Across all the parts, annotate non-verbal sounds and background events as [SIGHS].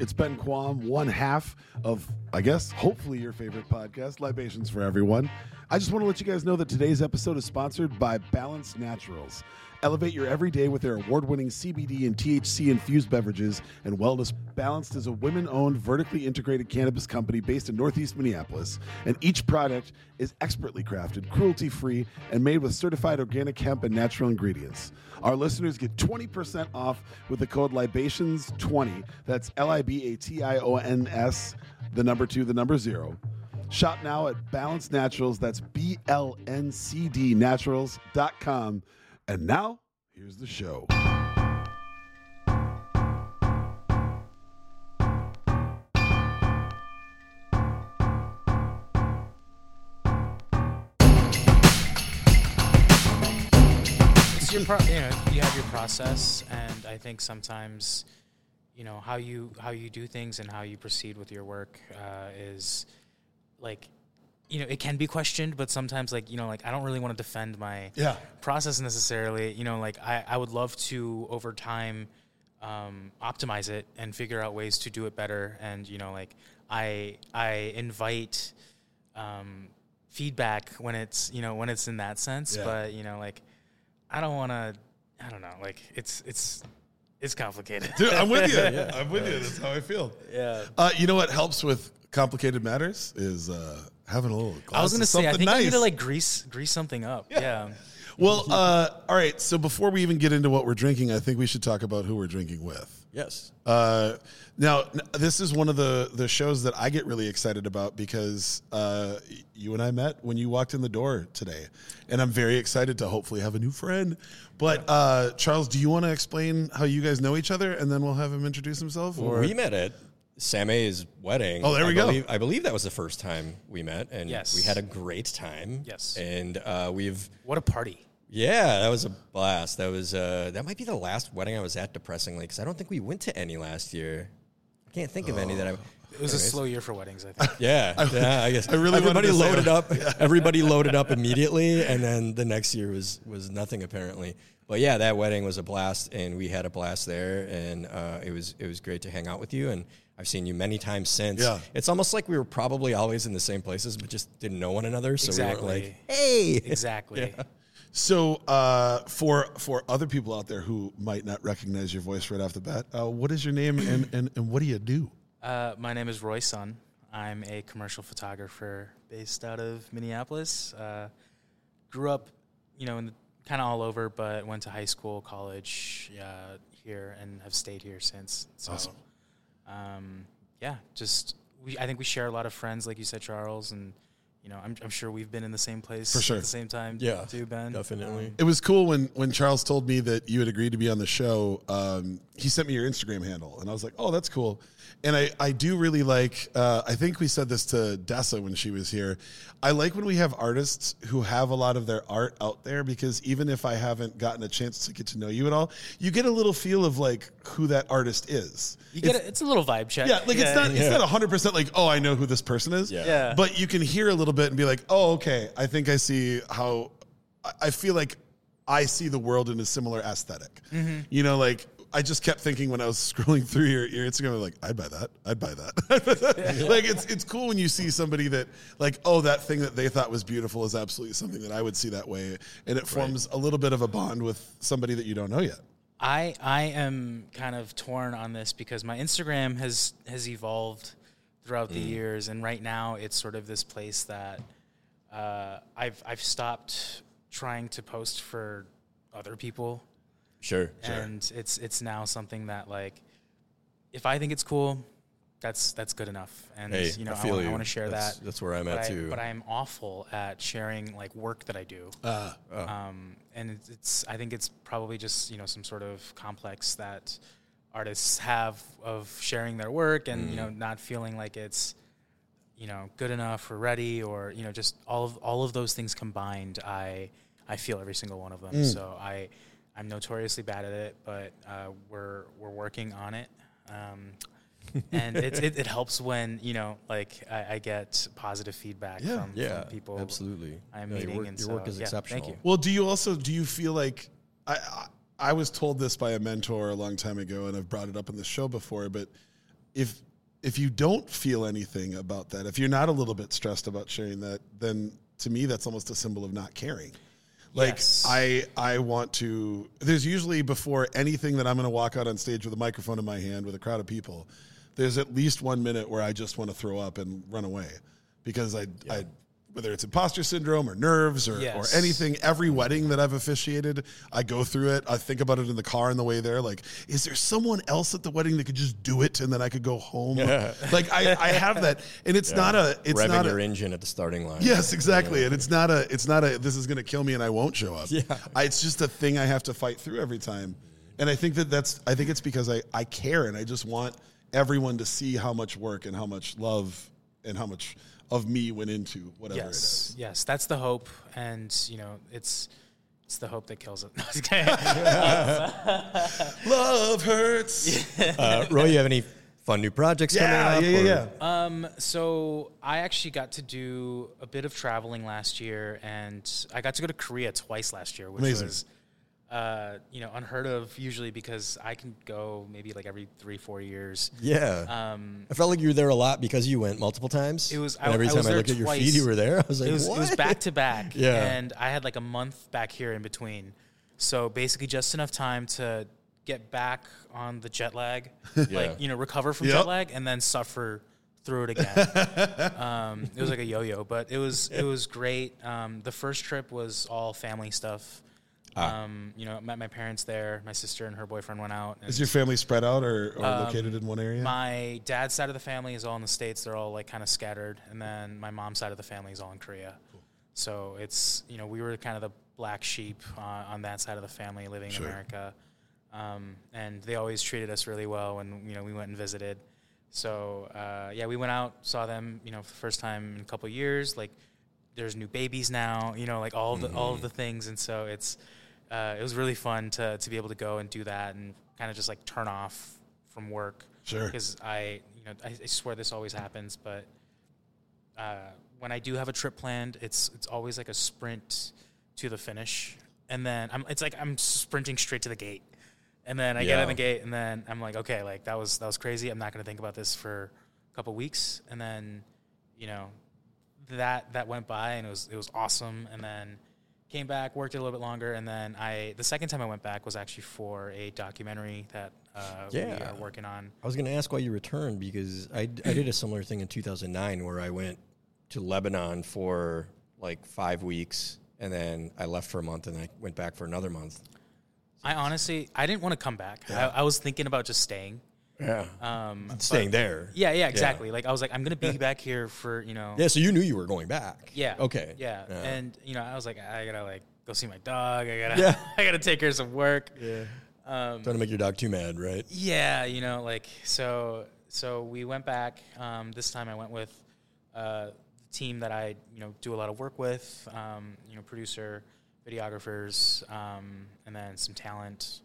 It's Ben Quam, one half of, I guess, hopefully your favorite podcast, Libations for Everyone. I just want to let you guys know that today's episode is sponsored by Balance Naturals. Elevate your everyday with their award winning CBD and THC infused beverages and wellness. Balanced is a women owned, vertically integrated cannabis company based in Northeast Minneapolis, and each product is expertly crafted, cruelty free, and made with certified organic hemp and natural ingredients. Our listeners get 20% off with the code LIBATIONS20. That's L I B A T I O N S, the number two, the number zero. Shop now at Balance Naturals. That's B L N C D Naturals.com. And now, here's the show. pro- you know you have your process and i think sometimes you know how you how you do things and how you proceed with your work uh, is like you know it can be questioned but sometimes like you know like i don't really want to defend my Yeah. process necessarily you know like i, I would love to over time um, optimize it and figure out ways to do it better and you know like i i invite um, feedback when it's you know when it's in that sense Yeah. but you know like i don't want to i don't know like it's it's it's complicated Dude, I'm with you. [LAUGHS] I'm with you. That's how I feel. yeah Uh, you know what helps with complicated matters is uh, having a little. Glass i was gonna say i something think i need to like grease grease something up yeah, Well, uh, all right. So before we even get into what we're drinking, I think we should talk about who we're drinking with. Yes. Uh, now, this is one of the the shows that I get really excited about because uh, you and I met when you walked in the door today, and I'm very excited to hopefully have a new friend. But uh, Charles, do you want to explain how you guys know each other, and then we'll have him introduce himself? Or we met at Same's wedding. Oh, there we I go. Believe, I believe that was the first time we met, and Yes. we had a great time. Yes. and uh, we've what a party yeah, that was a blast. That was uh, that might be the last wedding I was at, depressingly, because I don't think we went to any last year. I can't think of any that I. it was a Anyways. slow year for weddings i think [LAUGHS] Yeah, [LAUGHS] yeah, I guess I really wanted everybody to say- loaded up. [LAUGHS] Everybody loaded up immediately, and then the next year was was nothing apparently. But yeah, that wedding was a blast, and we had a blast there, and uh, it was it was great to hang out with you. And I've seen you many times since. Yeah. it's almost like we were probably always in the same places, but just didn't know one another. So we weren't Exactly. like, hey, exactly So, uh, for for other people out there who might not recognize your voice right off the bat, uh, what is your name and, and, and what do you do? Uh, my name is Roy Son. I'm a commercial photographer based out of Minneapolis. Uh, grew up, you know, in kind of all over, but went to high school, college uh, here, and have stayed here since. So, Awesome. Um, yeah, just we. I think we share a lot of friends, like you said, Charles, and you know, I'm, I'm sure we've been in the same place For sure. at the same time. Yeah, too, Ben. definitely. Um, It was cool when when Charles told me that you had agreed to be on the show. Um, he sent me your Instagram handle, and I was like, "Oh, that's cool." And I I do really like. Uh, I think we said this to Dessa when she was here. I like when we have artists who have a lot of their art out there because even if I haven't gotten a chance to get to know you at all, you get a little feel of like who that artist is. you get it. It's a little vibe check. Yeah, like it's not it's Yeah. not hundred percent like oh I know who this person is. Yeah. Yeah. But you can hear a little bit and be like oh okay I think I see how I- I feel like I see the world in a similar esthetic Mm-hmm. You know, like I just kept thinking when I was [LAUGHS] scrolling through your, your Instagram, like I'd buy that, I'd buy that. [LAUGHS] like it's it's cool when you see somebody that like oh that thing that they thought was beautiful is absolutely something that I would see that way, and it forms a little bit of a bond with somebody that you don't know yet. I I am kind of torn on this because my Instagram has has evolved throughout Mm. the years, and right now it's sort of this place that uh, I've I've stopped trying to post for other people, Sure, and it's it's now something that like if I think it's cool, that's that's good enough, and Hey, you know I I, want, I want to share That's- that. that's where I'm but at I, too. But I am awful at sharing like work that I do. Uh, um, and it's, it's I think it's probably just you know some sort of complex that artists have of sharing their work and you know Mm. not feeling like it's you know good enough or ready or you know just all of all of those things combined I I feel every single one of them Mm. so I I'm notoriously bad at it but uh, we're we're working on it um, [LAUGHS] and it, it, it helps when you know like I, I get positive feedback Yeah. from, yeah, from people absolutely. I'm Yeah, meeting your work, and your so, work is yeah, exceptional. thank you. Well, do you also do you feel like I, I I was told this by a mentor a long time ago, and I've brought it up in the show before, but if if you don't feel anything about that, if you're not a little bit stressed about sharing that, then to me that's almost a symbol of not caring. Like Yes. I I want to there's usually before anything that I'm going to walk out on stage with a microphone in my hand with a crowd of people, there's at least 1 minute where I just want to throw up and run away because I I whether it's imposter syndrome or nerves or, Yes. or anything, every wedding that I've officiated, I go through it. I think about it in the car on the way there. Like, is there someone else at the wedding that could just do it and then I could go home? [LAUGHS] like, I, I have that, and it's not a, it's Revving not your a, engine at the starting line. Yes, exactly. And it's not a it's not a this is going to kill me and I won't show up. Yeah. I, it's just a thing I have to fight through every time. And I think that that's I think it's because I I care and I just want everyone to see how much work and how much love and how much of me went into whatever it Yes, is. yes, that's the hope, and you know, it's it's the hope that kills it. [LAUGHS] No, I was [LAUGHS] kidding. Love hurts. [LAUGHS] Uh, Roy, you have any fun new projects yeah, coming up? yeah, yeah, yeah. Um, so I actually got to do a bit of traveling last year, and I got to go to Korea twice last year, which Amazing. was, uh, you know, unheard of usually because I can go maybe like every three, four years. Yeah. Um, I felt like you were there a lot because you went multiple times. It was- And I- every I time I there looked at your feed, you were there. I was like, it was what? it was back to back, [LAUGHS] Yeah. and I had like a month back here in between, so basically just enough time to get back on the jet lag, [LAUGHS] like you know, recover from Yep. jet lag, and then suffer through it again. [LAUGHS] um, it was like a yo-yo, but it was it was great. Um, the first trip was all family stuff. Ah. Um, you know, met my parents there. My sister and her boyfriend went out. Is your family spread out or, or Um, located in one area? my dad's side of the family is all in the states. They're all like kind of scattered, and then my mom's side of the family is all in Korea. So it's you know we were kind of the black sheep uh, on that side of the family living Sure. in America, um, and they always treated us really well when you know we went and visited. So uh, yeah, we went out, saw them, you know, for the first time in a couple years. Like there's new babies now, you know, like all of the all of the things, and so it's uh, it was really fun to to be able to go and do that and kind of just like turn off from work. Sure. Because I, you know, I, I swear this always happens, but uh, when I do have a trip planned, it's it's always like a sprint to the finish, and then I'm it's like I'm sprinting straight to the gate, and then I get in the gate, and then I'm like, okay, like that was that was crazy. I'm not going to think about this for a couple weeks, and then, you know, that that went by, and it was it was awesome, and then came back, worked a little bit longer, and then I the second time I went back was actually for a documentary that uh, we are working on. I was going to ask why you returned because I, I did a similar thing in 2009 where I went to Lebanon for like five weeks and then I left for a month and I went back for another month. I honestly I didn't want to come back. I, I was thinking about just staying. Yeah. Um, Staying but- there. Yeah, yeah, exactly. Like I was like, I'm gonna be back here for you know. Yeah, so you knew you were going back. Yeah. Okay. Yeah. Yeah. And you know, I was like, I gotta like go see my dog. I gotta. Yeah. [LAUGHS] I gotta take care of some work. Yeah. Um, Trying to make your dog too mad, right? yeah. You know, like so. So we went back. Um, this time I went with uh, the team that I you know do a lot of work with. Um, you know, producer, videographers, um, and then some talent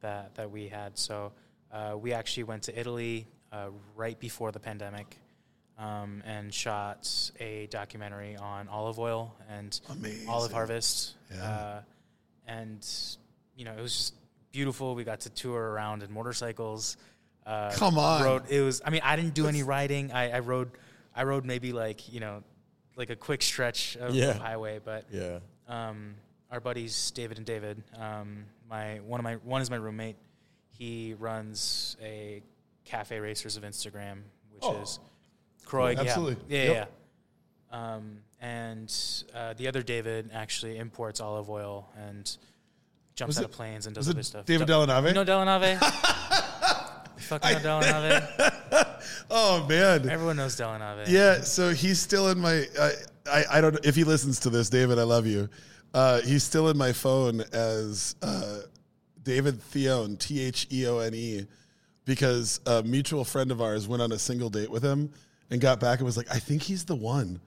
that that we had. So uh, we actually went to Italy uh, right before the pandemic. Um, and shot a documentary on olive oil and Amazing. olive harvest. Yeah. Uh, and you know, it was just beautiful. We got to tour around in motorcycles. Uh, Come on. Rode, it was. I mean, I didn't do any riding. I, I rode. I rode maybe like you know, like a quick stretch of, Yeah. of highway. But Yeah. um, our buddies David and David. Um, my one of my one is my roommate. He runs a Cafe Racers of Instagram, which Oh. is Croy. yeah. Absolutely. Yeah, Yep. yeah. Um, and uh, the other David actually imports olive oil and jumps Was out it- of planes and does other stuff. David Del- Delanave? You know Delanave? [LAUGHS] Fucking Delanave? [LAUGHS] oh man. Everyone knows Delanave. Yeah, so he's still in my. I I, I don't if he listens to this, David. I love you. Uh, he's still in my phone as uh, David Theone, T H E O N E, because a mutual friend of ours went on a single date with him and got back and was like, "I think he's the one."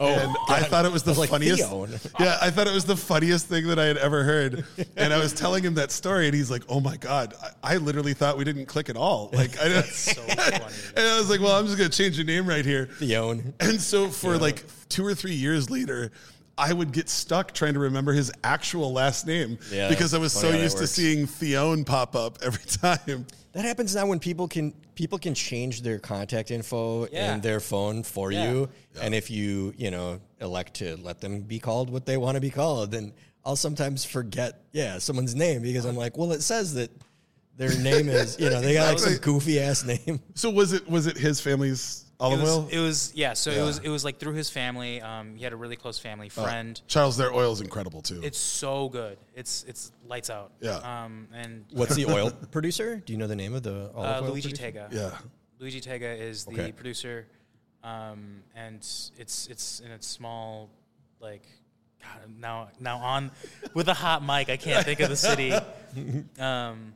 Oh, and I thought it was the was funniest. Theone. yeah, I thought it was the funniest thing that I had ever heard. And I was telling him that story, and he's like, "Oh my god, I, I literally thought we didn't click at all." Like, I [LAUGHS] so funny. and I was like, "Well, I'm just gonna change your name right here." Theone. And so for like two or three years later, I would get stuck trying to remember his actual last name Yeah, because I was so used to works. seeing Theone pop up every [LAUGHS] time. That happens now when people can people can change their contact info Yeah. in their phone for Yeah. you, and if you you know elect to let them be called what they want to be called, then I'll sometimes forget yeah someone's name because I'm like, well, it says that their name is you know they got like some goofy ass name. So was it was it his family's olive It was, oil? it was yeah. So Yeah. it was it was like through his family. Um, he had a really close family friend. Charles, their oil is incredible too. It's so good. It's it's lights out. Yeah. Um, and What's the [LAUGHS] oil producer? Do you know the name of the olive uh, oil Luigi producer? Tega. yeah. Luigi Tega is the Okay. producer, um, and it's it's in a small, like, God, now now on with a hot mic. I can't think of the city. [LAUGHS] Um,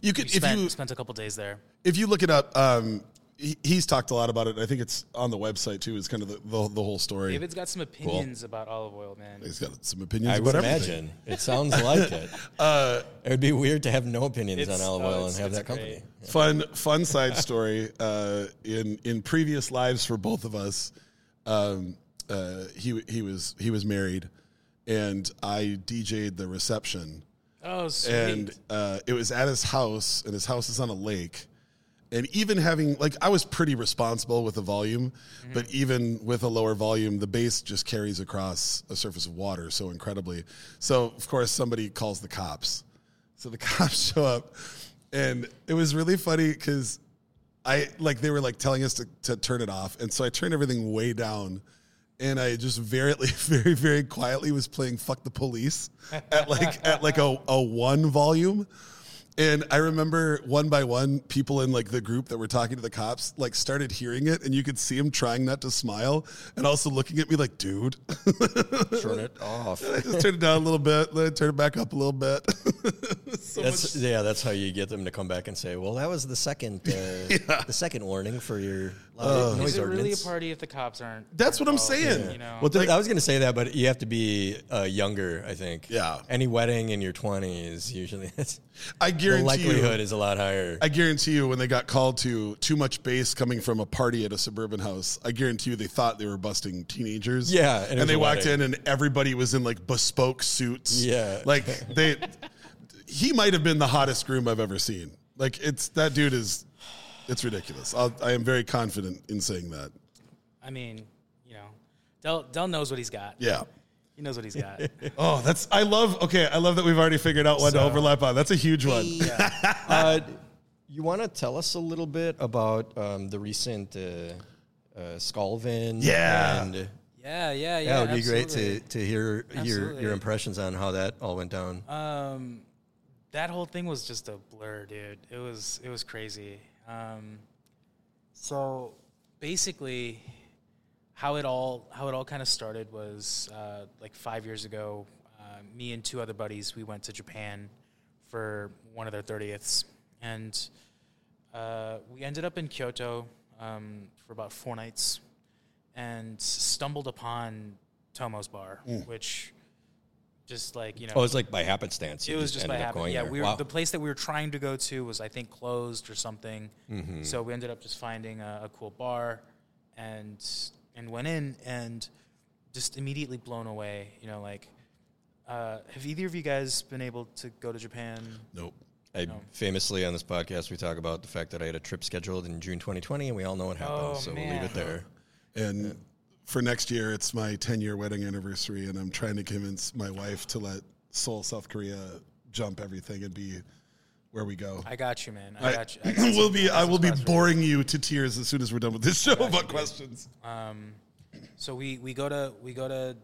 You we could if you spent a couple days there. if you look it up, um, he, he's talked a lot about it. I think it's on the website too. Is kind of the, the, the whole story. David's got some opinions about olive oil, man. He's got some opinions I about would everything. imagine it sounds like it. [LAUGHS] Uh, It would be weird to have no opinions on olive oh, oil and have it's that company. great. fun fun side story. Uh, in in previous lives for both of us, um, uh, he he was he was married, and I DJ'd the reception. Oh, sweet. and uh, it was at his house, and his house is on a lake. And even having like I was pretty responsible with the volume, mm-hmm. but even with a lower volume, the bass just carries across a surface of water so incredibly. So of course somebody calls the cops. So the [LAUGHS] cops show up, and it was really funny because I like they were like telling us to, to turn it off, and so I turned everything way down, and I just very [LAUGHS] very very quietly was playing "Fuck the Police" at like at like a, a one volume. And I remember one by one, people in like the group that were talking to the cops like started hearing it, and you could see them trying not to smile and also looking at me like, "Dude." [LAUGHS] Turn it off. I [LAUGHS] just turned it down a little bit, then I turned it back up a little bit. [LAUGHS] so That's much- yeah. That's how you get them to come back and say, "Well, that was the second, uh, the second warning for your loud noise is it really a party if the cops aren't? That's what I'm involved, saying. You know, well, th- I was going to say that, but you have to be uh, younger. I think. Yeah. Any wedding in your twenties usually [LAUGHS] I guarantee you the likelihood you, is a lot higher. I guarantee you, when they got called to too much bass coming from a party at a suburban house, I guarantee you they thought they were busting teenagers. Yeah, and and, they walked wedding. in and everybody was in like bespoke suits. Yeah. like they. he might have been the hottest groom I've ever seen. Like it's that dude is, it's ridiculous. I'll, I am very confident in saying that. I mean, you know, Dell Dell knows what he's got. Yeah. He knows what he's got. [LAUGHS] Oh, that's I love. Okay, I love that we've already figured out what to So- overlap on. That's a huge one. [LAUGHS] uh, you want to tell us a little bit about um, the recent uh, uh, Skulvin? Yeah. and, yeah, yeah, yeah. yeah, it would be great absolutely. to to hear your Absolutely. your impressions on how that all went down. Um, that whole thing was just a blur, dude. It was it was crazy. Um, so basically, how it all how it all kind of started was uh, like five years ago. Uh, me and two other buddies we went to Japan for one of their thirtieths, and uh, we ended up in Kyoto um, for about four nights, and stumbled upon Tomo's bar, which just like you know Oh, it's like by happenstance. it was just by ended up happen. going Yeah, there. we were, Wow. the place that we were trying to go to was I think closed or something. Mm-hmm. So we ended up just finding a, a cool bar, and and went in and just immediately blown away. You know, like uh, have either of you guys been able to go to Japan? Nope. I famously on this podcast we talk about the fact that I had a trip scheduled in June 2020, and we all know what happened. Oh, so we'll leave it there. And for next year, it's my 10 year wedding anniversary, and I'm trying to convince my wife to let Seoul, South Korea jump everything and be where we go. I got you, man. I, I, got you. [LAUGHS] I got will be. I will be spots boring you to tears as soon as we're done with this show about questions. Um, so we, we go to we go to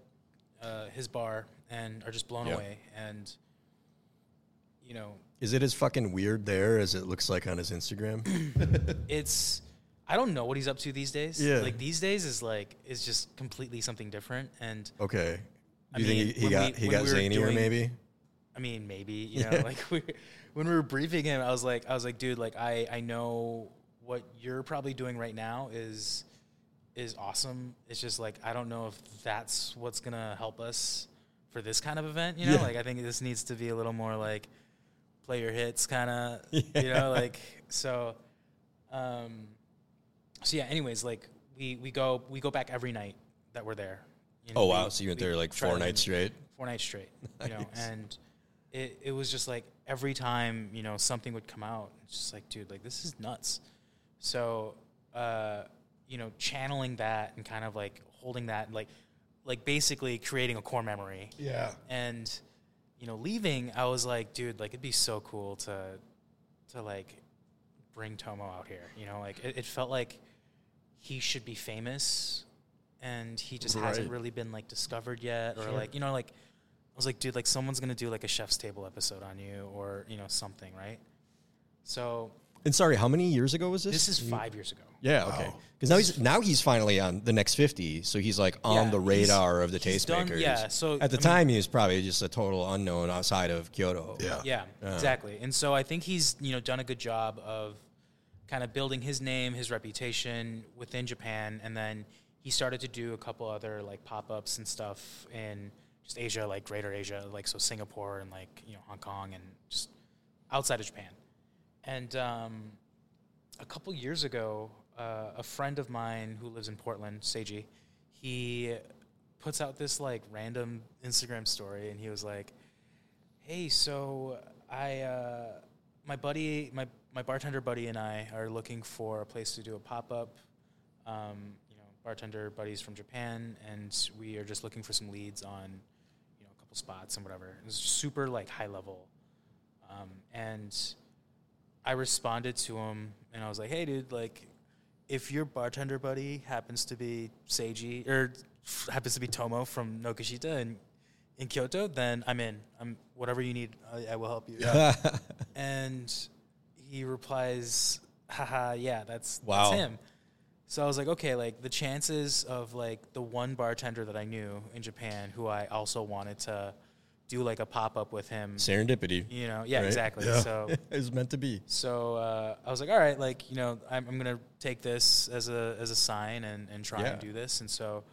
uh, his bar and are just blown Yeah. away, and you know Is it as fucking weird there as it looks like on his Instagram? [CLEARS THROAT] it's I don't know what he's up to these days. Yeah. Like these days is like is just completely something different. And Okay. I Do you mean, think he, he got we- he got we zanier doing- maybe? I mean, maybe you know, [LAUGHS] like we, when we were briefing him, I was like, I was like, dude, like I I know what you're probably doing right now is is awesome. It's just like I don't know if that's what's gonna help us for this kind of event. You know, Yeah. like I think this needs to be a little more like play your hits kind of. [LAUGHS] Yeah. You know, like so. Um, so yeah. Anyways, like we we go we go back every night that we're there. You know, Oh we- wow! So you went we there like four nights straight. four nights straight. [LAUGHS] You know, and it it was just like every time you know something would come out, it's just like, dude, like this is nuts. So, uh, you know, channeling that and kind of like holding that, like, like basically creating a core memory. Yeah. And, you know, leaving, I was like, dude, like it'd be so cool to, to like bring Tomo out here. You know, like it, it felt like he should be famous, and he just hasn't really been like discovered yet, or Sure. like you know, like I was like, dude, like someone's gonna do like a Chef's Table episode on you, or you know, something, right? So And sorry, how many years ago was this? this is five years ago. Yeah, okay. Because now he's now he's finally on the next fifty, so he's like on Yeah, the radar of the he's done- tastemakers. yeah, so, at the I mean- time, he was probably just a total unknown outside of Kyoto. Yeah. Yeah, Yeah. exactly. And so I think he's you know done a good job of kind of building his name, his reputation within Japan, and then he started to do a couple other like pop ups and stuff in just Asia, like Greater Asia, like so Singapore and like you know Hong Kong and just outside of Japan. And um, a couple years ago, uh, a friend of mine who lives in Portland, Seiji, he puts out this like random Instagram story, and he was like, "Hey, so I, uh, my buddy, my my bartender buddy, and I are looking for a place to do a pop up. Um, you know, bartender buddies from Japan, and we are just looking for some leads on, you know, a couple spots and whatever. It was super like high level, um, and I responded to him, and I was like, "Hey, dude, like." If your bartender buddy happens to be Seiji or happens to be Tomo from Nokishita and in Kyoto, then I'm in. I'm whatever you need, I, I will help you. [LAUGHS] And he replies, "Haha, yeah, that's Wow. that's him." So I was like, okay, like the chances of like the one bartender that I knew in Japan who I also wanted to do like a pop up with him, Serendipity. you know, yeah, Right? exactly. Yeah. So [LAUGHS] it was meant to be. so uh, I was like, all right, like you know, I'm, I'm gonna take this as a as a sign and, and try Yeah. and do this. And so,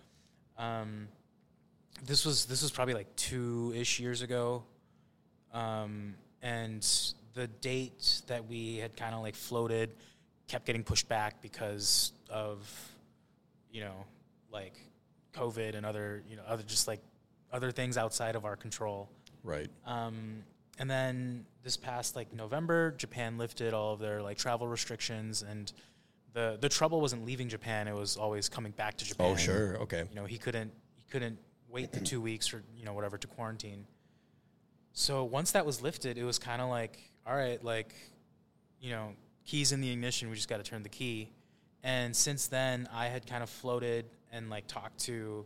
um, this was this was probably like two ish years ago, um, and the date that we had kind of like floated kept getting pushed back because of, you know, like COVID and other you know other just like other things outside of our control. Right. Um, and then this past like November, Japan lifted all of their like travel restrictions, and the the trouble wasn't leaving Japan; it was always coming back to Japan. Oh, sure. Okay. You know, he couldn't he couldn't wait the two weeks or you know whatever to quarantine. So once that was lifted, it was kind of like, all right, like, you know, keys in the ignition. We just got to turn the key. And since then, I had kind of floated and like talked to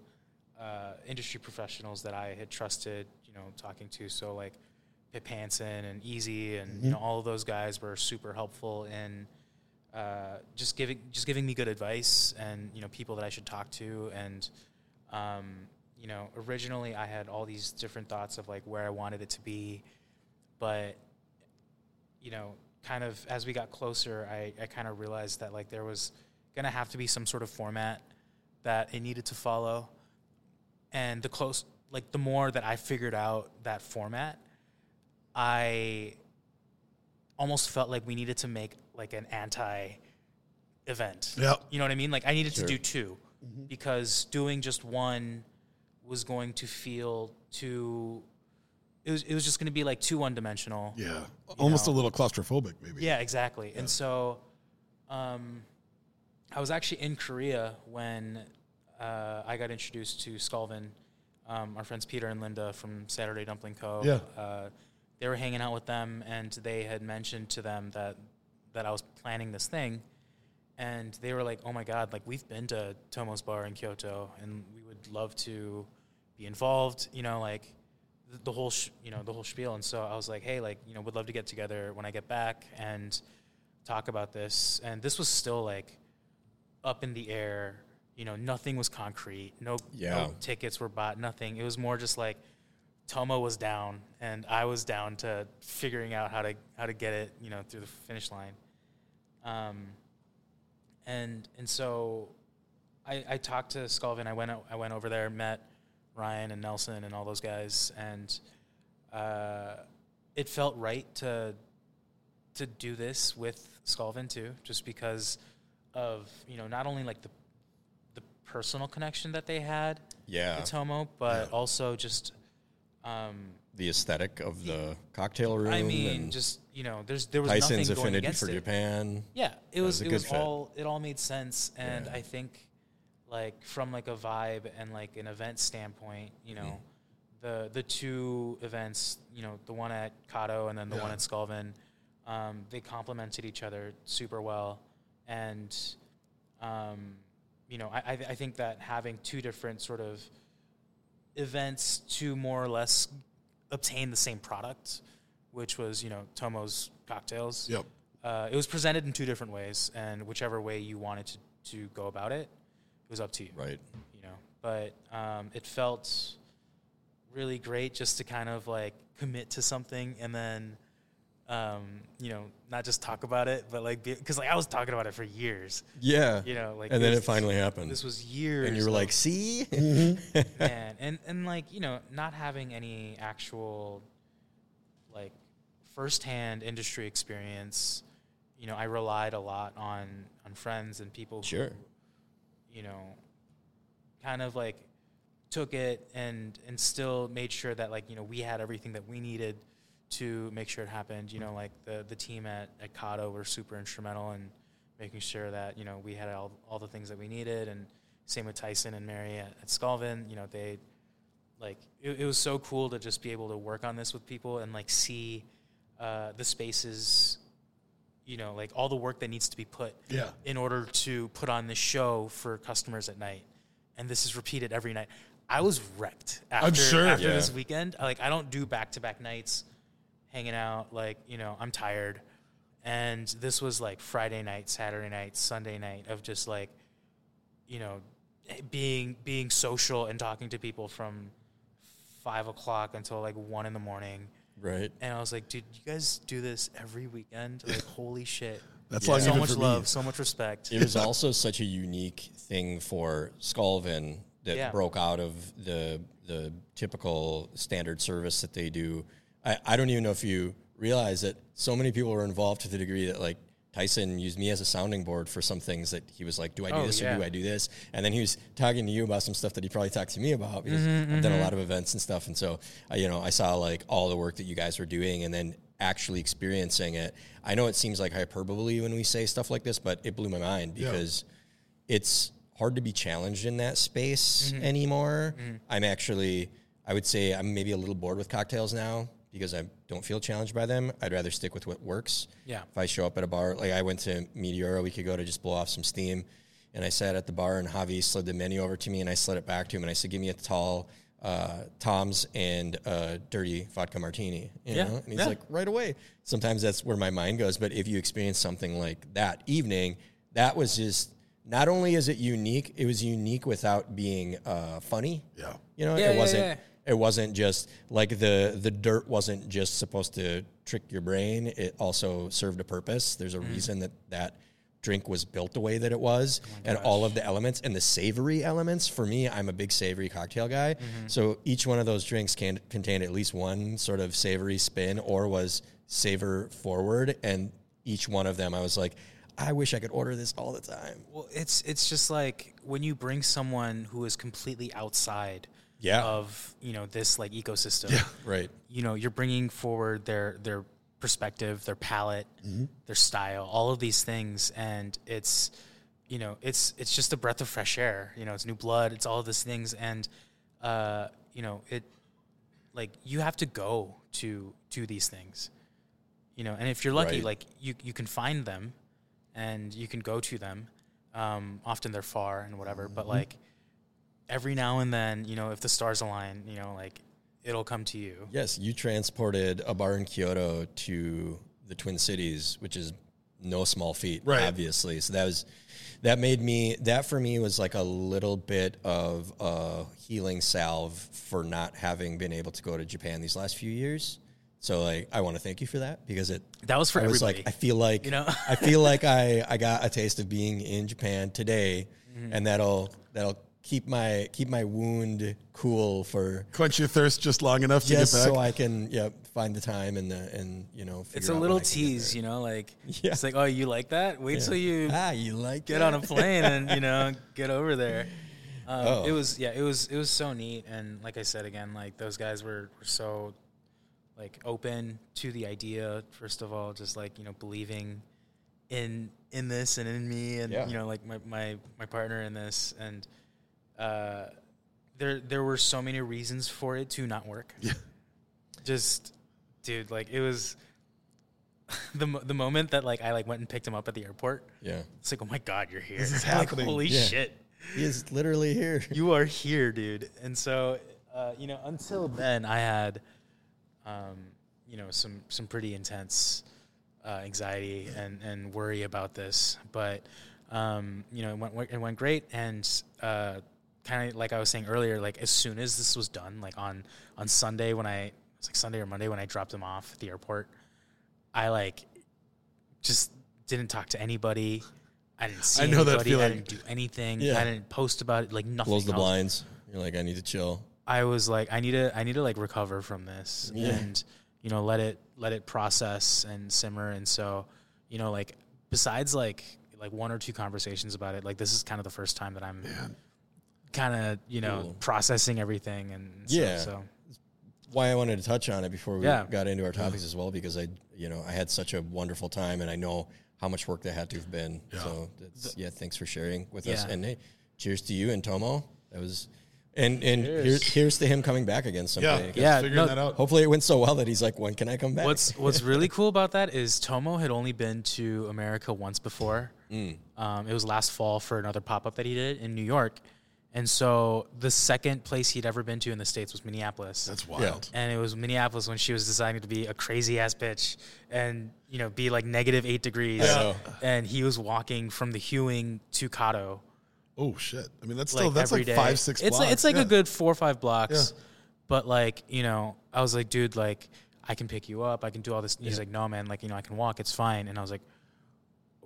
uh, industry professionals that I had trusted, you know, talking to. So like Pip Hanson and Easy and you know all of those guys were super helpful in uh, just giving just giving me good advice and you know people that I should talk to and um, you know originally I had all these different thoughts of like where I wanted it to be, but you know kind of as we got closer I, I kind of realized that like there was gonna have to be some sort of format that it needed to follow and the close like the more that I figured out that format, I almost felt like we needed to make like an anti event. Yep. You know what I mean? Like I needed Sure. to do 2 mm-hmm. because doing just one was going to feel too it was it was just going to be like too one dimensional. Yeah. Almost know. a little claustrophobic, maybe. Yeah, exactly. And so, um, I was actually in Korea when uh, I got introduced to Skulvin. Um, our friends Peter and Linda from Saturday Dumpling Co. Yeah. Uh, they were hanging out with them, and they had mentioned to them that that I was planning this thing, and they were like, "Oh my God! Like we've been to Tomo's Bar in Kyoto, and we would love to be involved." You know, like the, whole sh- you know the whole spiel. And so I was like, "Hey, like you know, would love to get together when I get back and talk about this." And this was still like up in the air. You know, nothing was concrete. No, Yeah. no tickets were bought. Nothing. It was more just like Tomo was down, and I was down to figuring out how to how to get it, you know, through the finish line. Um, and and so I, I talked to Skulvin I went I went over there, met Ryan and Nelson and all those guys, and uh, it felt right to to do this with Skulvin too, just because of you know not only like the the personal connection that they had, Yeah. the Tomo, but also just um, the aesthetic of the cocktail room. I mean, and just you know, there's there was Tyson's nothing going affinity against for it. Japan. Yeah, it was, was a it good was fit. all it all made sense, and Yeah. I think like from like a vibe and like an event standpoint, you know, Mm-hmm. the the two events, you know, the one at Kato and then the one at Skulvin, um, they complemented each other super well, and um, you know, I I I think that having two different sort of events to more or less obtain the same product, which was you know Tomo's cocktails Yep. uh, it was presented in two different ways, and whichever way you wanted to, to go about it, it was up to you. Right. You know, but um, it felt really great just to kind of like commit to something and then, um, you know, not just talk about it, but like because like I was talking about it for years. Yeah. You know, like and then it finally happened. This was years, and you were of- like, see? [LAUGHS] man, and and like you know, not having any actual like firsthand industry experience, you know, I relied a lot on on friends and people Sure. You know, kind of like took it and and still made sure that like you know we had everything that we needed to make sure it happened. You know, like the the team at at Kato were super instrumental in making sure that you know we had all all the things that we needed, and same with Tyson and Mary at, at Skulvin. You know, they like it, it was so cool to just be able to work on this with people and like see uh, the spaces. You know, like all the work that needs to be put Yeah. in order to put on this show for customers at night. And this is repeated every night. I was wrecked after, sure. after Yeah. this weekend. Like I don't do back to back nights hanging out. Like, you know, I'm tired. And this was like Friday night, Saturday night, Sunday night of just like, you know, being being social and talking to people from five o'clock until like one in the morning. Right. And I was like, dude, you guys do this every weekend? Like, [LAUGHS] holy shit. That's Yeah. so much love, me. so much respect. It was [LAUGHS] also such a unique thing for Skulvin that Yeah. broke out of the the typical standard service that they do. I, I don't even know if you realize that so many people were involved to the degree that like Tyson used me as a sounding board for some things that he was like, "Do I do Oh, this or do I do this?" And then he was talking to you about some stuff that he probably talked to me about because Mm-hmm, I've done a lot of events and stuff, and so I, you know I saw like all the work that you guys were doing, and then actually experiencing it. I know it seems like hyperbole when we say stuff like this, but it blew my mind Yeah. because it's hard to be challenged in that space Mm-hmm. anymore. I'm actually, I would say, I'm maybe a little bored with cocktails now because I don't feel challenged by them. I'd rather stick with what works. Yeah. If I show up at a bar, like I went to Meteora a week ago to just blow off some steam, and I sat at the bar, and Javi slid the menu over to me, and I slid it back to him, and I said, "Give me a tall." Uh, Tom's and uh, dirty vodka martini, you Yeah, know, and he's yeah. like, right away. Sometimes that's where my mind goes. But if you experience something like that evening, that was just not only is it unique, it was unique without being uh, funny. Yeah. You know, Yeah, it yeah, wasn't. It wasn't just like the the dirt wasn't just supposed to trick your brain. It also served a purpose. There's Mm. a reason that that drink was built the way that it was, Oh and all of the elements and the savory elements. For me, I'm a big savory cocktail guy. Mm-hmm. So each one of those drinks can contain at least one sort of savory spin, or was savor forward. And each one of them, I was like, I wish I could order this all the time. Well, it's it's just like when you bring someone who is completely outside Yeah. of you know this like ecosystem. Right. You know, you're bringing forward their their perspective, their palette, their style, all of these things, and it's you know it's it's just a breath of fresh air. You know, it's new blood. It's all of these things, and uh, you know it like you have to go to to these things. You know, and if you're lucky, Right. like you you can find them, and you can go to them. Um, often they're far and whatever, but like every now and then, you know, if the stars align, you know, like it'll come to you. Yes, you transported a bar in Kyoto to the Twin Cities, which is no small feat, Right. obviously. So that was that made me that for me was like a little bit of a healing salve for not having been able to go to Japan these last few years. So like I want to thank you for that because it That was for I was everybody. like I feel like You know? I feel [LAUGHS] like I I got a taste of being in Japan today Mm-hmm. and that'll that'll keep my keep my wound cool for Quench your thirst just long enough to just get back. so I can yeah find the time and the and you know it's a out little when I can get tease, you know, like [LAUGHS] Yeah. it's like, oh, you like that? Wait there. till you ah you like get that? on a plane and [LAUGHS] you know get over there. Um, Oh. It was yeah, it was it was so neat, and like I said again, like those guys were, were so like open to the idea. First of all, just like you know believing in in this and in me, and Yeah. you know like my my my partner in this, and uh, there there were so many reasons for it to not work. Yeah. Just, dude, like it was. [LAUGHS] The, mo- the moment that like I like went and picked him up at the airport, Yeah. it's like, oh my god, you're here! This is [LAUGHS] like, happening. holy Yeah. shit! He is literally here. you are here, dude. And so, uh, you know, until then, I had, um, you know, some some pretty intense uh, anxiety and and worry about this. But um, you know, it went it went great, and uh, kind of like I was saying earlier, like as soon as this was done, like on on Sunday when I it was like Sunday or Monday when I dropped him off at the airport, I like just didn't talk to anybody. I didn't see I know that anybody. I didn't do anything. Yeah. I didn't post about it. Like nothing. Close the I was- blinds. You're like, I need to chill. I was like, I need to, I need to like recover from this Yeah. and you know let it let it process and simmer. And so, you know, like besides like like one or two conversations about it, like this is kind of the first time that I'm kind of you know Cool. processing everything and so, Yeah. So why I wanted to touch on it before we Yeah. got into our topics as well, because I, you know, I had such a wonderful time, and I know how much work that had to have been. So, that's, yeah, thanks for sharing with us, and hey, cheers to you and Tomo. That was, and and here's here's to him coming back again someday. guys Yeah, figuring no- that out. Hopefully, it went so well that he's like, when can I come back? what's [LAUGHS] what's really cool about that is Tomo had only been to America once before. Um, it was last fall for another pop up that he did in New York, and so the second place he'd ever been to in the states was Minneapolis. That's wild. and it was Minneapolis when she was deciding to be a crazy ass bitch and you know be like negative eight degrees. I know. And he was walking from the Hewing to Cotto Oh shit! I mean, that's like still that's every like day. five six. It's blocks. like it's like Yeah. a good four or five blocks. Yeah. But like you know, I was like, dude, like I can pick you up. I can do all this. He's like, no, man, like you know, I can walk. It's fine. And I was like,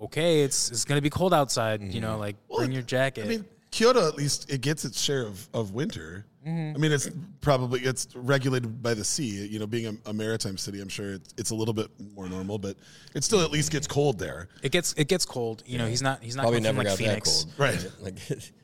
okay, it's it's gonna be cold outside. You mm-hmm. know, like Well, bring your jacket. I mean, Kyoto at least it gets its share of, of winter. Mm-hmm. I mean, it's probably it's regulated by the sea. You know, being a, a maritime city, I'm sure it's, it's a little bit more normal, but it still at least gets cold there. it gets it gets cold. You know, he's not he's not Probably going from never like got Phoenix. that cold, Right. [LAUGHS]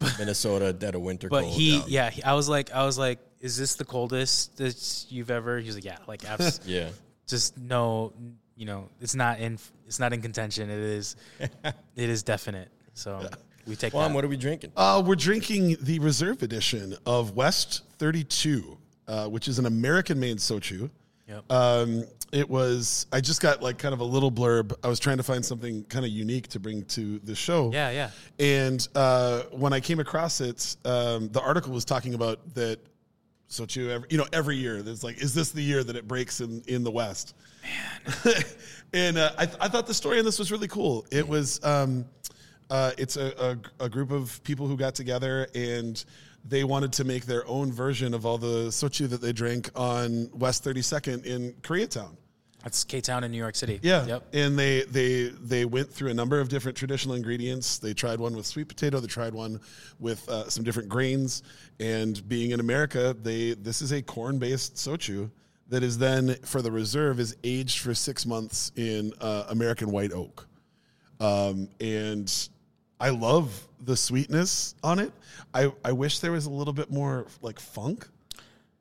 Like [LAUGHS] Minnesota dead of winter But cold. he, yeah, he, I was like, I was like, is this the coldest that you've ever? He was like, yeah, like abs- [LAUGHS] yeah. just no, you know, it's not in, it's not in contention. It is, it is definite. So we take Juan, that. what are we drinking? Uh, we're drinking the reserve edition of West 32, uh, which is an American-made soju. Yep. Um, it was. I just got like kind of a little blurb. I was trying to find something kind of unique to bring to the show. yeah, yeah. And uh, when I came across it, um, the article was talking about that soju. Every, you know, every year there's like, is this the year that it breaks in in the West? Man. [LAUGHS] and uh, I, th- I thought the story on this was really cool. It was. Um, uh, it's a, a, a group of people who got together and they wanted to make their own version of all the soju that they drank on West 32nd in Koreatown. That's K Town in New York City. Yeah. Yep. And they they they went through a number of different traditional ingredients. They tried one with sweet potato. They tried one with uh, some different grains. And being in America, they this is a corn based soju that is then for the reserve is aged for six months in uh, American white oak. Um, and I love the sweetness on it. I, I wish there was a little bit more like funk.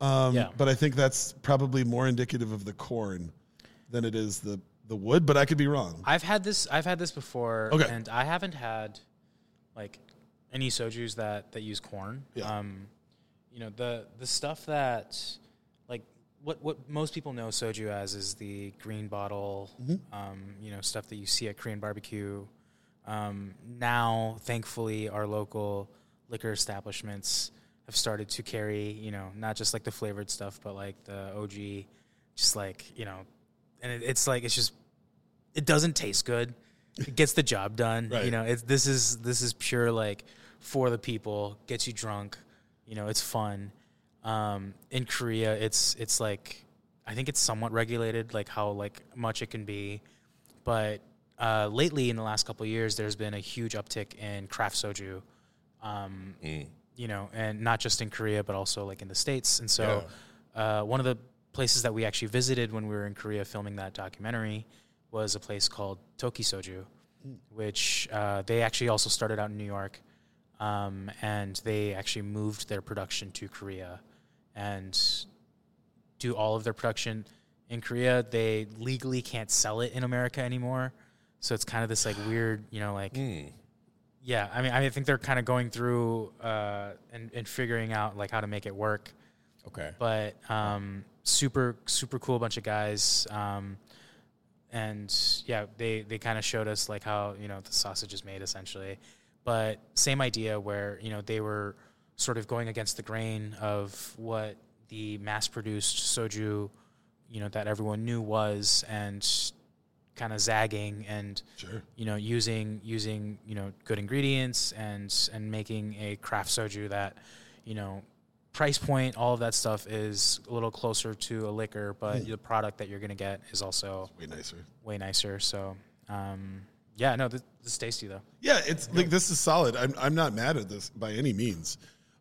Um, Yeah. But I think that's probably more indicative of the corn than it is the, the wood, but I could be wrong. I've had this. I've had this before. Okay. And I haven't had like any soju's that that use corn. Yeah. Um, you know the the stuff that like what what most people know soju as is the green bottle. Um, you know stuff that you see at Korean barbecue. Um, now, thankfully, our local liquor establishments have started to carry, you know, not just like the flavored stuff, but like the OG, just like you know, and it, it's like it's just it doesn't taste good. It gets the job done. [LAUGHS] Right. You know, it's this is this is pure like for the people, gets you drunk. You know, it's fun. Um, in Korea, it's it's like I think it's somewhat regulated, like how like much it can be. But uh, lately, in the last couple of years, there's been a huge uptick in craft soju. Um, You know, and not just in Korea, but also like in the states. And so, uh, one of the places that we actually visited when we were in Korea filming that documentary was a place called Tokki Soju, which uh, they actually also started out in New York. um, and they actually moved their production to Korea and do all of their production in Korea. They legally can't sell it in America anymore, so it's kind of this like weird, you know, like Mm. yeah. I mean, I think they're kind of going through uh, and and figuring out like how to make it work Okay. but um, super super cool bunch of guys um, and yeah they they kind of showed us like how you know the sausage is made essentially but same idea where you know they were sort of going against the grain of what the mass produced soju you know that everyone knew was and kind of zagging and Sure. you know using using you know good ingredients and and making a craft soju that you know price point all of that stuff is a little closer to a liquor but the product that you're going to get is also Way nicer. way nicer so um yeah no this, this is tasty though Yeah, it's like this is solid. I'm I'm not mad at this by any means.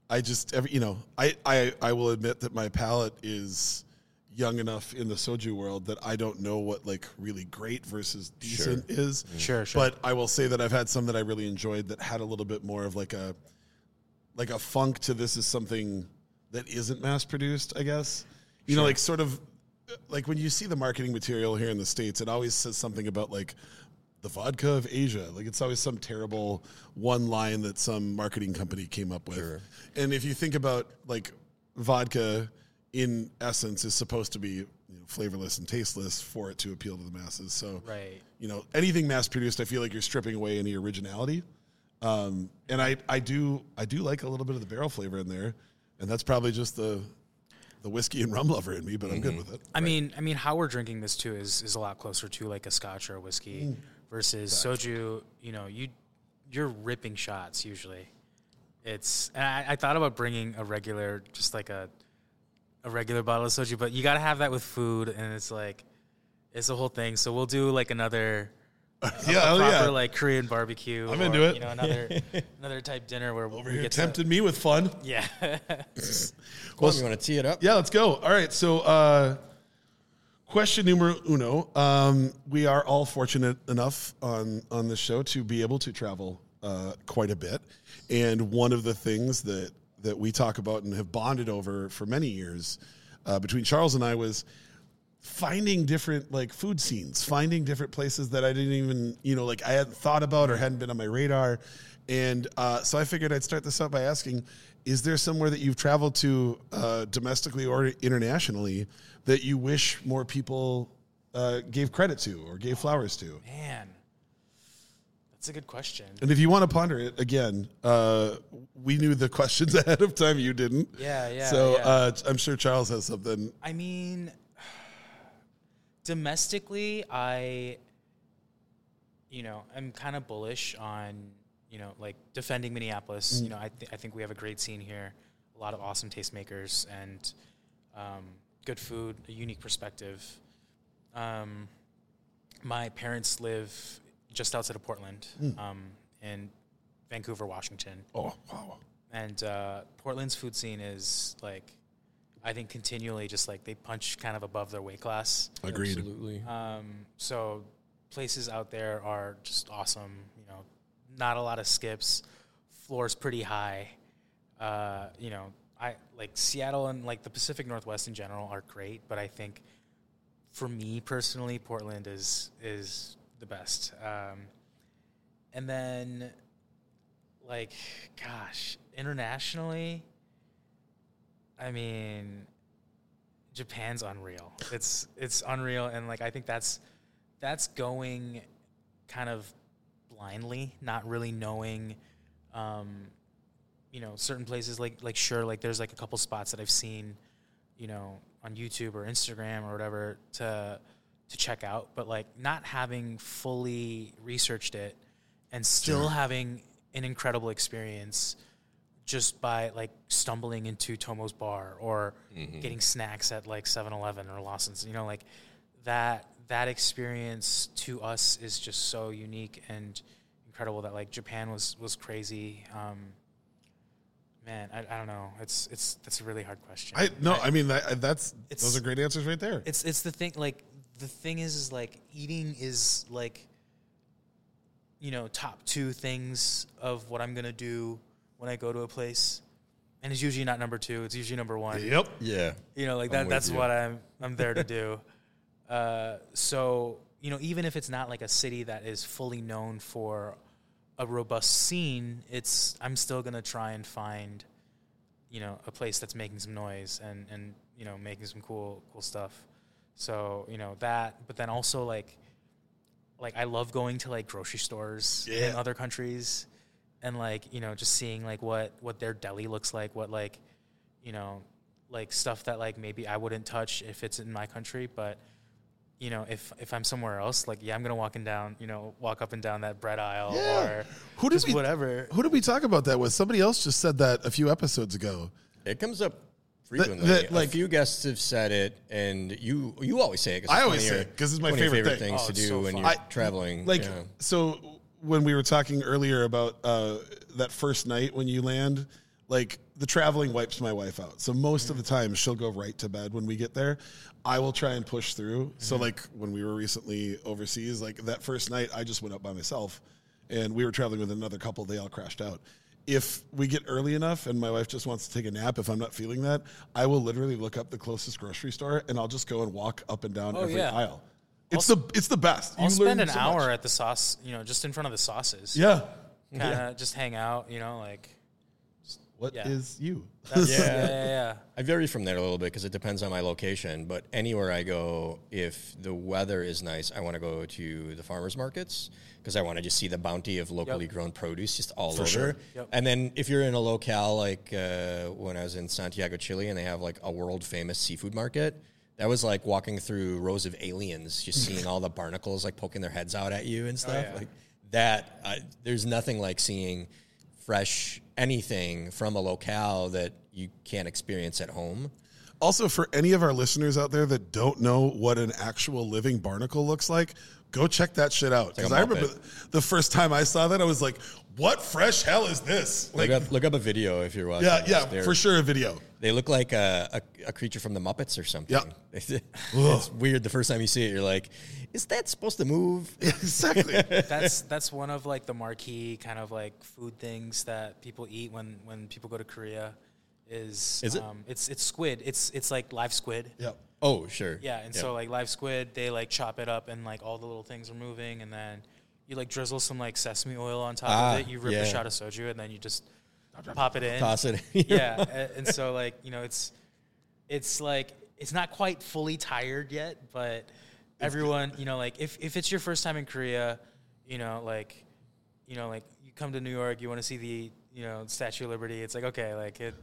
I just every you know I I I will admit that my palate is young enough in the soju world that I don't know what like really great versus decent is. Mm. Sure, sure. But I will say that I've had some that I really enjoyed that had a little bit more of like a like a funk to this is something that isn't mass produced, I guess. You know, like sort of uh, like when you see the marketing material here in the States, it always says something about like the vodka of Asia. Like it's always some terrible one line that some marketing company came up with. And if you think about like vodka in essence is supposed to be you know, flavorless and tasteless for it to appeal to the masses. So right you know anything mass produced, I feel like you're stripping away any originality. Um, and I, I do I do like a little bit of the barrel flavor in there, and that's probably just the the whiskey and rum lover in me, but I'm good with it. i mean i mean how we're drinking this too is is a lot closer to like a scotch or a whiskey versus soju you know you you're ripping shots usually it's and I, I thought about bringing a regular just like a a regular bottle of soju but you got to have that with food and it's like it's a whole thing so we'll do like another [LAUGHS] Yeah, proper yeah. like korean barbecue I'm or, into it. you know another [LAUGHS] another type dinner where Over we here get to- tempted me with fun. [LAUGHS] yeah Cool. you want to tee it up? Yeah, let's go. All right. So, uh, question numero uno. Um, we are all fortunate enough on on this show to be able to travel uh, quite a bit, and one of the things that that we talk about and have bonded over for many years uh, between Charles and I was finding different like food scenes, finding different places that I didn't even, you know, like I hadn't thought about or hadn't been on my radar. And uh, so I figured I'd start this out by asking Is there somewhere that you've traveled to uh, domestically or internationally that you wish more people uh, gave credit to or gave flowers to? man that's a good question And if you want to ponder it again, uh, we knew the questions [LAUGHS] ahead of time. You didn't. Yeah, yeah, So yeah. Uh, I'm sure Charles has something. I mean, domestically, I, you know, I'm kind of bullish on, you know, like defending Minneapolis. You know, I, th- I think we have a great scene here, a lot of awesome tastemakers and um, good food, a unique perspective. Um, my parents live just outside of Portland, um, in Vancouver, Washington Oh, wow. and uh, Portland's food scene is like, I think continually just like they punch kind of above their weight class. Agreed. Absolutely. Um, so places out there are just awesome. You know, not a lot of skips. Floor's pretty high. Uh, you know, I like Seattle and like the Pacific Northwest in general are great, but I think for me personally, Portland is is the best. Um, and then, like, gosh, internationally, I mean, Japan's unreal. It's it's unreal, and like I think that's that's going kind of blindly, not really knowing. Um, you know, certain places like like sure, like there's like a couple spots that I've seen, you know, on YouTube or Instagram or whatever to to check out, but like not having fully researched it and still having an incredible experience just by like stumbling into Tomo's bar or getting snacks at like 7-Eleven or Lawson's, you know, like that that experience to us is just so unique and incredible that like Japan was was crazy. Um, man, I, I don't know. It's it's that's a really hard question. I no, I mean that, that's those are great answers right there. it's it's the thing like the thing is is like eating is like you know top two things of what i'm gonna do when I go to a place, and it's usually not number two. It's usually number one. Yep. Yeah. You know, like that. That's you. what I'm [LAUGHS] I'm there to do. uh, so you know, even if it's not like a city that is fully known for a robust scene, it's I'm still gonna try and find, you know, a place that's making some noise and and you know making some cool cool stuff. So you know that, but then also like, like I love going to like grocery stores in other countries, and like you know just seeing like what what their deli looks like, what like, you know, like stuff that like maybe I wouldn't touch if it's in my country, but you know, if if I'm somewhere else, like yeah, I'm gonna walk in down, you know, walk up and down that bread aisle Yeah. or Who did just we- whatever. Who did we talk about that with? Somebody else just said that a few episodes ago. It comes up frequently. that, a like- few guests have said it, and you you always say it. 'cause I always one of say your- it 'cause it's my one of your favorite thing. things Oh, to do so when fun. you're I- traveling. Like yeah. so when we were talking earlier about uh, that first night when you land, like the traveling wipes my wife out. So most of the time she'll go right to bed when we get there. I will try and push through. So like when we were recently overseas, like that first night I just went up by myself and we were traveling with another couple, they all crashed out. If we get early enough and my wife just wants to take a nap, if I'm not feeling that, I will literally look up the closest grocery store and I'll just go and walk up and down Oh, every yeah. aisle. It's the it's the best. I'll You spend an so hour much. at the sauce, you know, just in front of the sauces. Yeah. kind of just hang out, you know, like What is Yeah. you? that's, Yeah. yeah, yeah, yeah. I vary from there a little bit because it depends on my location. But anywhere I go, if the weather is nice, I want to go to the farmers markets because I want to just see the bounty of locally Yep. grown produce just all over. sure. Yep. And then if you're in a locale like uh, when I was in Santiago, Chile, and they have like a world famous seafood market. That was like walking through rows of aliens, just seeing all the barnacles like poking their heads out at you and stuff. yeah. Like that, I, there's nothing like seeing fresh anything from a locale that you can't experience at home. Also, for any of our listeners out there that don't know what an actual living barnacle looks like, go check that shit out. Because like I remember the first time I saw that, I was like, "What fresh hell is this?" Like, Look up, look up a video if you're watching. yeah, this. yeah, They're- for sure, a video. They look like a, a, a creature from the Muppets or something. Yeah. [LAUGHS] it's weird. The first time you see it, you're like, "Is that supposed to move?" [LAUGHS] exactly. That's that's one of like the marquee kind of like food things that people eat when when people go to Korea. Is Is it? Um, it's it's squid. It's it's like live squid. yeah. Oh, sure. Yeah, and so like live squid, they like chop it up and like all the little things are moving, and then you like drizzle some like sesame oil on top Ah, of it. You rip yeah. a shot of soju, and then you just pop it in. toss it. [LAUGHS] yeah, a- and so like you know, it's it's like it's not quite fully tired yet, but everyone, you know, like if if it's your first time in Korea, you know, like you know, like you come to New York, you want to see the you know Statue of Liberty. It's like okay, like it.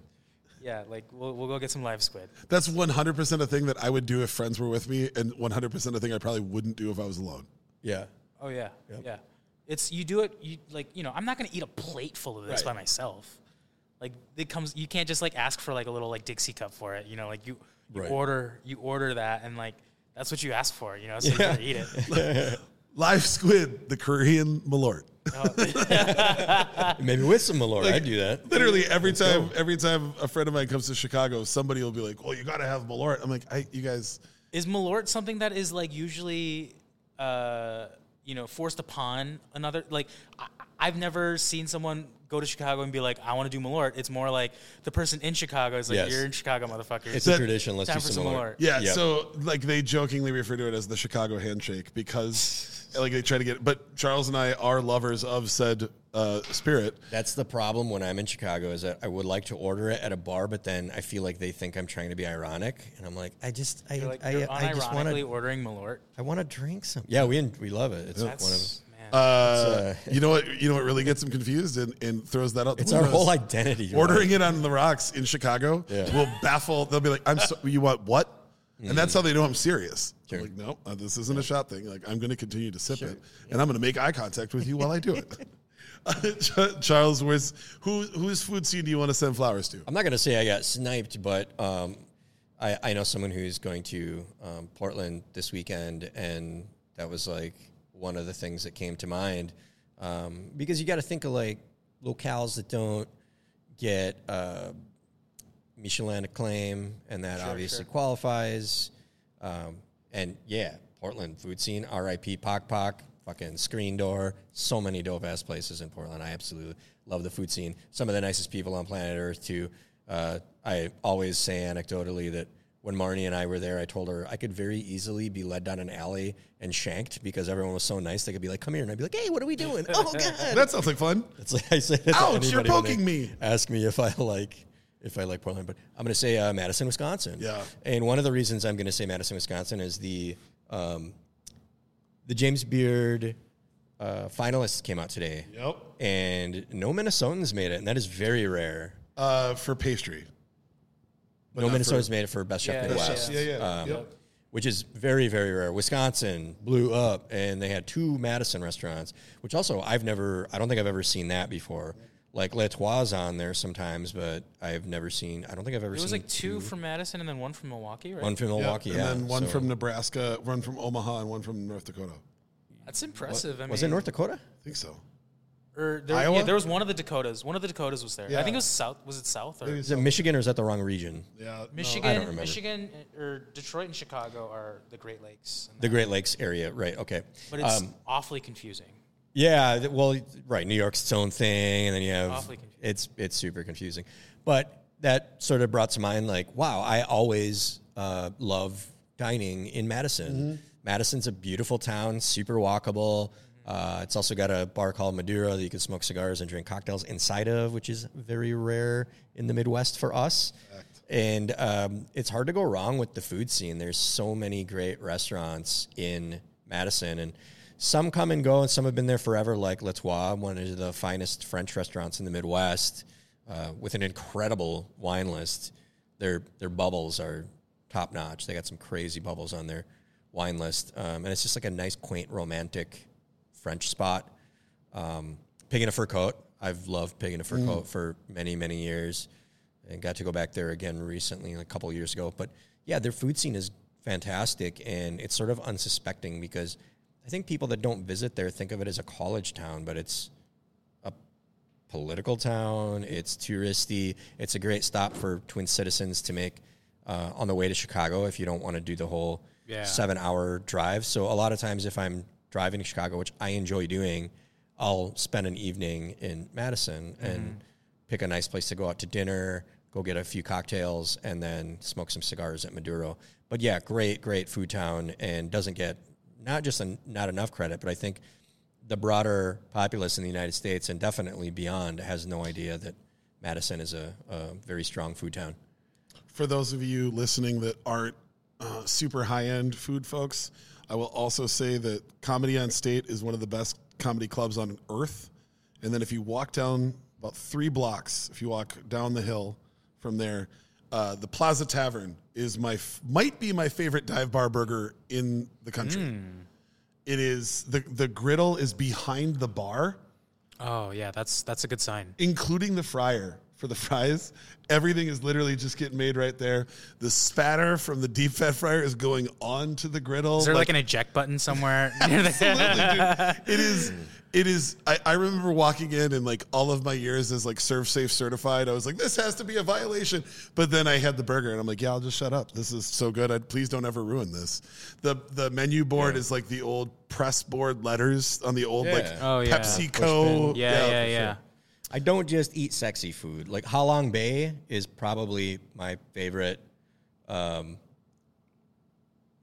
Yeah, like we'll, we'll go get some live squid. That's 100% a thing that I would do if friends were with me, and 100% a thing I probably wouldn't do if I was alone. yeah. Oh yeah, yeah. It's you do it. You like you know. I'm not gonna eat a plate full of this Right. by myself. Like it comes. You can't just like ask for like a little like Dixie cup for it. You know, like you, you Right. order you order that and like that's what you ask for. You know, so you're gonna eat it. [LAUGHS] Live squid, the Korean malort. [LAUGHS] Maybe with some Malort, I'd do that. Literally every time, every time a friend of mine comes to Chicago, somebody will be like, "Well, you got to have malort." I'm like, "I, you guys." [LAUGHS] Is malort something that is like usually, uh, you know, forced upon another? Like, I, I've never seen someone go to Chicago and be like, "I want to do malort." It's more like the person in Chicago is like, Yes. "You're in Chicago, motherfucker." It's That- a tradition. Let's do some some Malort. Malort. Yeah, Yep. so like they jokingly refer to it as the Chicago handshake because like they try to get. But Charles and I are lovers of said uh, spirit. That's the problem when I'm in Chicago is that I would like to order it at a bar, but then I feel like they think I'm trying to be ironic, and I'm like, I just, I, You're like I, you're I just want to, ordering malort. I want to drink some. Yeah, we we love it. It's one of That's. Uh, uh, you know what? You know what really gets them confused and, and throws that out. the it's our window whole identity. Ordering it on the rocks in Chicago Yeah. will baffle. They'll be like, "I'm so, you want what?" And that's how they know I'm serious. Sure. like, no, uh, this isn't a shot thing. Like, I'm going to continue to sip it, and I'm going to make eye contact with you while I do it. [LAUGHS] [LAUGHS] Charles, where's who? Whose food scene do you want to send flowers to? I'm not going to say I got sniped, but um, I, I know someone who's going to um, Portland this weekend, and that was like one of the things that came to mind um, because you got to think of like locales that don't get uh, Michelin acclaim, and that obviously qualifies. Um, and yeah, Portland food scene, R.I.P. Pok Pok, fucking Screen Door. So many dope ass places in Portland. I absolutely love the food scene. Some of the nicest people on planet Earth too. Uh, I always say anecdotally that when Marnie and I were there, I told her I could very easily be led down an alley and shanked because everyone was so nice. They could be like, "Come here," and I'd be like, "Hey, what are we doing?" [LAUGHS] oh god, That sounds like fun. it's like I say. Ouch, you're anybody when they poking me. Ask me if I like if I like Portland, but I'm going to say uh, Madison, Wisconsin. Yeah. And one of the reasons I'm going to say Madison, Wisconsin is the um, the James Beard uh, finalists came out today. Yep. And no Minnesotans made it, and that is very rare. Uh, for pastry. But no Minnesotans for- made it for Best Chef Yeah, Midwest. Yeah, yeah. Um, yep. which is very, very rare. Wisconsin blew up, and they had two Madison restaurants, which also I've never, I don't think I've ever seen that before. Like L'Etoile on there sometimes, but I've never seen. I don't think I've ever seen It was seen like two from Madison and then one from Milwaukee, right? one from Milwaukee, and yeah, and then one So- from Nebraska, one from Omaha, and one from North Dakota. That's impressive. I mean, was it North Dakota? I think so. Or there, Iowa? Yeah, there was one of the Dakotas. One of the Dakotas was there. Yeah. I think it was South. Was it South or Maybe Is it Michigan or is that the wrong region? Yeah. no. Michigan? I don't remember. Michigan uh, or Detroit and Chicago are the Great Lakes. The Great Lakes area, right? Okay, but it's Um, awfully confusing. Yeah, well, right. New York's its own thing, and then you have it's it's super confusing. But that sort of brought to mind, like, wow, I always uh, love dining in Madison. Madison's a beautiful town, super walkable. Uh, it's also got a bar called Maduro that you can smoke cigars and drink cocktails inside of, which is very rare in the Midwest for us. And um, it's hard to go wrong with the food scene. There's so many great restaurants in Madison, and some come and go, and some have been there forever, like L'Etoile, one of the finest French restaurants in the Midwest, uh, with an incredible wine list. Their their bubbles are top notch. They got some crazy bubbles on their wine list, um, and it's just like a nice, quaint, romantic French spot. Um, Pig in a Fur Coat. I've loved Pig in a Fur Coat for many, many years and got to go back there again recently, a couple of years ago. But yeah, their food scene is fantastic and it's sort of unsuspecting because I think people that don't visit there think of it as a college town, but it's a political town. It's touristy. It's a great stop for Twin Citizens to make uh, on the way to Chicago if you don't want to do the whole Yeah. seven hour drive. So a lot of times, if I'm driving to Chicago, which I enjoy doing, I'll spend an evening in Madison and pick a nice place to go out to dinner, go get a few cocktails, and then smoke some cigars at Maduro. But yeah, great, great food town, and doesn't get not just a, not enough credit, but I think the broader populace in the United States and definitely beyond has no idea that Madison is a, a very strong food town. For those of you listening that aren't uh, super high end food folks, I will also say that Comedy on State is one of the best comedy clubs on earth. And then if you walk down about three blocks, if you walk down the hill from there, uh, the Plaza Tavern is my f- might be my favorite dive bar burger in the country. It is the the griddle is behind the bar. Oh yeah, that's that's a good sign. including the fryer for the fries. Everything is literally just getting made right there. The spatter from the deep fat fryer is going onto the griddle. Is there like, an eject button somewhere? [LAUGHS] Absolutely, dude. It is. It is. I, I remember walking in and like all of my years as like ServSafe certified. I was like, this has to be a violation. But then I had the burger and I'm like, yeah, I'll just shut up. This is so good. I, please don't ever ruin this. The the menu board is like the old press board letters on the old like Oh, yeah. PepsiCo. yeah, yeah, for yeah. Sure. I don't just eat sexy food. Like Halong Bay is probably my favorite, um,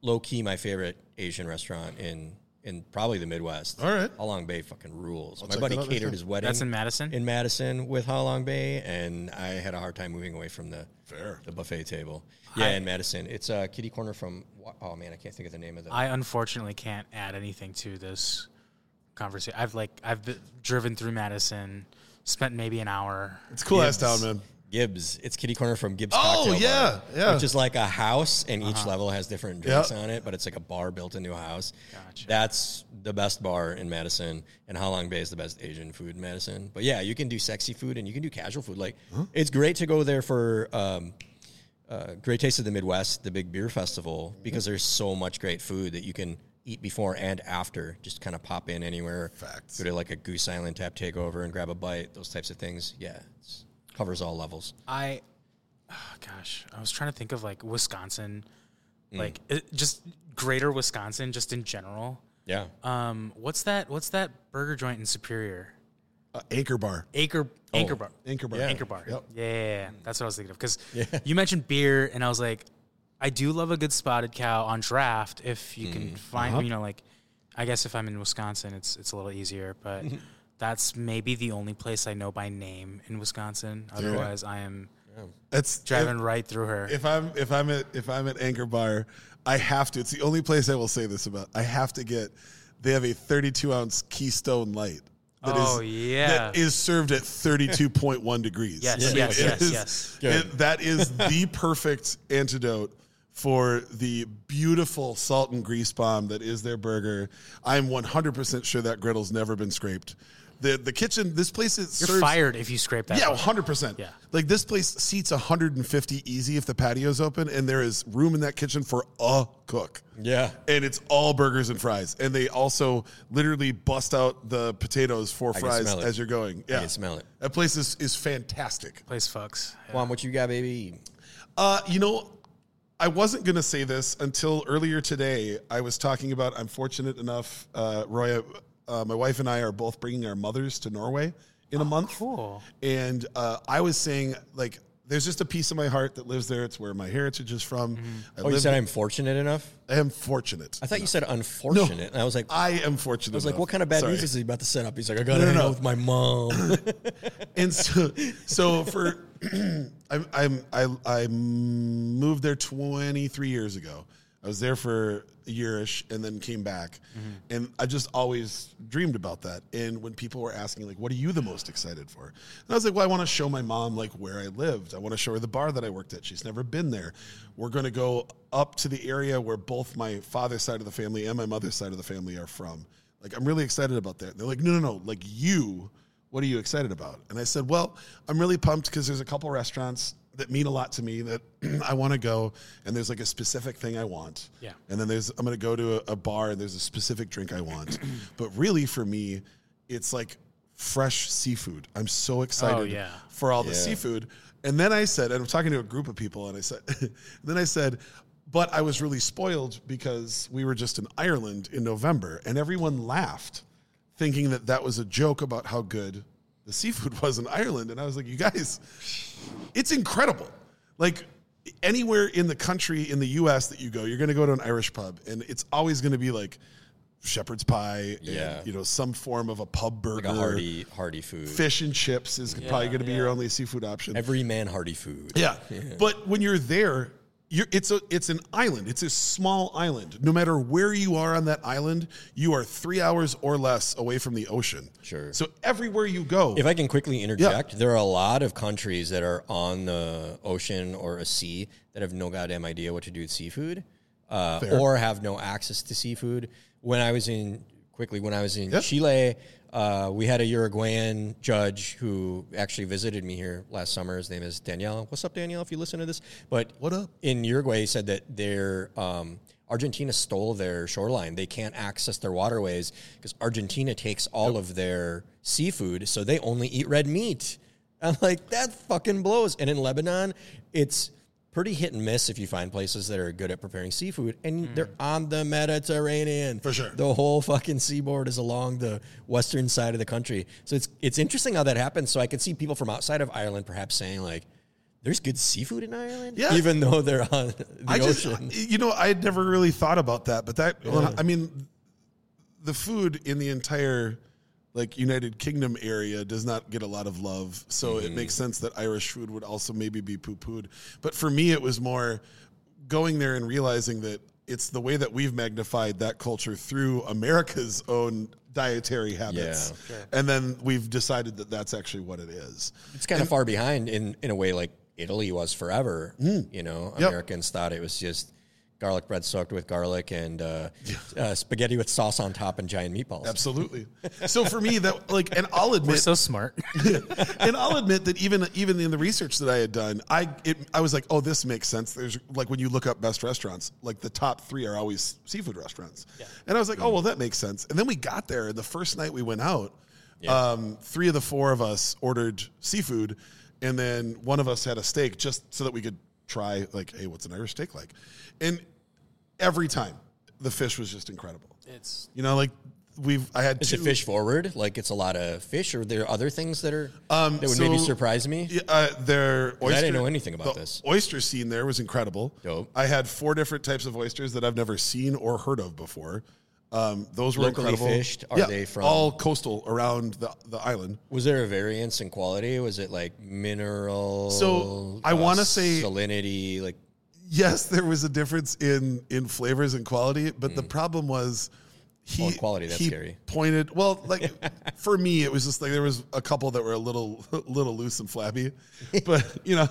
low key my favorite Asian restaurant in in probably the Midwest. All right. Halong Bay fucking rules. my check buddy it out next catered time. his wedding. That's in Madison? In Madison with Halong Bay, and I had a hard time moving away from the Fair. the buffet table. Yeah, in Madison. It's a uh, kitty corner from. Wa- Oh man, I can't think of the name of the. I unfortunately can't add anything to this conversation. I've like I've been, driven through Madison, spent maybe an hour. It's a cool ass Gib's. town, man. Gib's. It's kitty corner from Gib's. Oh, Cocktail yeah, Bar, yeah. Which is like a house, and each level has different drinks Yep. on it, but it's like a bar built into a house. Gotcha. That's the best bar in Madison, and Halong Bay is the best Asian food in Madison. But yeah, you can do sexy food and you can do casual food. Like it's great to go there for. Um, uh, Great Taste of the Midwest, the big beer festival, because there's so much great food that you can eat before and after. Just kind of pop in anywhere. Facts. Go to like a Goose Island tap takeover and grab a bite. Those types of things. Yeah, it covers all levels. I, [SIGHS] oh gosh, I was trying to think of like Wisconsin, Mm. like it, just greater Wisconsin, just in general. Yeah. Um, what's that? What's that burger joint in Superior? Uh, Anchor Bar. Anchor Anchor Bar. Anchor Bar. Yeah. Anchor Bar. Yep. Yeah, yeah, yeah. that's what I was thinking of. Because you mentioned beer, and I was like, I do love a good spotted cow on draft if you can find, Uh-huh. you know, like, I guess if I'm in Wisconsin, it's it's a little easier, but [LAUGHS] that's maybe the only place I know by name in Wisconsin. Otherwise, I am That's driving right through her. If I'm if I'm at if I'm at Anchor Bar, I have to. It's the only place I will say this about. I have to get. They have a 32 ounce Keystone Light. that is- Oh, yeah. that is served at 32.1 degrees. Yes, I mean, yes, it yes, is- yes. it- that is the perfect antidote for the beautiful salt and grease bomb that is their burger. I'm 100% sure that griddle's never been scraped. The the kitchen, this place is You're serves, fired if you scrape that. yeah, bar. hundred percent. Yeah. like this place seats 150 easy if the patio's open, and there is room in that kitchen for a cook. Yeah. and it's all burgers and fries, and they also literally bust out the potatoes for can fries smell it. as you're going. Yeah, can smell it. That place is is fantastic. Place fucks. Yeah. Juan, what you got, baby? Uh, you know, I wasn't going to say this until earlier today. I was talking about. I'm fortunate enough, uh, Roy. Uh, my wife and I are both bringing our mothers to Norway in a month. cool. And uh, I was saying, like, there's just a piece of my heart that lives there. It's where my heritage is from. I, Oh, you live- said I'm fortunate enough? I am fortunate. I thought you said unfortunate. And I was like, I I am fortunate. I was like, enough. what kind of bad Sorry. news is he about to set up? He's like, I got to No, no, hang no. out with my mom. [LAUGHS] and so, so for [CLEARS THROAT] I'm, I'm I I moved there 23 years ago. I was there for a yearish and then came back, mm-hmm. and I just always dreamed about that. And when people were asking like, "What are you the most excited for?" and I was like, "Well, I want to show my mom like where I lived. I want to show her the bar that I worked at. She's never been there. We're going to go up to the area where both my father's side of the family and my mother's side of the family are from. Like, I'm really excited about that." And they're like, "No, no, no! Like you." What are you excited about? And I said, well, I'm really pumped because there's a couple restaurants that mean a lot to me that [CLEARS THROAT] I want to go, and there's like a specific thing I want. Yeah. And then there's I'm going to go to a, a bar and there's a specific drink I want. [CLEARS THROAT] but really, for me, it's like fresh seafood. I'm so excited Oh, yeah. for all the seafood. And then I said, and I'm talking to a group of people, and I said, [LAUGHS] then I said, but I was really spoiled because we were just in Ireland in November, and everyone laughed, thinking that that was a joke about how good the seafood was in Ireland. And I was like, you guys, it's incredible. Like anywhere in the country in the U.S. that you go, you're going to go to an Irish pub, and it's always going to be like shepherd's pie, Yeah. and, you know, some form of a pub burger. like a hearty, hearty food. Fish and chips is probably going to be your only seafood option. Every man hearty food. Yeah. [LAUGHS] But when you're there, you're, it's a it's an island. It's a small island. No matter where you are on that island, you are three hours or less away from the ocean. Sure. So everywhere you go, If I can quickly interject, there are a lot of countries that are on the ocean or a sea that have no goddamn idea what to do with seafood, uh, or have no access to seafood. When I was in quickly, when I was in Yeah. Chile, uh, we had a Uruguayan judge who actually visited me here last summer. His name is Danielle. What's up, Danielle? If you listen to this, but What up? in Uruguay, he said that their um, Argentina stole their shoreline. They can't access their waterways because Argentina takes all of their seafood, so they only eat red meat. I'm like, that fucking blows. And in Lebanon, it's pretty hit and miss if you find places that are good at preparing seafood, and hmm. they're on the Mediterranean For sure. The whole fucking seaboard is along the western side of the country, so it's it's interesting how that happens. So I can see people from outside of Ireland perhaps saying like. There's good seafood in Ireland, Yeah. even though they're on the I just ocean. you know I had never really thought about that, but that well, I mean, the food in the entire like United Kingdom area does not get a lot of love, so it mm-hmm. makes sense that Irish food would also maybe be poo pooed. But for me, it was more going there and realizing that it's the way that we've magnified that culture through America's own dietary habits, Yeah. and then we've decided that that's actually what it is. it's kind of far behind in in a way like Italy was forever. Mm. You know, Yep. Americans thought it was just garlic bread soaked with garlic and uh, [LAUGHS] uh, spaghetti with sauce on top and giant meatballs. Absolutely. So for me, that like, and I'll We're admit, so smart. [LAUGHS] and I'll admit that even even in the research that I had done, I it, I was like, oh, this makes sense. There's like when you look up best restaurants, like the top three are always seafood restaurants, Yeah. and I was like, oh, well, that makes sense. And then we got there, and the first night we went out, um, three of the four of us ordered seafood, and then one of us had a steak just so that we could try like, hey, what's an Irish steak like? And every time, the fish was just incredible. It's You know, like we've I had Is two it fish forward? Like it's a lot of fish, or there are there other things that are Um, that would maybe surprise me? Yeah, uh, their oyster. I didn't know anything about the this. Oyster scene there was incredible. Dope. I had four different types of oysters that I've never seen or heard of before. Um, those were Locally incredible. fished? Are yeah, they from- all coastal around the the island? Was there a variance in quality? Was it like mineral? So, I uh, wanna say- salinity. Like Yes, there was a difference in in flavors and quality, but the hmm. problem was he. Oh, quality, that's he scary. pointed well [LAUGHS] like for me it was just like there was a couple that were a little [LAUGHS] little loose and flabby [LAUGHS] but you know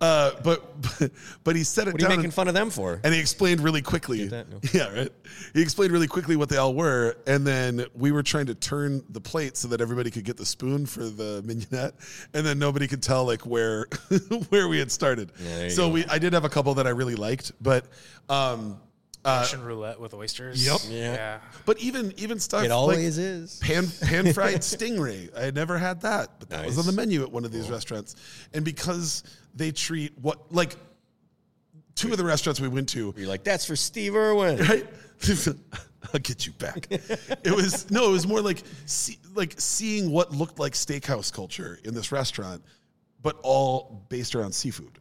uh, but, but but he said it what are you making and- fun of them for? and he explained really quickly. No. Yeah, right. He explained really quickly what they all were, and then we were trying to turn the plate so that everybody could get the spoon for the mignonette, and then nobody could tell like where where we had started. Yeah, so go. we, I did have a couple that I really liked, but um, uh, Russian roulette with oysters. Yep. Yeah. Yeah. but even even stuff It like always is. pan pan [LAUGHS] fried stingray. I had never had that, but that was on the menu at one of these restaurants. And because they treat what like two of the restaurants we went to, You're like that's for Steve Irwin. [LAUGHS] right? [LAUGHS] I'll get you back. It was no, it was more like see, like seeing what looked like steakhouse culture in this restaurant, but all based around seafood.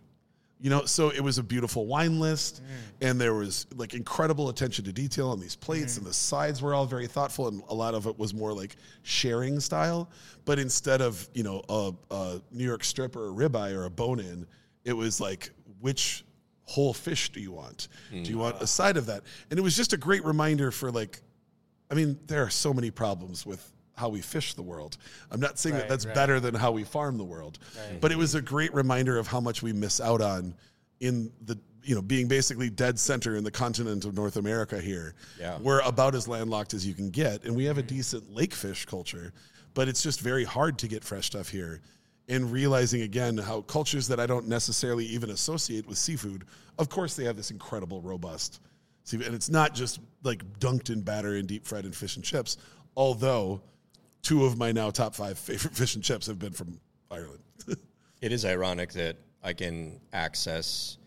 You know, so it was a beautiful wine list, and there was like incredible attention to detail on these plates, and the sides were all very thoughtful, and a lot of it was more like sharing style. But instead of you know a, a New York strip or a ribeye or a bone in, it was like which whole fish do you want? Do you want a side of that? And it was just a great reminder for like, I mean, there are so many problems with how we fish the world. I'm not saying that that's right. better than how we farm the world, but it was a great reminder of how much we miss out on in the you know being basically dead center in the continent of North America here. Yeah. We're about as landlocked as you can get and we have a mm-hmm. decent lake fish culture, but it's just very hard to get fresh stuff here. And realizing again how cultures that I don't necessarily even associate with seafood, of course they have this incredible robust seafood. And it's not just like dunked in batter and deep fried in fish and chips, although two of my now top five favorite [LAUGHS] fish and chips have been from Ireland. [LAUGHS] It is ironic that I can access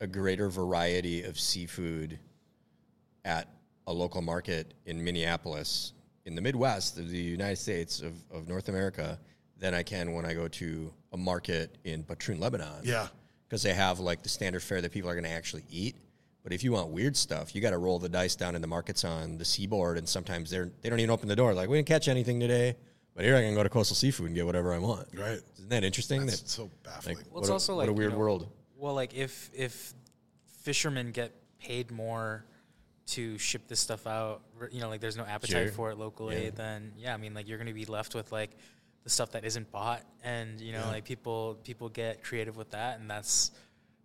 a greater variety of seafood at a local market in Minneapolis, in the Midwest of the United States of, of North America, than I can when I go to a market in Batroun, Lebanon. yeah. Because they have like the standard fare that people are going to actually eat. But if you want weird stuff, you got to roll the dice down in the markets on the seaboard, and sometimes they're they don't even open the door. Like we didn't catch anything today, but here I can go to Coastal Seafood and get whatever I want. Right. Isn't that interesting? That's that so baffling. like, Well, it's what a- also what like a you weird know, world. Well, like if if fishermen get paid more to ship this stuff out, you know, like there's no appetite Sure. for it locally, Yeah. then yeah, I mean, like you're gonna be left with like the stuff that isn't bought, and you know, like people people get creative with that, and that's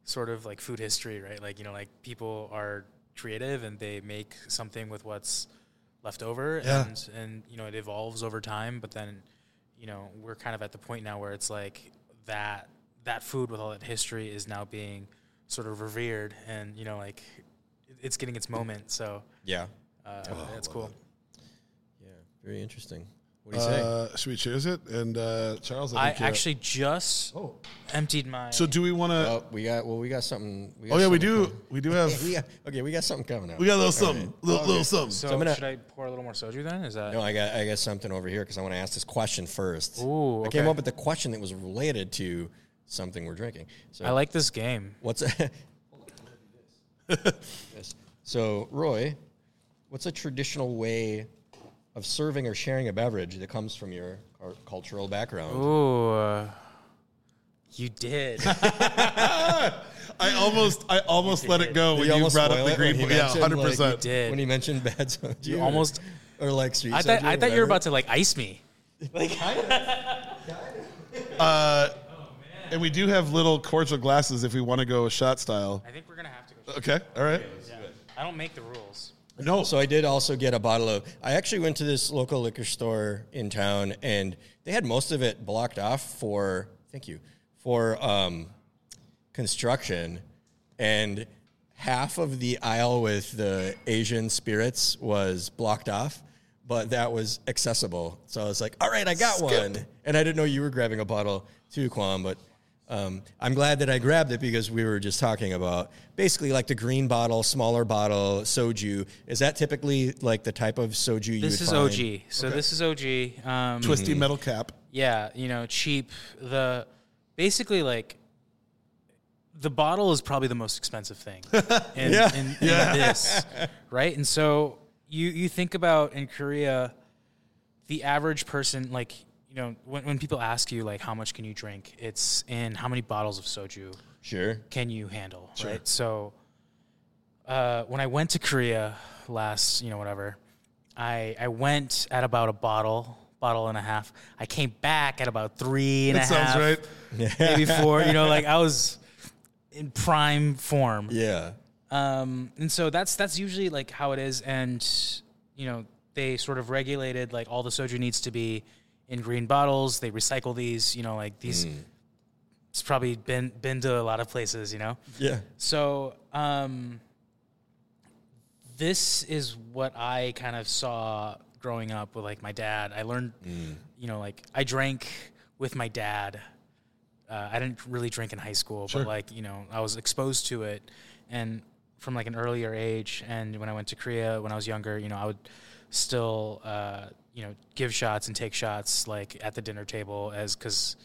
sort of like food history, right? Like you know, like people are creative and they make something with what's left over, Yeah. and and you know, it evolves over time, but then you know, we're kind of at the point now where it's like that that food with all that history is now being sort of revered, and you know, like it's getting its moment. So Yeah. uh, Oh, that's cool. it. Yeah. Very interesting. What do you say? Uh, should we cheers it? And uh, Charles, I, I think, uh, actually just Oh. emptied my. So do we want to? Oh, we got well. We got something. We got oh yeah, we do. coming. We do have. [LAUGHS] we got, okay, we got something coming up. We got a little something. right. Little, little something. so I'm gonna- should I pour a little more soju then? Is that No, I got I got something over here because I want to ask this question first. Ooh, I came up with the question that was related to something we're drinking. So I like this game. what's a [LAUGHS] Yes. So Roy, what's a traditional way of serving or sharing a beverage that comes from your cultural background? Ooh, uh, you did. [LAUGHS] [LAUGHS] I almost, I almost let it go Did when you you almost brought up the green. when Yeah, hundred like, you percent. did. When he mentioned bad [LAUGHS] soju, You or- almost- or like street I thought I thought you were about to like ice me. Like uh and we do have little cordial glasses if we want to go shot style. I think we're gonna have to go. Okay, all right. Yeah. I don't make the rules. No, So I did also get a bottle of. I actually went to this local liquor store in town, and they had most of it blocked off for. Thank you for um, construction, and half of the aisle with the Asian spirits was blocked off, but that was accessible. So I was like, "All right, I got Skip. one," and I didn't know you were grabbing a bottle too, Kwam, but. Um, I'm glad that I grabbed it because we were just talking about basically like the green bottle, smaller bottle soju. Is that typically like the type of soju you This would is find? OG. So this is OG. Um, Twisty metal cap. Yeah, you know, cheap. The basically like the bottle is probably the most expensive thing [LAUGHS] in, Yeah. in, in [LAUGHS] this, right? And so you you think about in Korea, the average person like you know when when people ask you like how much can you drink, it's in how many bottles of soju Sure. can you handle, right? So uh, when I went to Korea last, you know, whatever, I I went at about a bottle, bottle and a half. I came back at about three and a That half, sounds right. [LAUGHS] maybe four. You know, like I was in prime form. Yeah. Um, and so that's that's usually like how it is, and you know they sort of regulated like all the soju needs to be in green bottles. They recycle these, you know, like these. It's probably been been to a lot of places, you know. Yeah. So um, this is what I kind of saw growing up with like my dad. I learned, you know, like I drank with my dad. Uh, I didn't really drink in high school, but like you know, I was exposed to it, and from like an earlier age. And when I went to Korea when I was younger, you know, I would still, uh, you know, give shots and take shots like at the dinner table as because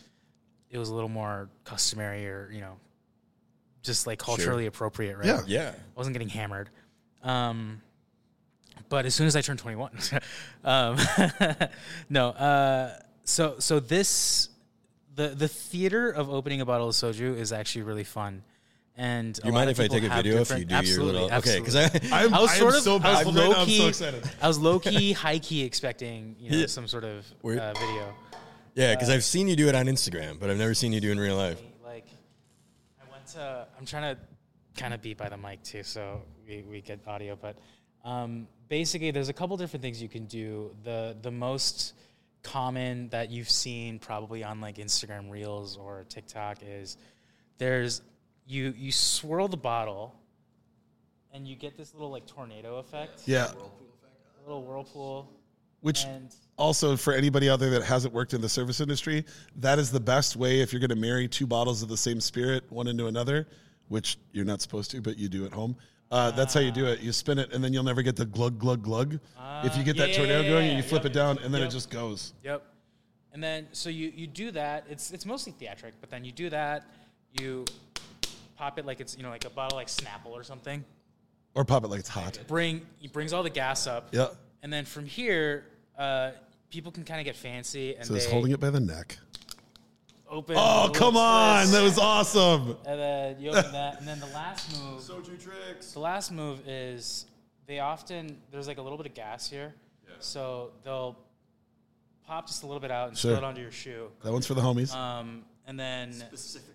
it was a little more customary or you know, just like culturally appropriate, right? Yeah. Yeah. I wasn't getting hammered. Um, but as soon as I turned 21, [LAUGHS] um, [LAUGHS] no. Uh, so so this the the theater of opening a bottle of soju is actually really fun. And You mind if I take a video if you do your little? Okay, because I, I'm, I was I am sort of so I was baffled right low now. I'm key so excited. I was low key, [LAUGHS] high key expecting you know Yeah. some sort of uh, video. yeah, because I've seen you do it on Instagram, but I've never seen you do it in real life. Like, I went to. I'm trying to kind of beat by the mic too, so we, we get audio. But um, basically, there's a couple different things you can do. The the most common that you've seen probably on like Instagram Reels or TikTok is there's you you swirl the bottle and you get this little like tornado effect. Yeah. A little whirlpool. Which And also for anybody out there that hasn't worked in the service industry, that is the best way if you're going to marry two bottles of the same spirit, one into another, which you're not supposed to, but you do at home. Uh, that's how you do it. You spin it, and then you'll never get the glug glug glug. if you get that tornado yeah, going, yeah, and you flip yep. it down, and then Yep. it just goes. Yep. And then so you you do that. It's it's mostly theatric, but then you do that. You pop it like it's you know like a bottle like Snapple or something. Or pop it like it's hot. Bring it brings all the gas up. Yeah. And then from here, uh, people can kind of get fancy and So they it's holding it by the neck. open. Oh, the come on. twist, That was awesome. And then you open that, and then the last move. [LAUGHS] Soju tricks. The last move is they often there's like a little bit of gas here, so they'll pop just a little bit out and Sure. spill it onto your shoe. That one's for the homies. Um, and then Specifically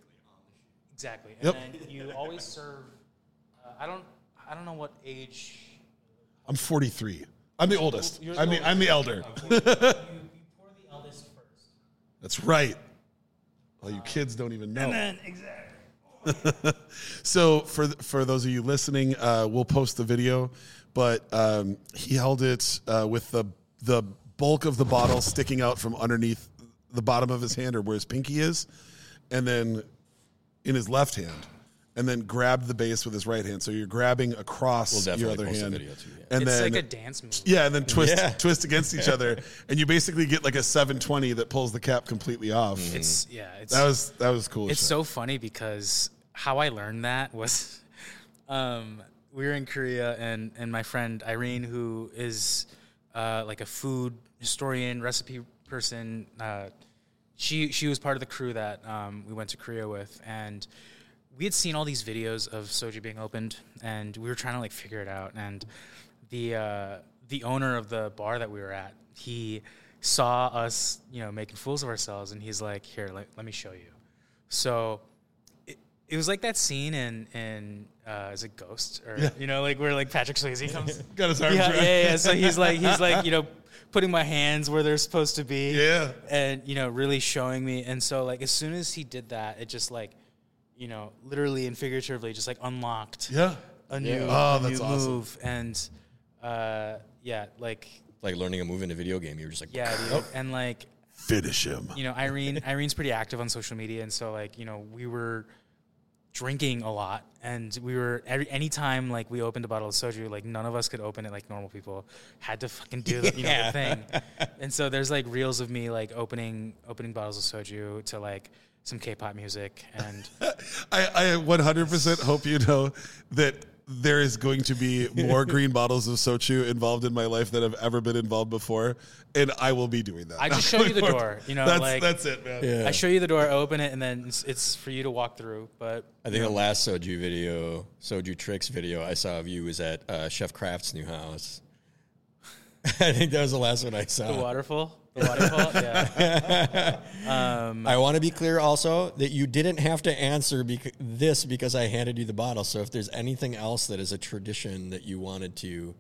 exactly, and Yep. then you always serve. Uh, I don't, I don't know what age. I'm 43. I'm the oldest. You're I'm the the, I'm the elder. you, you pour the eldest first. That's right. Well, you kids don't even know. And then exactly. [LAUGHS] So for for those of you listening, uh, we'll post the video, but um, he held it uh, with the the bulk of the bottle sticking out from underneath the bottom of his hand or where his pinky is, and then in his left hand, and then grabbed the base with his right hand. So you're grabbing across We'll your definitely other post the hand, video too, yeah. and It's then like a dance move. yeah, and then twist Yeah. twist against each other, [LAUGHS] and you basically get like a 720 that pulls the cap completely off. It's yeah. It's That was that was cool. as It's shit. so funny because how I learned that was [LAUGHS] um, we were in Korea and and my friend Irene, who is uh, like a food historian, recipe person, uh, she she was part of the crew that um, we went to Korea with, and we had seen all these videos of soju being opened, and we were trying to like figure it out. And the uh, the owner of the bar that we were at, he saw us, you know, making fools of ourselves, and he's like, "Here, let, let me show you." So it, it was like that scene in in uh, is it Ghost or you know like where like Patrick Swayze comes. [LAUGHS] Got his arms yeah, around- yeah, yeah. So he's like he's like you know putting my hands where they're supposed to be. Yeah. And you know really showing me. And so like as soon as he did that, it just like you know literally and figuratively just like unlocked yeah. a new, Oh, a that's new awesome. move. And uh, yeah, like Like learning a move in a video game. You're just like, yeah, dude. and like Finish him. you know, Irene Irene's pretty active on social media, and so like you know we were drinking a lot, and we were every anytime like we opened a bottle of soju, like none of us could open it like normal people. Had to fucking do the, you know the thing, [LAUGHS] and so there's like reels of me like opening opening bottles of soju to like some K-pop music, and [LAUGHS] I, I 100% hope you know that there is going to be more [LAUGHS] green bottles of soju involved in my life than I've ever been involved before, and I will be doing that. I just [LAUGHS] show you the door, you know, that's like- that's it, man. Yeah. I show you the door, open it, and then it's, it's for you to walk through. But I think the last Soju video, Soju Tricks video I saw of you was at uh, Chef Kraft's new house. [LAUGHS] I think that was the last one I saw. the waterfall, the waterfall, yeah. Um, [LAUGHS] I want to be clear also that you didn't have to answer bec- this because I handed you the bottle. So if there's anything else that is a tradition that you wanted to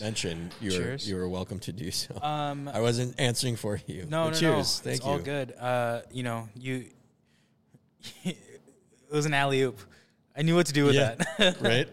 mention, you're Cheers. you're welcome to do so. Um, I wasn't answering for you. No, no, cheers. no. Thank it's you. all good. Uh, you know, you. [LAUGHS] it was an alley oop. I knew what to do with Yeah. that. [LAUGHS] right?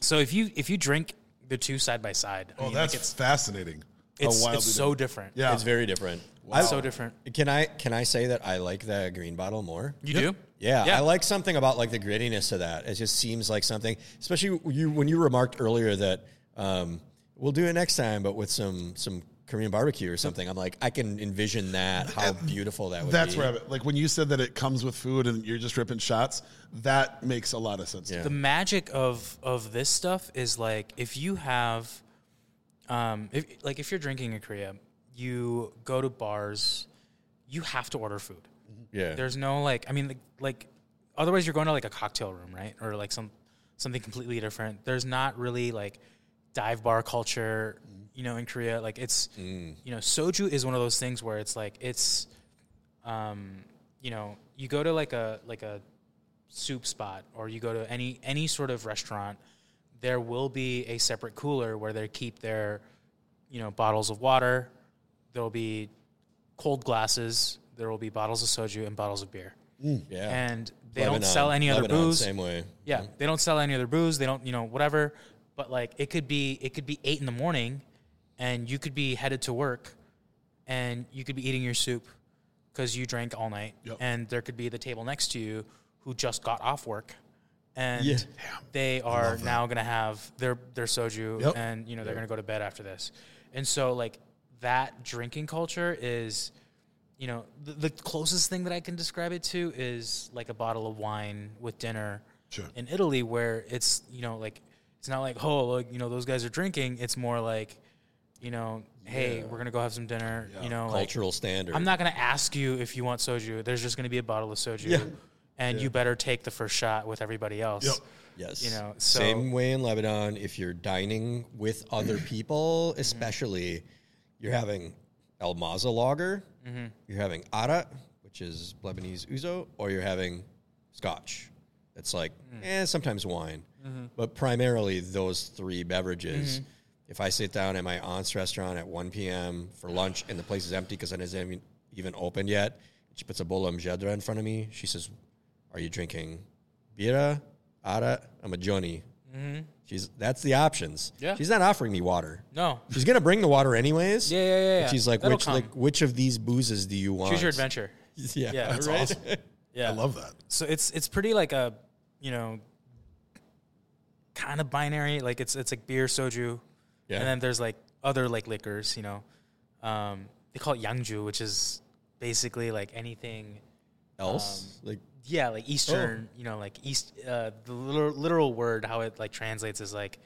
so if you if you drink the two side by side, I Oh, mean, that's like it's fascinating. It's, wildly it's so different. Yeah. It's very different. it's so different. Can I can I say that I like the green bottle more? You Yep. do? Yeah, Yeah. I like something about like the grittiness of that. It just seems like something, especially you when you remarked earlier that um, we'll do it next time, but with some some Korean barbecue or something. I'm like, I can envision that how beautiful that would That's be. where I'm. Like when you said that it comes with food and you're just ripping shots, that makes a lot of sense. Yeah. The magic of of this stuff is like if you have, um, if like if you're drinking in Korea, you go to bars, you have to order food. yeah. There's no like I mean like, like otherwise you're going to like a cocktail room, right? Or like some something completely different. There's not really like dive bar culture, you know, in Korea. Like it's mm. you know, soju is one of those things where it's like it's um, you know, you go to like a like a soup spot or you go to any any sort of restaurant, there will be a separate cooler where they keep their you know, bottles of water. There'll be cold glasses. There will be bottles of soju and bottles of beer. Mm. yeah. And they Lebanon- don't sell any other Lebanon, booze. Same way. Yeah, mm-hmm. they don't sell any other booze. They don't, you know, whatever. But like, it could be, it could be eight in the morning, and you could be headed to work, and you could be eating your soup because you drank all night, Yep. and there could be the table next to you who just got off work, and Yeah. they are now going to have their their soju, Yep. and you know they're going to go to bed after this, and so like that drinking culture is you know, the, the closest thing that I can describe it to is like a bottle of wine with dinner Sure. in Italy, where it's you know like it's not like oh like you know those guys are drinking. It's more like you know hey we're gonna go have some dinner. You know like Cultural standard. I'm not gonna ask you if you want soju. There's just gonna be a bottle of soju, Yeah. and you better take the first shot with everybody else. Yep. Yes. You know, so- same way in Lebanon. If you're dining with other [CLEARS THROAT] people, Mm-hmm. especially, you're having Almaza lager, Mm-hmm. you're having Ara, which is Lebanese ouzo, or you're having Scotch. It's like, Mm. eh, sometimes wine, Mm-hmm. but primarily those three beverages. If I sit down at my aunt's restaurant at 1 p.m. for lunch and the place is empty because it hasn't even, even opened yet, she puts a bowl of mjedra in front of me. She says, "Are you drinking bira, ara, I'm a Johnny?" She's that's the options. Mm-hmm. Yeah. she's not offering me water. No. She's gonna bring the water anyways. Yeah, yeah, yeah. Yeah. she's like, That'll which come. like which of these boozes do you want? choose your adventure. [LAUGHS] Yeah, Yeah, That's right? awesome. [LAUGHS] Yeah, I love that. so it's it's pretty like a you know kind of binary like it's it's like beer soju Yeah. and then there's like other like liquors you know um they call it yangju which is basically like anything Else, Um, like yeah like eastern Oh. you know like east uh the literal, literal word how it like translates is like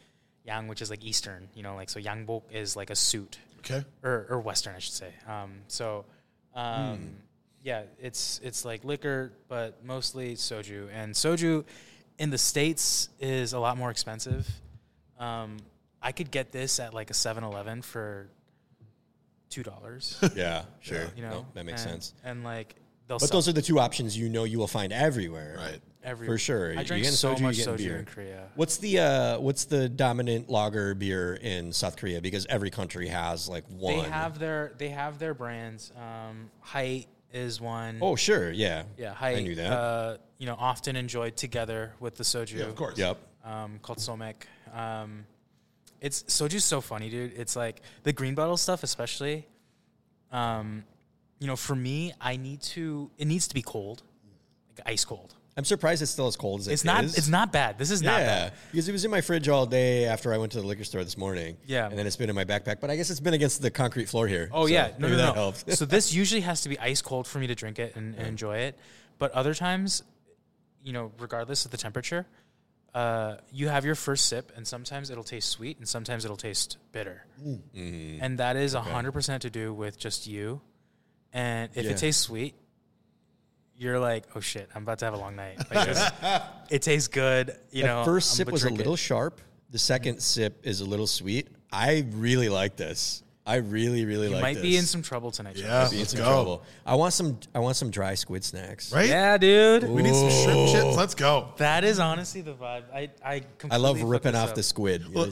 yang which is like eastern you know like so yangbok is like a suit Okay. or, or Western, I should say. Um, so, um, yeah, it's it's like liquor, but mostly soju. And soju in the states is a lot more expensive. Um, I could get this at like a 7-Eleven for two dollars. [LAUGHS] yeah, sure. you know, No, that makes and, sense. And like they'll But sell those are the two options you know you will find everywhere. Right. every for sure. I You're drink so soju, you're much soju beer. in Korea. What's the uh, what's the dominant lager beer in South Korea? Because every country has like one. They have their they have their brands. Um, Hite is one. Oh, sure. Yeah. yeah, Hite. I knew that. Uh, you know, often enjoyed together with the soju. Yeah, of course. Yep. um, called somaek. Um, it's soju's so funny, dude. It's like the green bottle stuff, especially. Um, you know, for me, I need to. It needs to be cold, like ice cold. I'm surprised it's still as cold as it It's not. is. It's not bad. This is not bad. Yeah, because it was in my fridge all day after I went to the liquor store this morning. Yeah. and then it's been in my backpack. But I guess it's been against the concrete floor here. Oh so yeah, no, maybe no, that no. helps. so this usually has to be ice cold for me to drink it and, and enjoy it. But other times, you know, regardless of the temperature, uh, you have your first sip, and sometimes it'll taste sweet, and sometimes it'll taste bitter, Mm-hmm. and that is hundred percent to do with just you. And if Yeah. it tastes sweet, you're like, oh shit, I'm about to have a long night. Like, this- [LAUGHS] it tastes good. You the know, 1st I'm sip gonna was a drink it. little sharp. The second sip is a little sweet. I really like this. I really, really like. You like might this. be in some trouble tonight. Yeah. Travis. Be in Let's some go. trouble. I want some. I want some dry squid snacks. Right? Yeah, dude. We need some shrimp chips. Let's go. That is honestly the vibe. I I, I love ripping off up. the squid. Well,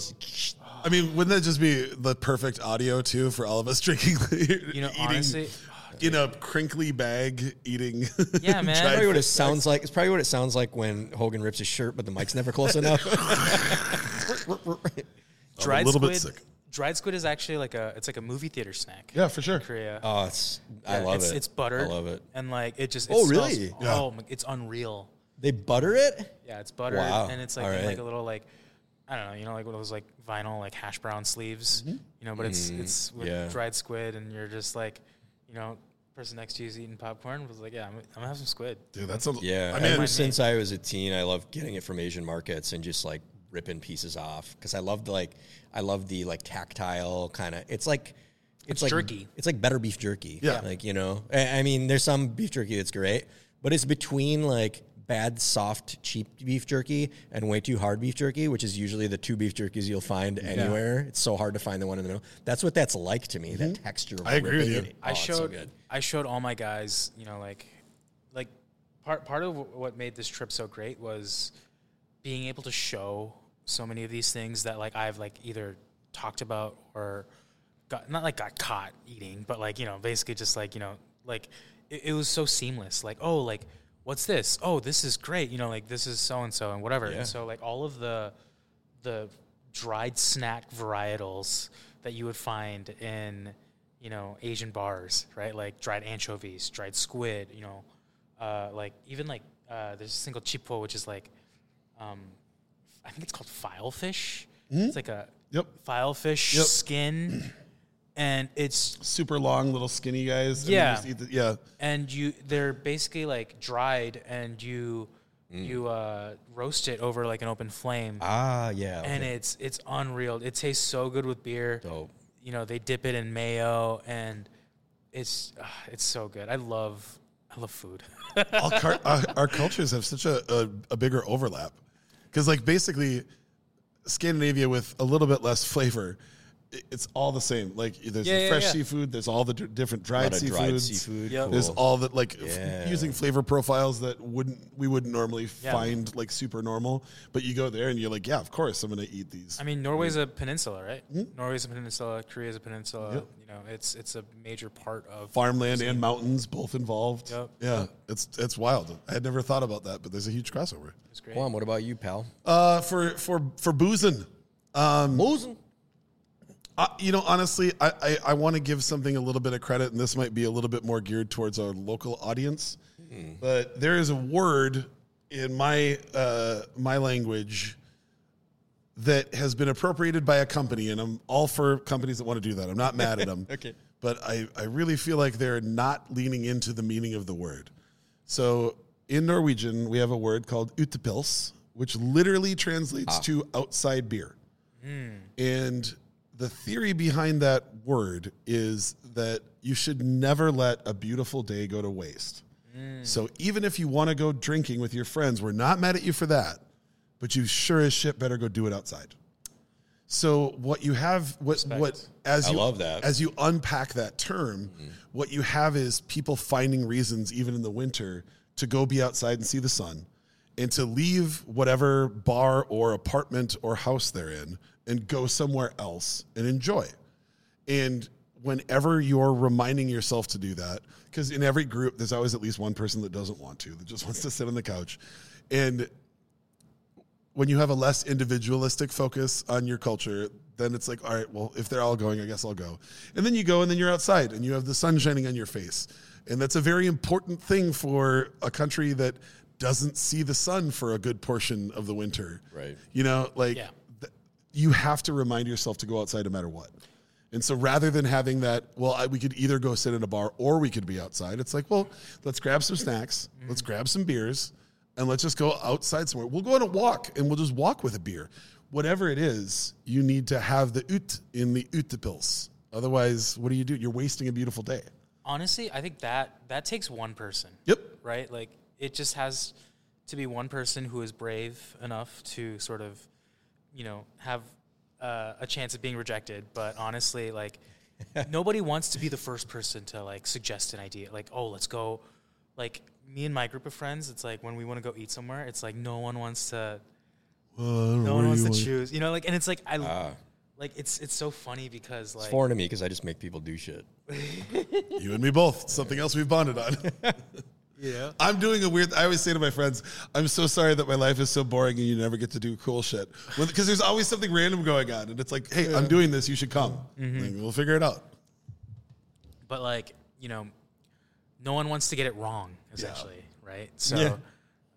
I mean, wouldn't that just be the perfect audio too for all of us [LAUGHS] drinking? [LAUGHS] You know, eating honestly, oh, in a crinkly bag, eating. [LAUGHS] Yeah, man. dried probably what it sounds like. It's probably what it sounds like when Hogan rips his shirt, but the mic's never close enough. dried a little bit squid. sick. Dried squid is actually like a it's like a movie theater snack. Yeah, for sure. in Korea. oh, it's. I Yeah, love it's, it. It's buttered. I love it. And like it just. It Oh, smells- really? Yeah. Oh, my, it's unreal. They butter it. Yeah, it's buttered, Wow. and it's like All in like right. a little like. I don't know, you know, like one of those like vinyl like hash brown sleeves, you know, but it's it's with Mm-hmm. yeah. dried squid, and you're just like, you know, person next to you is eating popcorn. Was like, yeah, I'm, I'm gonna have some squid. Dude, that sounds. Yeah, I mean, ever since I was a teen, I loved getting it from Asian markets and just like ripping pieces off because I loved like I love the like tactile kind of. It's like it's, It's like jerky. It's like better beef jerky. Yeah. like you know. I, I mean, there's some beef jerky that's great, but it's between like bad soft cheap beef jerky and way too hard beef jerky, which is usually the two beef jerkies you'll find anywhere. It's so hard to find the one in the middle. That's what that's like to me. That texture. Of Mm-hmm. I agree with you. it. I Oh, it's showed so good. I showed all my guys, you know, like like part part of what made this trip so great was being able to show so many of these things that like I've like either talked about or got not like got caught eating, but like, you know, basically just like, you know, like it, it was so seamless. Like, oh, like what's this? Oh, this is great. You know, like this is so and so and whatever. Yeah. And so like all of the the dried snack varietals that you would find in you know Asian bars, right? Like dried anchovies, dried squid. You know, uh, like even like uh, there's a single chipo, which is like, um, I think it's called file fish. It's like a Yep. file fish Yep. skin, [CLEARS THROAT] and it's Super long, little skinny guys. and you Yeah. just eat the- yeah. and you they're basically like dried, and you Mm. you uh, roast it over like an open flame. Ah, yeah. and it's it's unreal. It tastes so good with beer. Dope. You know, they dip it in mayo, and it's uh, it's so good. I love I love food. [LAUGHS] Car- our, our cultures have such a, a, a bigger overlap because like basically scandinavia with a little bit less flavor it's all the same like there's Yeah, the fresh yeah. seafood there's all the d- different A dried lot seafoods dried seafood. Yep. there's all that like f- using flavor profiles that wouldn't we wouldn't normally Yeah. find like super normal but you go there and you're like yeah of course i'm gonna eat these I mean, Norway's a peninsula, right? Norway's a peninsula. Korea's a peninsula. Mm-hmm. Yep. You know, it's it's a major part of farmland and mountains both involved Yep. yeah it's it's wild i had never thought about that but there's a huge crossover It's great. Juan, what about you, pal? uh for for for boozing um Boozing. Uh, you know, honestly, I, I, I want to give something a little bit of credit, and this might be a little bit more geared towards our local audience. But there is a word in my uh, my language that has been appropriated by a company, and I'm all for companies that want to do that. I'm not mad at them. [LAUGHS] Okay. But I, I really feel like they're not leaning into the meaning of the word. So in Norwegian, we have a word called utepils, which literally translates to outside beer. And the theory behind that word is that you should never let a beautiful day go to waste. Mm. So even if you want to go drinking with your friends, we're not mad at you for that, but you sure as shit better go do it outside. So what you have, what what as I you love that. as you unpack that term, mm-hmm. what you have is people finding reasons, even in the winter, to go be outside and see the sun, and to leave whatever bar or apartment or house they're in and go somewhere else and enjoy. And whenever you're reminding yourself to do that, because in every group, there's always at least one person that doesn't want to, that just wants to sit on the couch. And when you have a less individualistic focus on your culture, then it's like, all right, well, if they're all going, I guess I'll go. And then you go, and then you're outside, and you have the sun shining on your face, and that's a very important thing for a country that doesn't see the sun for a good portion of the winter. Right. You know, like Yeah. You have to remind yourself to go outside no matter what. And so rather than having that, well, I, we could either go sit in a bar or we could be outside. It's like, well, let's grab some snacks, mm-hmm. let's grab some beers, and let's just go outside somewhere. We'll go on a walk and we'll just walk with a beer. Whatever it is, you need to have the ut in the utepils. Otherwise, what do you do? You're wasting a beautiful day. Honestly, I think that that takes one person. Yep. Right? Like it just has to be one person who is brave enough to sort of, you know, have uh, a chance of being rejected. But honestly, like nobody wants to be the first person to like suggest an idea. Like, oh, let's go. Like me and my group of friends, it's like when we want to go eat somewhere, it's like no one wants to. No one wants to choose. You know, like, and it's like I. like it's it's so funny because like It's foreign to me because I just make people do shit. [LAUGHS] You and me both. Something else we've bonded on. [LAUGHS] yeah I'm doing a weird. I always say to my friends, "I'm so sorry that my life is so boring and you never get to do cool shit." Because there's always something random going on, and it's like, "Hey, I'm doing this. You should come. Like, we'll figure it out." but like you know no one wants to get it wrong essentially right so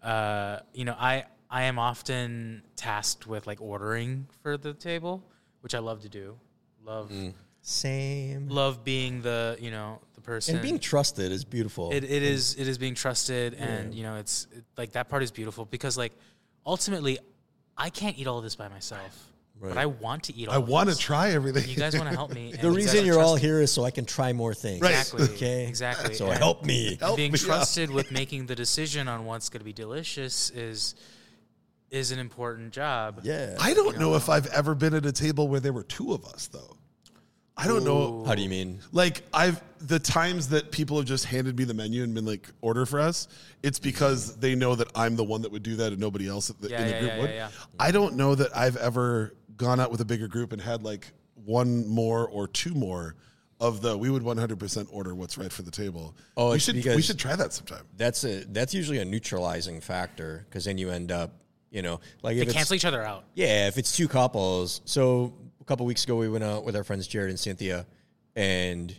uh you know i i am often tasked with like ordering for the table which i love to do love Same. love being the you know the person And being trusted is beautiful. it, it is it is being trusted and you know it's it, like that part is beautiful because like ultimately i can't eat all of this by myself but i want to eat all I of want to try everything. you guys want to help me [LAUGHS] the reason you're all trust- here is so I can try more things. Right. [LAUGHS] exactly Okay. exactly So And- help me. Help being me trusted with [LAUGHS] making the decision on what's going to be delicious is is an important job. Yeah. I don't know if I've ever been at a table where there were two of us, though. I don't know. How do you mean? Like I've the times that people have just handed me the menu and been like, "Order for us." It's because they know that I'm the one that would do that, and nobody else in the, Yeah, in the yeah, group yeah, would. yeah, yeah. I don't know that I've ever gone out with a bigger group and had like one more or two more of the. We would 100% order what's right for the table. Oh, we it's should we because- should try that sometime. That's a that's usually a neutralizing factor because then you end up, you know, like They if it's, cancel each other out. Yeah, if it's two couples. So a couple weeks ago, we went out with our friends Jared and Cynthia, and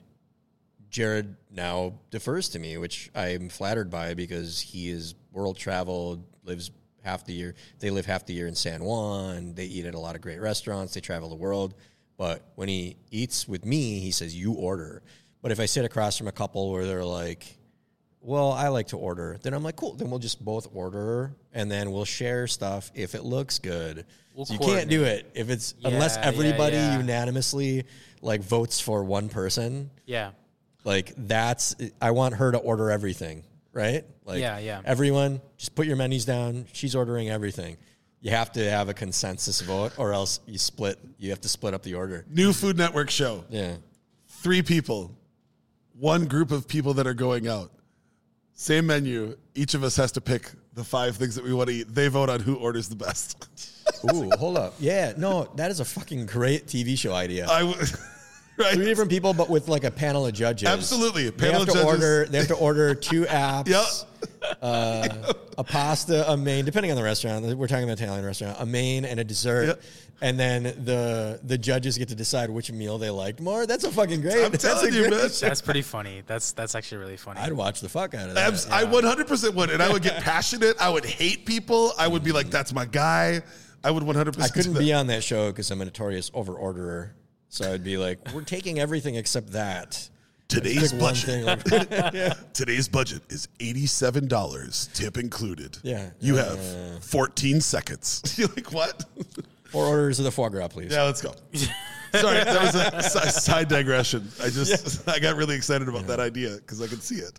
Jared now defers to me, which I'm flattered by because he is world traveled, lives half the year. They live half the year in San Juan. They eat at a lot of great restaurants. They travel the world. But when he eats with me, he says, "You order." But if I sit across from a couple where they're like, well, I like to order. Then I'm like, cool. Then we'll just both order, and then we'll share stuff if it looks good. We'll you can't do it if it's unless Yeah, yeah, everybody yeah. unanimously like votes for one person. Yeah. Like that's I want her to order everything, right? Like Yeah, yeah. Everyone, just put your menus down. She's ordering everything. You have to have a consensus vote, or else you split. You have to split up the order. New Food Network show. Yeah. Three people, one group of people that are going out. Same menu. Each of us has to pick the five things that we want to eat. They vote on who orders the best. [LAUGHS] Ooh, hold up. Yeah, no, that is a fucking great TV show idea. I w- [LAUGHS] right. three different people, but with like a panel of judges. Absolutely, a They panel have of to judges. order. They have to order two [LAUGHS] apps. Yep. Uh, a pasta, a main, depending on the restaurant. We're talking about Italian restaurant. A main and a dessert, Yep. and then the the judges get to decide which meal they liked more. That's a fucking great. I'm that's telling a you, man. That's pretty funny. That's that's actually really funny. I'd watch the fuck out of that. Abs- I 100% would. And I would get passionate. I would hate people. I would be like, that's my guy. I would 100% I couldn't be on that show because I'm a notorious over orderer. So I'd be like, we're taking everything except that. Today's Pick one budget. thing. [LAUGHS] Today's budget is $87, tip included. Yeah. You Yeah, have yeah, yeah. 14 seconds. [LAUGHS] You're like, what? Four orders of the foie gras, please. yeah, let's go. [LAUGHS] Sorry, that was a si- side digression. I just, I got really excited about that idea because I could see it.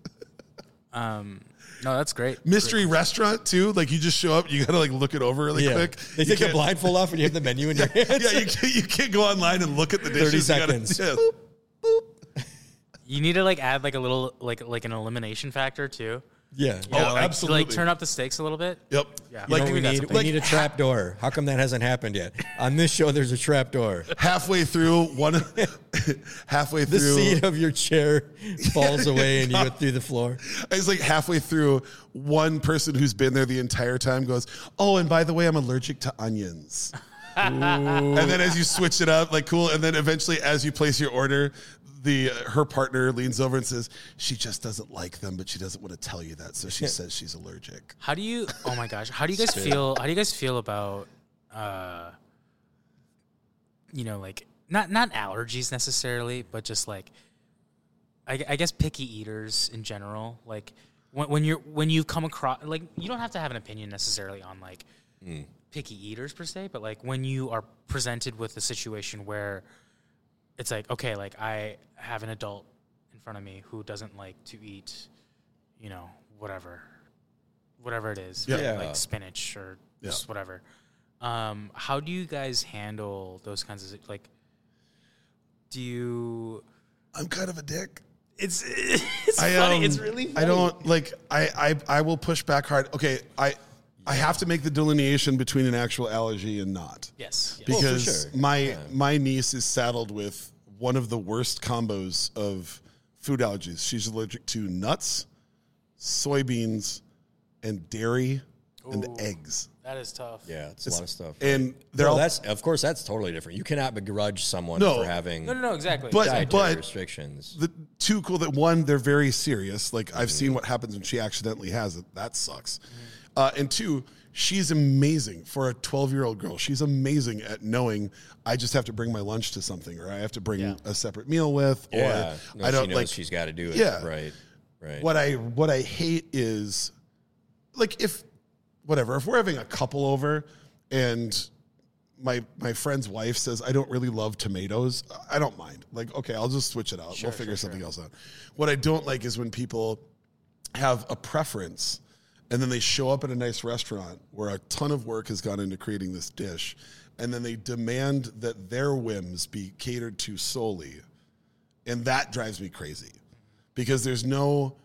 um, no, that's great. Mystery restaurant too. Like you just show up, you gotta like look it over really Yeah. quick. They You take the can't- blindfold off and you have the menu in your hands. Yeah, you can't, you can't go online and look at the dishes. 30 You gotta- seconds. yeah. You need to like add like a little like like an elimination factor too. Yeah. You Oh, know, like, absolutely. Like turn up the stakes a little bit. Yep. Yeah. You Like, know, we we need, something. we need a trap door. How come that hasn't happened yet? On this show, there's a trap door. halfway through one, [LAUGHS] halfway through The seat of your chair falls [LAUGHS] away and you go through the floor. It's like halfway through, one person who's been there the entire time goes, "Oh, and by the way, I'm allergic to onions." [LAUGHS] and then as you switch it up, like cool, and then eventually as you place your order, the uh, her partner leans over and says she just doesn't like them, but she doesn't want to tell you that, so she [LAUGHS] says she's allergic. How do you? Oh my gosh! How do you guys feel? How do you guys feel about, uh, you know, like not not allergies necessarily, but just like, I, I guess picky eaters in general. Like when when you're when you come across like you don't have to have an opinion necessarily on like picky eaters per se, but like when you are presented with a situation where it's like okay, like I have an adult in front of me who doesn't like to eat, you know, whatever, whatever it is, Yeah. Like spinach or Yeah. just whatever. Um, how do you guys handle those kinds of like? Do you? I'm kind of a dick. It's [LAUGHS] it's I, funny. um, it's really. Funny. I don't like. I, I I will push back hard. Okay, I I have to make the delineation between an actual allergy and not. Yes. yes. Oh, because sure. my my niece is saddled with one of the worst combos of food allergies. She's allergic to nuts, soybeans, and dairy and eggs. that is tough. Yeah, it's, a lot of stuff. And they're no, all that's of course that's totally different. You cannot begrudge someone No. for having No, no, no. Exactly. But- dietary but- restrictions. the two cool that one they're very serious. Like I've mm-hmm. seen what happens when she accidentally has it. That sucks. Mm-hmm. Uh, and two, she's amazing for a 12 year old girl. She's amazing at knowing I just have to bring my lunch to something, or I have to bring Yeah. a separate meal with, or yeah, no, I don't she like she's got to do it. Yeah. right, right. what I what I hate is like if whatever if we're having a couple over and my my friend's wife says I don't really love tomatoes, I don't mind. Like okay, I'll just switch it out. we'll figure something else out. What I don't like is when people have a preference and then they show up at a nice restaurant where a ton of work has gone into creating this dish and then they demand that their whims be catered to solely and that drives me crazy because there's no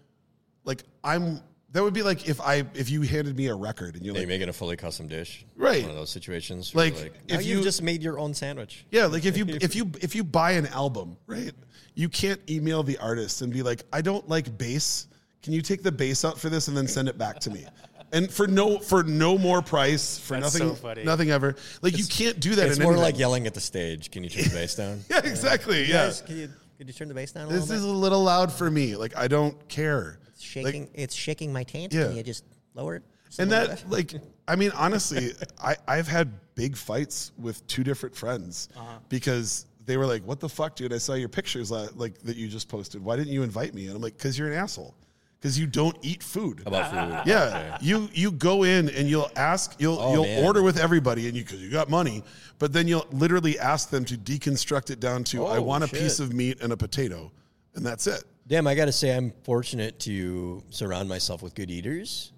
like I'm that would be like if I if you handed me a record and you're you like making a fully custom dish? Right. One of those situations. where Like, if "Now you've you- just made your own sandwich. yeah like if you [LAUGHS] if you if you buy an album right you can't email the artist and be like I don't like bass can you take the bass out for this and then send it back to me and for no for no more price for That's nothing so funny. nothing ever like you can't do that It's in more anything. like yelling at the stage. Can you turn the bass down? [LAUGHS] yeah exactly yeah Guys, can you could you turn the bass down a this little is bit? a little loud for me like I don't care It's shaking. it's shaking my taint. Yeah. Can you just lower it? and that like [LAUGHS] i mean honestly i i've had big fights with two different friends Uh-huh. because they were like what the fuck dude i saw your pictures la- like that you just posted why didn't you invite me and i'm like because you're an asshole because you don't eat food About food. [LAUGHS] yeah, you you go in and you'll ask, you'll Oh, you'll man. order with everybody, and you because you got money, but then you'll literally ask them to deconstruct it down to I Oh, want a shit. piece of meat and a potato, and that's it. Damn, I got to say, I'm fortunate to surround myself with good eaters.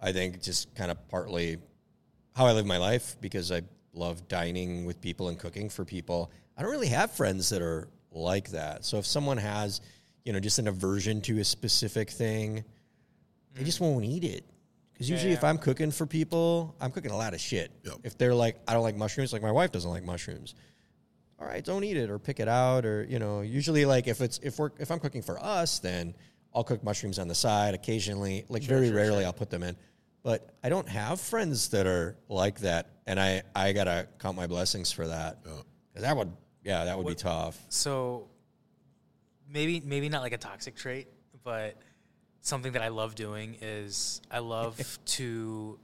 I think just kind of partly how I live my life because I love dining with people and cooking for people. I don't really have friends that are like that. So if someone has, you know, just an aversion to a specific thing, they just mm. won't eat it. Because usually, if yeah. I'm cooking for people, I'm cooking a lot of shit. Yep. If they're like, I don't like mushrooms, like my wife doesn't like mushrooms all right, don't eat it or pick it out or you know. Usually, like if it's if we're if I'm cooking for us, then I'll cook mushrooms on the side occasionally. Like very rarely, I'll put them in. But I don't have friends that are like that, and I I gotta count my blessings for that. 'Cause that would yeah, that would be tough. So maybe maybe not like a toxic trait, but something that I love doing is I love [LAUGHS] to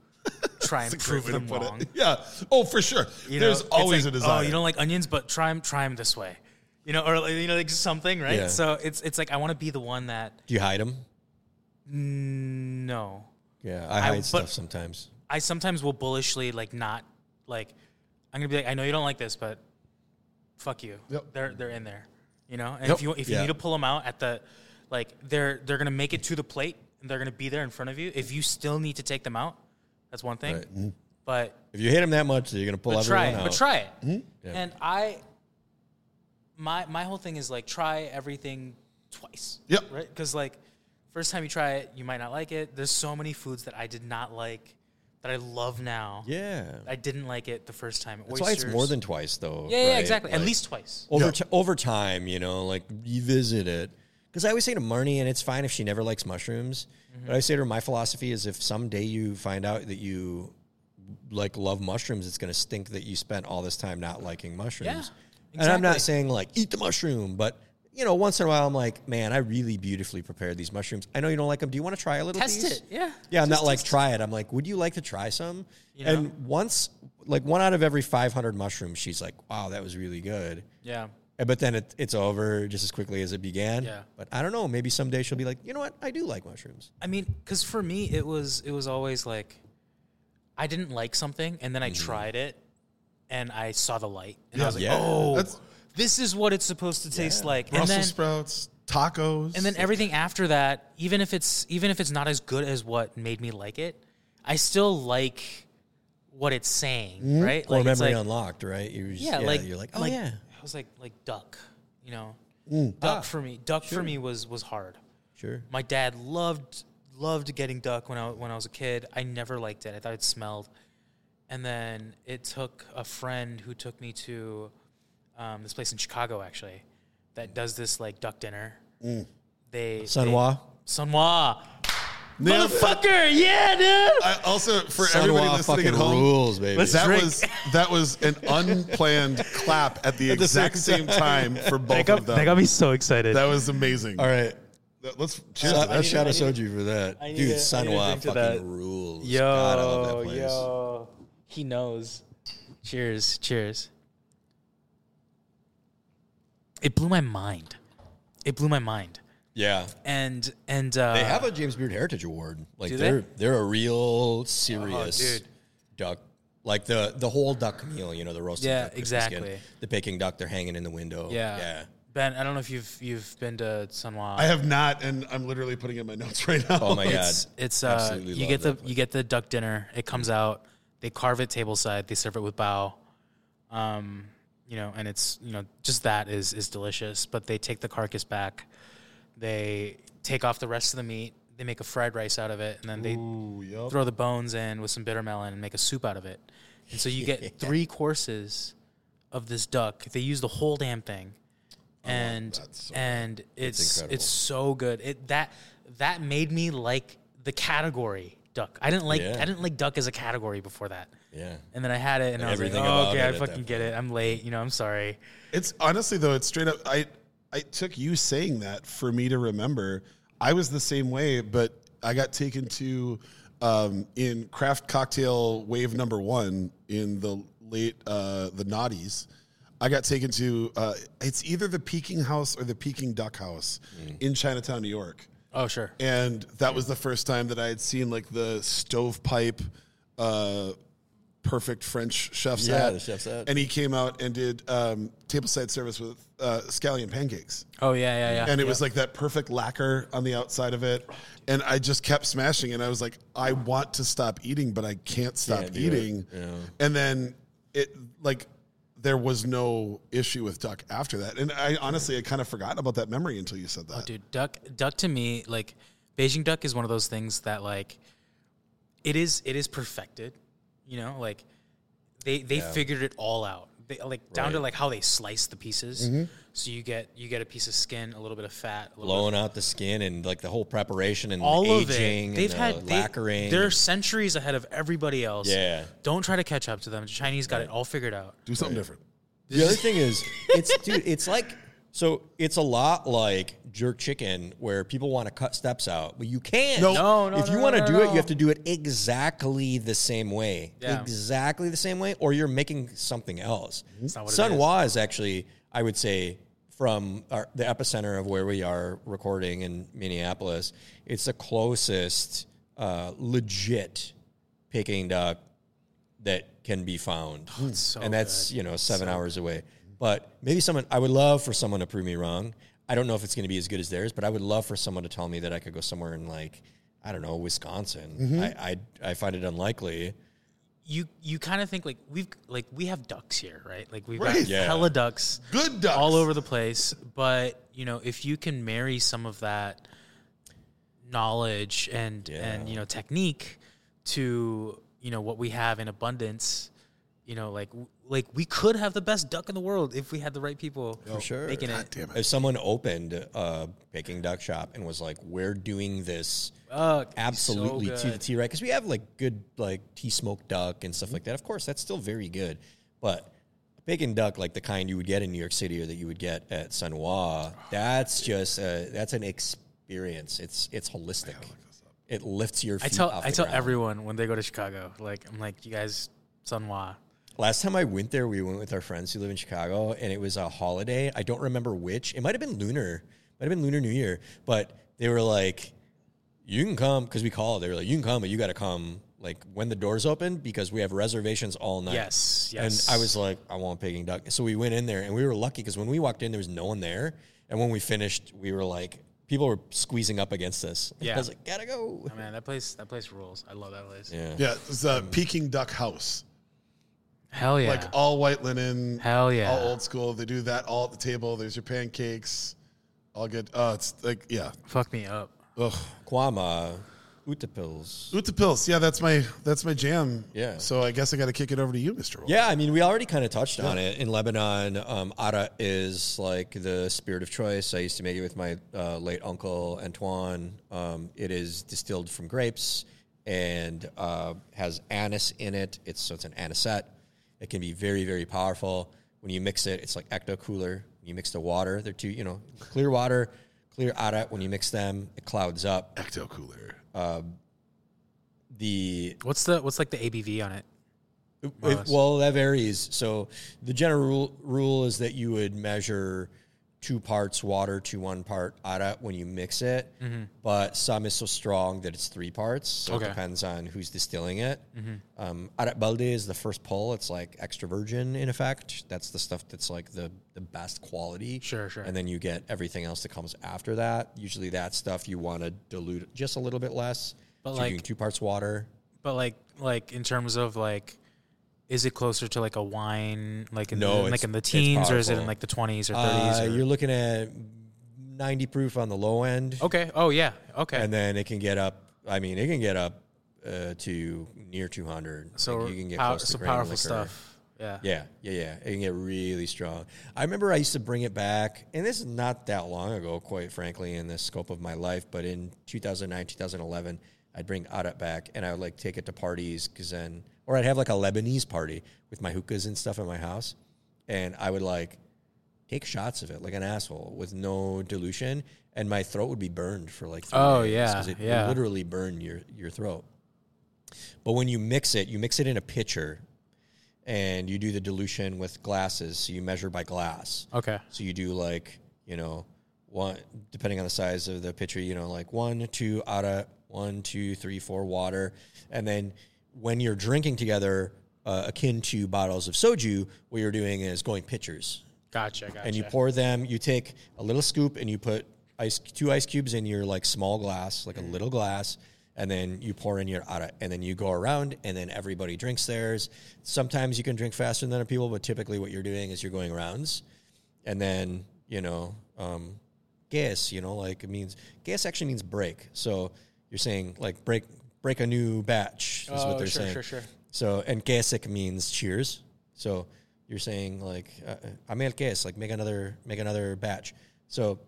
try and That's a great prove them wrong. it. [LAUGHS] Yeah. Oh, for sure. You There's know, always like, a oh, desire. Oh, you don't like onions, but try them try them this way. You know, or you know, like something, right? Yeah. So it's it's like I want to be the one that Do you hide them? no. Yeah, I I- hide but- stuff sometimes. I sometimes will bullishly like not like I'm gonna be like I know you don't like this, but fuck you. Yep. They're they're in there, you know. And Yep. if you if you Yeah. need to pull them out at the like they're they're gonna make it to the plate and they're gonna be there in front of you. If you still need to take them out, that's one thing. Right. Mm-hmm. But If you hate them that much, you're gonna pull but try everyone it. out. But try it. Mm-hmm. Yeah. And I my my whole thing is like try everything twice. Yep. Right? Because like first time you try it, you might not like it. There's so many foods that I did not like that I love now. yeah, I didn't like it the first time. that's why it's more than twice, though. yeah, yeah, right? exactly. At Like- least twice. over Yeah. ti- over time, you know, like revisit it. Because I always say to Marnie, and it's fine if she never likes mushrooms, Mm-hmm. but I say to her, my philosophy is if someday you find out that you like love mushrooms, it's going to stink that you spent all this time not liking mushrooms. Yeah, And I'm not exactly. saying like eat the mushroom, but you know, once in a while, I'm like, man, I really beautifully prepared these mushrooms. I know you don't like them. Do you want to try a little Test piece? it, yeah. Yeah, I'm Just not like try it. I'm like, would you like to try some? You know? And once, like one out of every 500 mushrooms, she's like, wow, that was really good. Yeah. And- But then it, it's over just as quickly as it began. Yeah. But I don't know. Maybe someday she'll be like, you know what? I do like mushrooms. I mean, because for me, it was it was always like, I didn't like something, and then I mm-hmm. tried it, and I saw the light, and I was like, Yeah. oh, That's- this is what it's supposed to taste like, and Brussels then sprouts, tacos, and then everything after that, even if it's even if it's not as good as what made me like it, I still like what it's saying, right? or it's memory like, unlocked, right? You're just, yeah, like you're like, oh like, yeah, I was like like duck, you know, Mm. duck Ah, for me. Duck for me was was hard. sure. My dad loved loved getting duck when I when I was a kid. I never liked it. I thought it smelled. And then it took a friend who took me to um, this place in Chicago actually that does this like duck dinner. Mm. They Sun Wah. they, Sun Wah. Nailed. Motherfucker, yeah, dude. I also for everybody listening at home, rules, baby. Let's that drink. was that was an unplanned [LAUGHS] clap at the exact same time for both of them. They got me so excited. that was amazing. All right. Let's cheers Shout, to that. shout out Soju for that. Dude, to- I need to Sun Wah fucking that. rules. yo, God, I love that place. yo, he knows. Cheers, cheers. It blew my mind. It blew my mind. Yeah. And and uh, They have a James Beard Heritage Award. Like Do they? they're they're a real serious dude. duck. Like the the whole duck meal, you know, the roasted Yeah, duck, crispy skin, exactly. the Peking duck, they're hanging in the window. yeah. yeah. Ben, I don't know if you've you've been to Sun Wah. I have not, and I'm literally putting in my notes right now. Oh my it's god, it's uh you get the that you get the duck dinner. It comes out. They carve it tableside. They serve it with bao. Um, you know, and it's you know just that is is delicious. But they take the carcass back. They take off the rest of the meat. They make a fried rice out of it, and then they Ooh, yup. throw the bones in with some bitter melon and make a soup out of it. And so you get [LAUGHS] three courses of this duck. They use the whole damn thing, oh, and that so and it's it's, incredible. so good. It that that made me like the category duck. I didn't like Yeah. I didn't like duck as a category before that. Yeah. And then I had it, and, I was like, "Oh, okay, I fucking get it. I'm late. You know, I'm sorry." It's honestly though, it's straight up. I I took you saying that for me to remember. I was the same way, but I got taken to um, in craft cocktail wave number one in the late uh, the naughties. I got taken to uh, it's either the Peking House or the Peking Duck House in Chinatown, New York. Oh, sure. and that was the first time that I had seen like the stovepipe, uh, perfect French chef's Yeah, hat. the chef's hat. And he came out and did um, tableside service with uh, scallion pancakes, Oh yeah, yeah, yeah. and it yeah. was like that perfect lacquer on the outside of it. And I just kept smashing, and I was like, I want to stop eating, but I can't stop Can't do it. eating. Yeah. And then it like. There was no issue with duck after that, and I honestly I kind of forgotten about that memory until you said that. Oh, dude, duck duck to me like Beijing duck is one of those things that like it is it is perfected. You know, like they they figured it all out. They like down to like how they slice the pieces. Mm-hmm. So you get you get a piece of skin, a little bit of fat, a little bit Blowing out the skin and like the whole preparation and all the of aging it. They've and had the they, lacquering. They're centuries ahead of everybody else. Yeah. Don't try to catch up to them. The Chinese got it all figured out. Do something different. The other thing is, it's dude, it's like so it's a lot like jerk chicken where people want to cut steps out, but you can't. No. No, no, if you no, want to no, do no. it, you have to do it exactly the same way. Yeah. Exactly the same way, or you're making something else. not what Sun is. Hua is actually, I would say, from our, the epicenter of where we are recording in Minneapolis, it's the closest uh, legit Peking duck that can be found. so and that's, you know, seven hours away. But maybe someone, I would love for someone to prove me wrong. I don't know if it's going to be as good as theirs, but I would love for someone to tell me that I could go somewhere in like, I don't know, Wisconsin. Mm-hmm. I, I, I find it unlikely. You you kind of think like we've like we have ducks here, right? Like we've Right. got Yeah. hella ducks. Good ducks. all over the place. But you know, if you can marry some of that knowledge and and you know technique to you know what we have in abundance, you know, like w- like we could have the best duck in the world if we had the right people For sure. making God it. damn it. If someone opened a Peking duck shop and was like, "We're doing this Uh, it'd be so absolutely to the good. T, right?" Because we have like good like tea smoked duck and stuff like that. Of course, that's still very good, but Peking duck, like the kind you would get in New York City or that you would get at Sun Wah, that's just uh, that's an experience. It's it's holistic. It lifts your. Feet I tell off I the tell ground. everyone when they go to Chicago, like I'm like, you guys, Sun Wah. Last time I went there, we went with our friends who live in Chicago, and it was a holiday. I don't remember which. It might have been Lunar, might have been Lunar New Year, but they were like, "You can come," because we called. They were like, "You can come, but you got to come like when the doors open because we have reservations all night." Yes, yes. And I was like, "I want Peking duck," so we went in there, and we were lucky because when we walked in, there was no one there, and when we finished, we were like, people were squeezing up against us. [LAUGHS] Yeah. I was like, "Gotta go." Oh, man, that place that place rules. I love that place. Yeah. Yeah, it's a Peking duck house. Hell yeah. Like all white linen. Hell yeah. All old school. They do that all at the table. There's your pancakes. All good. Oh, it's like yeah. Fuck me up. Ugh. Kwama, Utepils. Utepils. Yeah, that's my that's my jam. Yeah. So I guess I got to kick it over to you, Mr. Wolf. Yeah, I mean, we already kind of touched on it. In Lebanon, um, Ara is like the spirit of choice. I used to make it with my uh, late uncle Antoine. Um, it is distilled from grapes and uh, has anise in it. It's so it's an anisette. It can be very very powerful. When you mix it, it's like ecto cooler. You mix the water. They're two, you know, clear water, clear Ara. When you mix them, it clouds up. Ecto cooler. Um, the What's the what's like the ABV on it? It- More or less. well, that varies. So the general rule, rule is that you would measure two parts water to one part ara when you mix it. But some is so strong that it's three parts. So Okay. it depends on who's distilling it. Um, Arat balde is the first pull. It's like extra virgin in effect. That's the stuff that's like the, the best quality. Sure, sure. And then you get everything else that comes after that. Usually that stuff you want to dilute just a little bit less. But So like- doing two parts water. But like like in terms of like is it closer to like a wine like in No, the, like in the teens or is it in like the 20s or 30s Uh, or- you're looking at 90 proof on the low end. Okay. Oh yeah. Okay. And then it can get up, I mean, it can get up uh, to near 200. so Like, you can get close grain powerful liquor. stuff. Yeah. Yeah, yeah, yeah. It can get really strong. I remember I used to bring it back, and this is not that long ago, quite frankly, in the scope of my life, but in 2009, 2011, I'd bring Arat back and I would like take it to parties because then, or I'd have like a Lebanese party with my hookahs and stuff in my house. And I would like take shots of it like an asshole with no dilution. And my throat would be burned for like three Oh, days yeah, it yeah. literally burn your, your throat. But when you mix it, you mix it in a pitcher and you do the dilution with glasses. So you measure by glass. Okay. So you do like, you know, one, depending on the size of the pitcher, you know, like one, two, ara, one, two, three, four, water. And then when you're drinking together, uh, akin to bottles of soju, what you're doing is going pitchers Gotcha. Gotcha. and you pour them. You take a little scoop and you put ice two ice cubes in your like small glass, like a little glass, and then you pour in your ara, and then you go around, and then everybody drinks theirs. Sometimes you can drink faster than other people, but typically what you're doing is you're going rounds, and then you know, um, gas. You know, like it means gas actually means break. So you're saying like break break a new batch is Oh, what they're sure, saying. sure, sure. So and gasik means cheers. So you're saying like uh, amel gas, like make another make another batch. So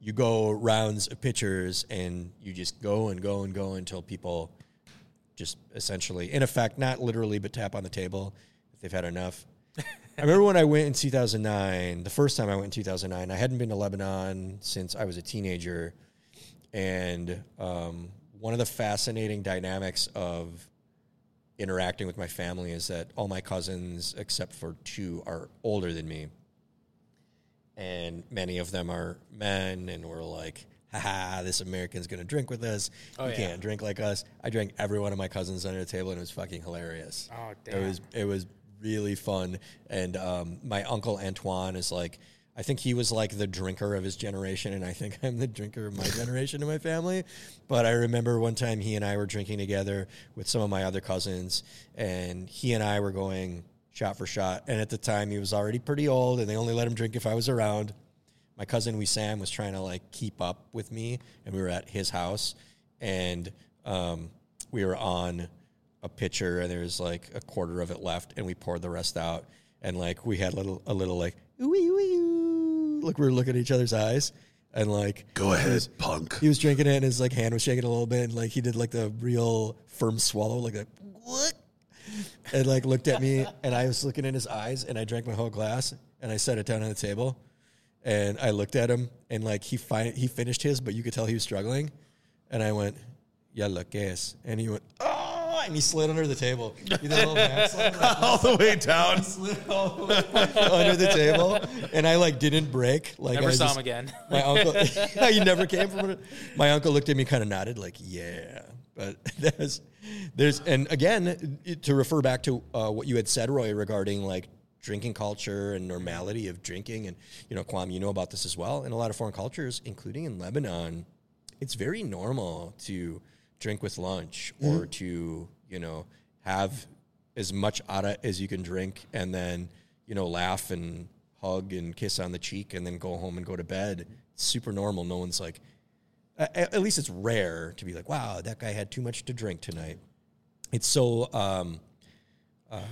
you go rounds of pitchers and you just go and go and go until people just essentially, in effect, not literally, but tap on the table if they've had enough. [LAUGHS] I remember when I went in 2009, the first time I went in 2009, I hadn't been to Lebanon since I was a teenager. And um, one of the fascinating dynamics of interacting with my family is that all my cousins, except for two, are older than me. And many of them are men, and we're like, haha, this American's gonna drink with us. Oh, you yeah. can't drink like us. I drank every one of my cousins under the table, and it was fucking hilarious. Oh, damn. It was it was really fun. And um, my uncle Antoine is like, I think he was like the drinker of his generation, and I think [LAUGHS] I'm the drinker of my [LAUGHS] generation in my family. But I remember one time he and I were drinking together with some of my other cousins, and he and I were going shot for shot. And at the time, he was already pretty old, and they only let him drink if I was around. My cousin we Sam was trying to like keep up with me, and we were at his house, and um, we were on a pitcher and there was like a quarter of it left, and we poured the rest out, and like we had a little a little like ooh ooh ooh, like we were looking at each other's eyes, and like Go he ahead, was- punk. He was drinking it, and his like hand was shaking a little bit, and like he did like the real firm swallow, like a what? And like looked at me, and I was looking in his eyes, and I drank my whole glass, and I set it down on the table, and I looked at him, and like he fi- he finished his, but you could tell he was struggling, and I went, "Ya lo que and he went, "Oh," and he slid under the table. He did a little like, [LAUGHS] All the way down. [LAUGHS] slid all the way under the table, and I like didn't break. Like Never I saw just- him again. [LAUGHS] my uncle, you never came from it. My uncle looked at me, kind of nodded, like, "Yeah." But there's, there's, and again, to refer back to uh, what you had said, Roy, regarding like drinking culture and normality of drinking, and you know, Kwam, you know about this as well. In a lot of foreign cultures, including in Lebanon, it's very normal to drink with lunch or to you know have as much ara as you can drink, and then you know laugh and hug and kiss on the cheek, and then go home and go to bed. It's super normal. No one's like, a- a- at least it's rare to be like, wow, that guy had too much to drink tonight. It's so um, um,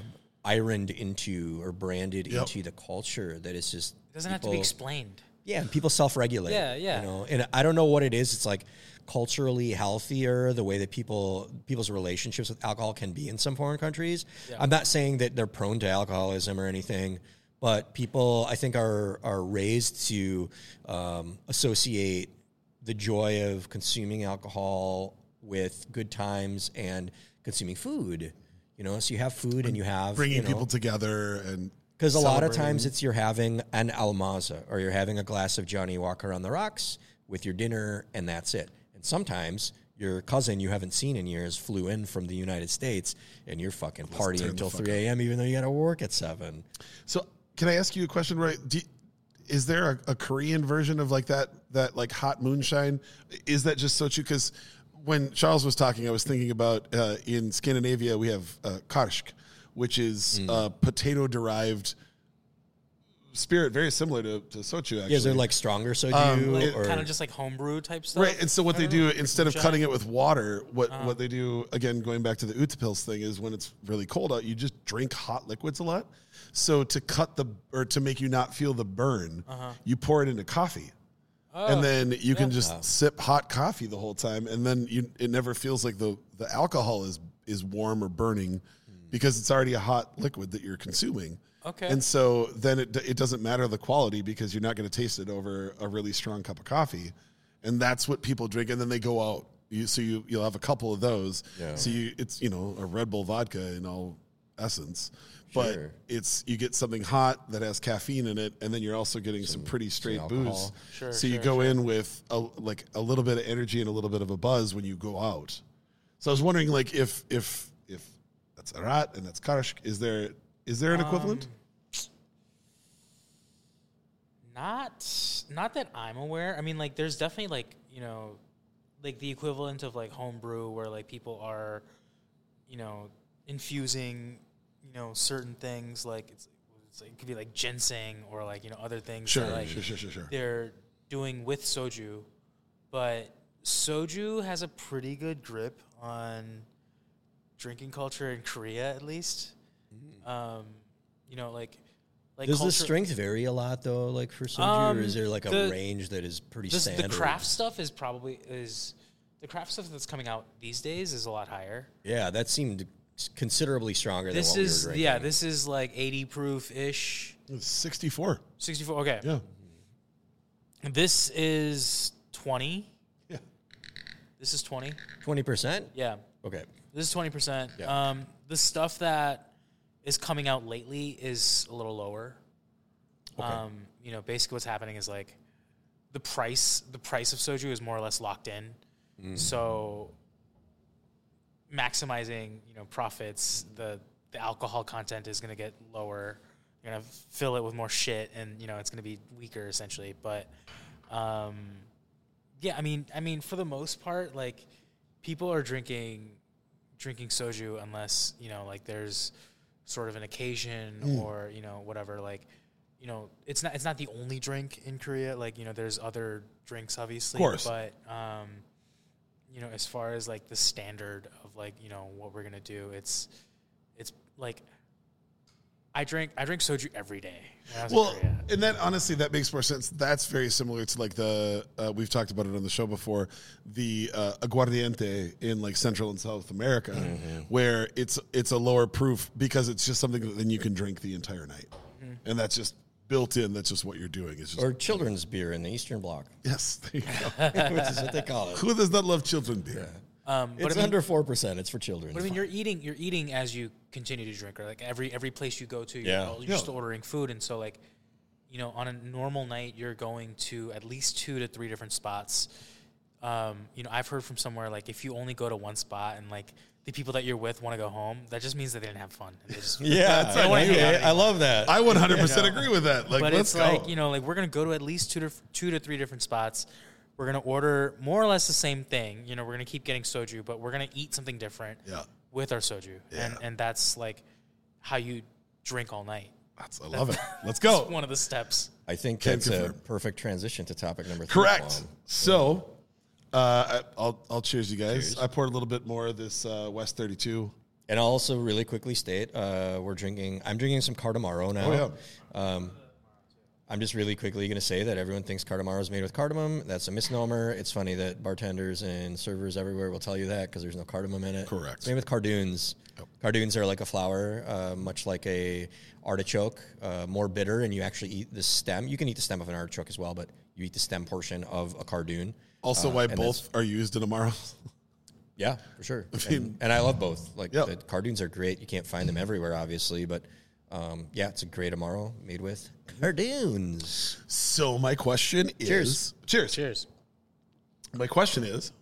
ironed into or branded Yep. into the culture that it's just It doesn't have to be explained. yeah, people self-regulate. Yeah, yeah. You know, and I don't know what it is. It's like culturally healthier the way that people people's relationships with alcohol can be in some foreign countries. I'm not saying that they're prone to alcoholism or anything, but people I think are are raised to um, associate the joy of consuming alcohol with good times and consuming food. You know, so you have food and you have Bringing you know, people together and because a lot of times it's you're having an almaza or you're having a glass of Johnnie Walker on the rocks with your dinner, and that's it. And sometimes your cousin you haven't seen in years flew in from the United States, and you're fucking turn partying until 3 a.m. even though you got to work at 7. So, can I ask you a question? Right? Do you- is there a, a Korean version of like that? That like hot moonshine? Is that just sochu? Because when Charles was talking, I was thinking about uh, in Scandinavia we have uh, karsk, which is Mm. a potato derived spirit, very similar to, to sochu. Actually, Yeah, is there like stronger soju? Um, Like, or, kind of just like homebrew type stuff. Right, and so what they don't know. instead of cutting it with water, what Uh-huh. what they do again, going back to the Utepils thing, is when it's really cold out, you just drink hot liquids a lot. So to cut the or to make you not feel the burn, Uh-huh. you pour it into coffee, Oh, and then you can just sip hot coffee the whole time, and then you it never feels like the the alcohol is is warm or burning because it's already a hot liquid that you're consuming. Okay. And so then it, it doesn't matter the quality because you're not going to taste it over a really strong cup of coffee. And that's what people drink. And then they go out. You, so you, you'll have a couple of those. Yeah. So you, it's, you know, a Red Bull vodka in all essence. But Sure. it's, you get something hot that has caffeine in it. And then you're also getting some, pretty straight booze. Sure, so you go sure. in with a, like a little bit of energy and a little bit of a buzz when you go out. So I was wondering like if, if, if that's arat and that's karsk, is there, is there an equivalent? Um, Not not that I'm aware. I mean, like there's definitely like you know, like the equivalent of like homebrew where like people are, you know, infusing, you know, certain things like it's, it's like, it could be like ginseng or like you know other things. Sure, that, like, sure, sure, sure, sure. they're doing with soju, but soju has a pretty good grip on drinking culture in Korea, at least. Um, you know, like like Does the culture- strength vary a lot though, like for soju, Um, or is there like a the- range that is pretty the, the standard? craft stuff is probably is the craft stuff that's coming out these days is a lot higher. Yeah, that seemed considerably stronger This than what is we were drinking. yeah, this is like 80 proof ish, It's 64. 64. Okay, Yeah. this is 20. Yeah. This is 20. twenty percent. Yeah, Okay. this is 20 percent. Yeah. Um, the stuff that is coming out lately is a little lower. Um, you know, basically what's happening is like the price the price of soju is more or less locked in. So maximizing, you know, profits, the the alcohol content is going to get lower. You're going to fill it with more shit and, you know, it's going to be weaker essentially, but um yeah, I mean, I mean for the most part like people are drinking drinking soju unless, you know, like there's sort of an occasion or, you know, whatever like you know, it's not it's not the only drink in Korea. Like you know, there's other drinks, obviously. course. But um, you know, as far as like the standard of like you know what we're gonna do, it's it's like I drink I drink soju every day. when in Well, and that honestly, that makes more sense. That's very similar to like the uh, we've talked about it on the show before, the uh, aguardiente in like Central and South America, Mm-hmm. where it's it's a lower proof because it's just something that then you can drink the entire night, Mm-hmm. and that's just built in. That's just what you're doing. It's just Or children's beer in the Eastern Bloc, yes, there you go. [LAUGHS] which is what they call it. Who does not love children beer? Um, but It's I mean, under four percent. It's for children. But I mean, you're eating, you're eating as you continue to drink, or like every every place you go to, you're, Yeah. you're Yeah. still ordering food, and so like, you know, on a normal night, you're going to at least two to three different spots. Um, you know, I've heard from somewhere like if you only go to one spot and like the people that you're with want to go home, that just means that they didn't have fun. And just, [LAUGHS] yeah, [LAUGHS] I wanna okay, I love that. I 100% agree with that. Like, but let's it's go. like you know, like we're gonna go to at least two to two to three different spots. We're gonna order more or less the same thing. You know, we're gonna keep getting soju, but we're gonna eat something different Yeah. with our soju, and Yeah. and that's like how you drink all night. That's, I love it. [LAUGHS] Let's It's go. one of the steps. I think Can that's confirm. a perfect transition to topic number three. Correct. So, uh, I- I'll I'll cheers you guys. I poured a little bit more of this uh, West 32. And I'll also really quickly state uh, we're drinking. I'm drinking some Cardamaro now. Oh, Um, I'm just really quickly going to say that everyone thinks Cardamaro is made with cardamom. That's a misnomer. It's funny that bartenders and servers everywhere will tell you that because there's no cardamom in it. Correct. It's made with cardoons. Cardoons are like a flower, uh, much like a artichoke, uh, more bitter, and you actually eat the stem. You can eat the stem of an artichoke as well, but you eat the stem portion of a cardoon. Also, Uh, why both are used in Amaro. [LAUGHS] Yeah, for sure. I mean- and, and I love both. Like Yeah. the cardoons are great. You can't find them everywhere, obviously, but um, yeah, it's a great amaro made with cardoons. so my question is, Cheers. cheers. Cheers. My question is,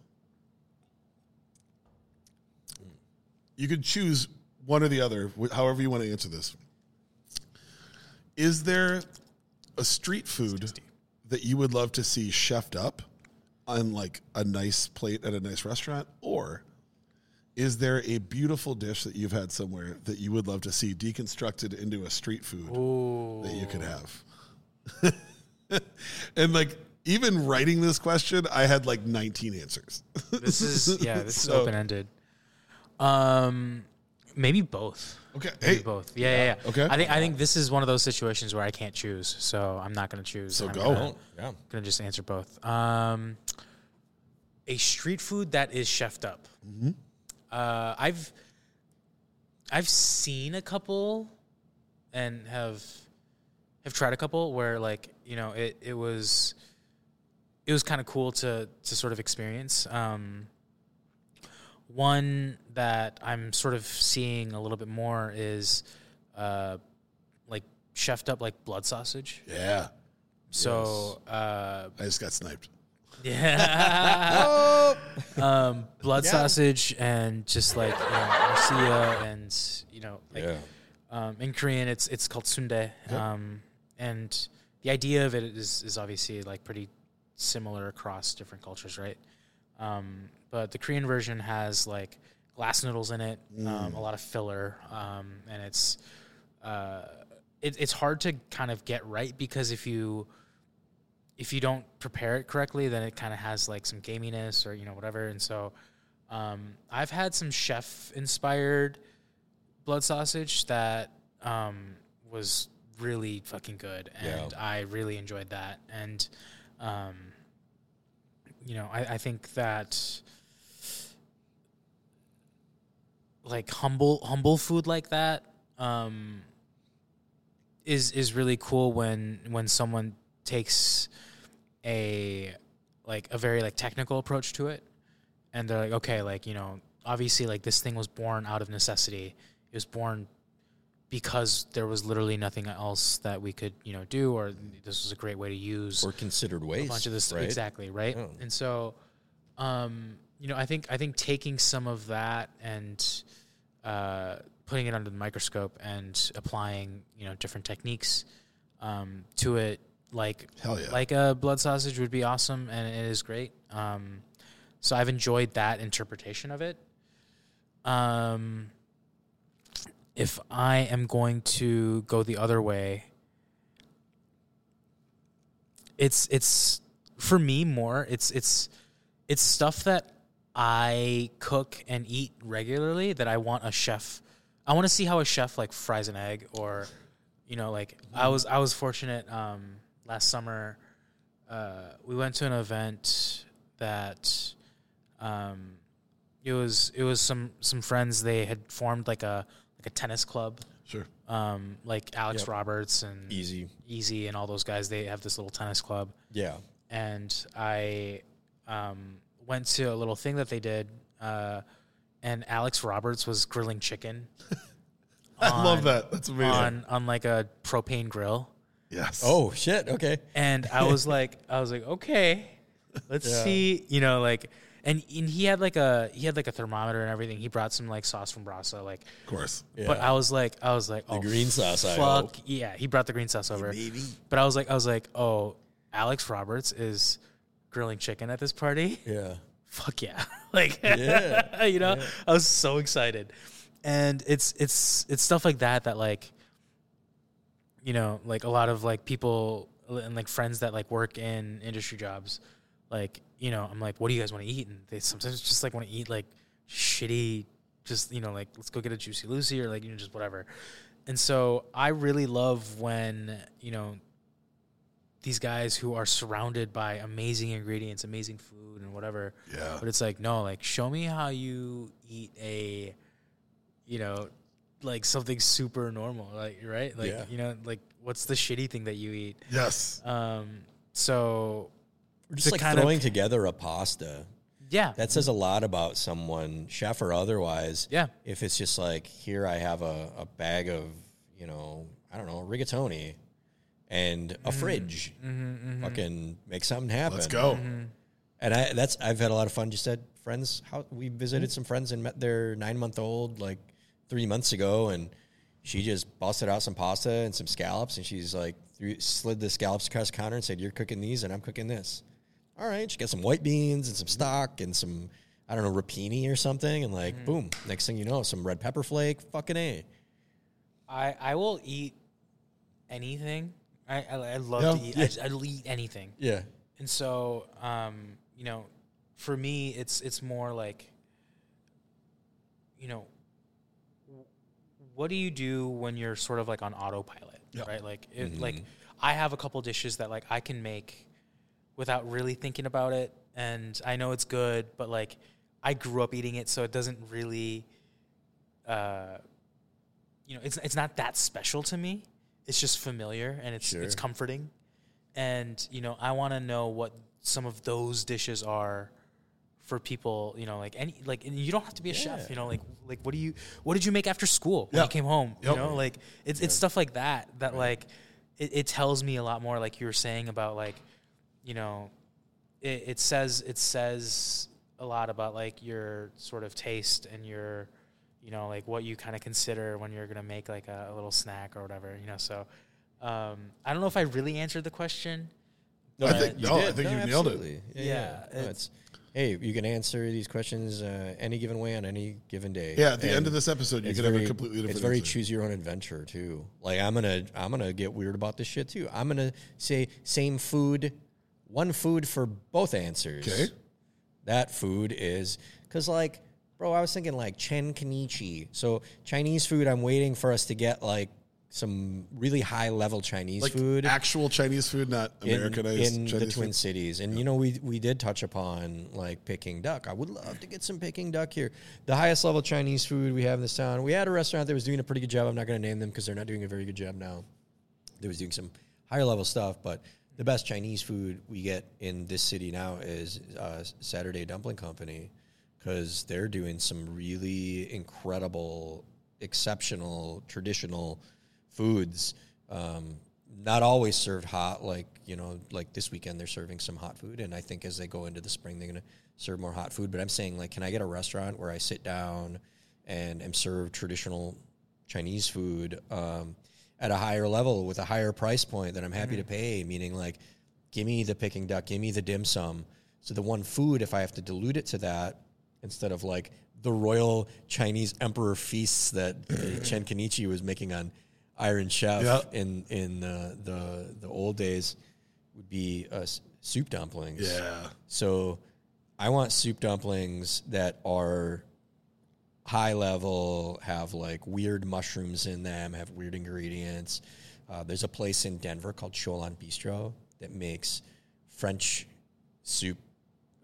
you could choose one or the other, wh- however you want to answer this. Is there a street food that you would love to see chefed up on like a nice plate at a nice restaurant, or is there a beautiful dish that you've had somewhere that you would love to see deconstructed into a street food Ooh. that you could have? [LAUGHS] and like even writing this question, I had like 19 answers. [LAUGHS] This is yeah. This is open ended. Um, maybe both. Okay, Maybe hey, both. Yeah, yeah, yeah. Okay. I think I think this is one of those situations where I can't choose, so I'm not going to choose. So I'm go. Gonna, yeah. gonna just answer both. Um, a street food that is chefed up. Mm-hmm. Uh, I've I've seen a couple, and have have tried a couple where like you know it it was it was kind of cool to to sort of experience. Um, one that I'm sort of seeing a little bit more is uh, like chefed up like blood sausage. yeah, So uh, I just got sniped. Yeah, [LAUGHS] um, blood sausage and just like you know, morcilla and you know like Yeah. um, in Korean it's it's called sundae. Um, and the idea of it is is obviously like pretty similar across different cultures, right? Um, but the Korean version has like glass noodles in it, um, a lot of filler, um, and it's uh, it, it's hard to kind of get right because if you if you don't prepare it correctly, then it kind of has like some gaminess or you know whatever. And so um, I've had some chef inspired blood sausage that um, was really fucking good, and Yeah. I really enjoyed that. And um, you know, I, I think that like humble humble food like that um, is is really cool when when someone takes a like a very like technical approach to it and they're like okay like you know obviously like this thing was born out of necessity it was born because there was literally nothing else that we could you know do or this was a great way to use Or considered a bunch of this right? exactly right Yeah. and so um you know i think i think taking some of that and uh putting it under the microscope and applying you know different techniques um to it like Hell yeah. like a blood sausage would be awesome and it is great um so i've enjoyed that interpretation of it um if i am going to go the other way it's it's for me more it's it's it's stuff that I cook and eat regularly that I want a chef. I want to see how a chef like fries an egg or, you know, like I was I was fortunate um, last summer. Uh, we went to an event that um, it was it was some some friends they had formed like a like a tennis club Sure. um, like Alex Yep. Roberts and Easy. Easy and all those guys. They have this little tennis club, Yeah. and I um, went to a little thing that they did, uh, and Alex Roberts was grilling chicken. [LAUGHS] I love that. That's amazing. on on like a propane grill, yes. Oh shit. Okay. and I was [LAUGHS] like, I was like, okay, let's Yeah. see, you know, like. And, and he had like a he had like a thermometer and everything. He brought some like sauce from Brasa, like of course. But I was like, I was like, oh, green sauce, Fuck hope. yeah, he brought the green sauce over. baby. But I was like, I was like, oh, Alex Roberts is grilling chicken at this party. Yeah. [LAUGHS] Fuck yeah, [LAUGHS] like Yeah, you know, I was so excited, and it's it's it's stuff like that that like, you know, like a lot of like people and like friends that like work in industry jobs, like you know, I'm like, what do you guys want to eat? And they sometimes just like want to eat like shitty, just you know, like let's go get a juicy Lucy or like you know just whatever. And so I really love when you know these guys who are surrounded by amazing ingredients, amazing food, and whatever. Yeah. But it's like, no, like show me how you eat a, you know, like something super normal, like right, like Yeah. you know, like what's the shitty thing that you eat? Yes. Um, so Or just like kind of- throwing together a pasta. yeah, That says a lot about someone, chef or otherwise. Yeah. If it's just like, here I have a, a bag of, you know, I don't know, rigatoni and a mm-hmm. fridge. Mm-hmm, mm-hmm. Fucking make something happen. Let's go. And I that's I've had a lot of fun. Just said friends. How we visited some friends and met their nine month old like three months ago, and she just busted out some pasta and some scallops, and she's like threw, slid the scallops across the counter and said, "You're cooking these, and I'm cooking this." All right, she got some white beans and some stock and some I don't know rapini or something, and like boom, next thing you know, some red pepper flake. Fucking a. I I will eat anything. I I, I love Yeah. to eat. I, I'll eat anything. Yeah. And so, um, you know, for me, it's it's more like, you know, what do you do when you're sort of like on autopilot, Yeah. right? Like, if, like I have a couple dishes that like I can make without really thinking about it, and I know it's good, but like I grew up eating it, so it doesn't really, uh, you know, it's it's not that special to me. It's just familiar and it's it's comforting and you know i want to know what some of those dishes are for people you know like any like and you don't have to be a chef you know like like what do you what did you make after school when Yeah. you came home Yep. you know like it's it's stuff like that that like it, it tells me a lot more like you were saying about like you know it, it says it says a lot about like your sort of taste and your you know like what you kind of consider when you're gonna make like a, a little snack or whatever you know so um, I don't know if I really answered the question. I think- no, I think you nailed it. Yeah. Yeah, yeah. No, it's- it's, hey, you can answer these questions uh, any given way on any given day. Yeah, at the end of this episode, you could have a very- completely different It's very answer. choose your own adventure too. Like I'm gonna I'm gonna get weird about this shit too. I'm gonna say same food, one food for both answers. Okay. That food is because like, bro, I was thinking like chen kenichi. So Chinese food, I'm waiting for us to get like some really high level Chinese Like food actual Chinese food, not in, Americanized in Chinese the Twin food. Cities. And you know, we we did touch upon like Peking duck. I would love to get some Peking duck here. The highest level Chinese food we have in this town. We had a restaurant that was doing a pretty good job. I'm not going to name them because they're not doing a very good job now. They was doing some higher level stuff, but the best Chinese food we get in this city now is uh, Saturday Dumpling Company because they're doing some really incredible, exceptional, traditional foods. Um, not always served hot, like you know, like this weekend they're serving some hot food, and I think as they go into the spring, they're gonna serve more hot food. But I'm saying, like, can I get a restaurant where I sit down and am served traditional Chinese food um, at a higher level with a higher price point that I'm happy to pay? Meaning, like, give me the Peking duck, give me the dim sum. So the one food, if I have to dilute it to that, instead of like the royal Chinese emperor feasts that [CLEARS THROAT] Chen Kenichi was making on Iron Chef Yeah. in in uh, the the old days, would be uh, soup dumplings. Yeah. So I want soup dumplings that are high level, have like weird mushrooms in them, have weird ingredients. Uh, there's a place in Denver called ChoLon Bistro that makes French soup,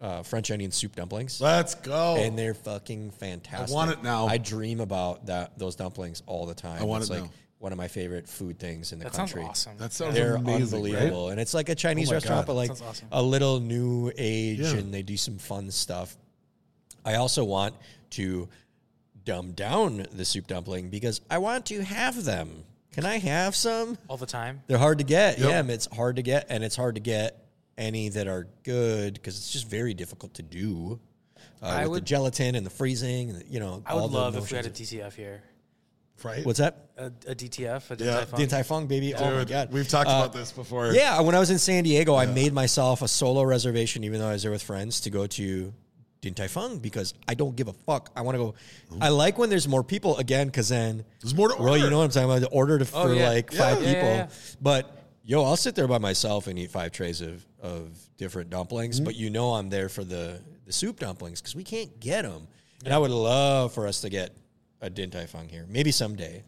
uh, French onion soup dumplings. Let's go. and they're fucking fantastic. I want it now. I dream about that those dumplings all the time. I want it's it like now. One of my favorite food things in the That sounds country. awesome. that sounds They're amazing, right? unbelievable, and it's like a Chinese Oh restaurant, God. but like awesome. a little new age, Yeah. and they do some fun stuff. I also want to dumb down the soup dumpling because I want to have them. Can I have some? all the time. They're hard to get. Yep. Yeah, it's hard to get, and it's hard to get any that are good because it's just very difficult to do. Uh, I with the would- gelatin and the freezing, and the- you know. I all would the love if we had a motions. DTF here. Right? What's that? A, a DTF, a Din Yeah. Tai Fung. Din Tai Fung, baby. oh my god, We've talked Uh, about this before. Yeah, when I was in San Diego, I made myself a solo reservation, even though I was there with friends, to go to Din Tai Fung because I don't give a fuck. I want to go. I like when there's more people again because then There's more to Well, you know what I'm talking about. The order to, Oh, for yeah. like Yeah. five Yeah, people, yeah, yeah. but yo, I'll sit there by myself and eat five trays of of different dumplings. Mm-hmm. But you know, I'm there for the the soup dumplings because we can't get them. And I would love for us to get a Din Tai Fung here, maybe someday.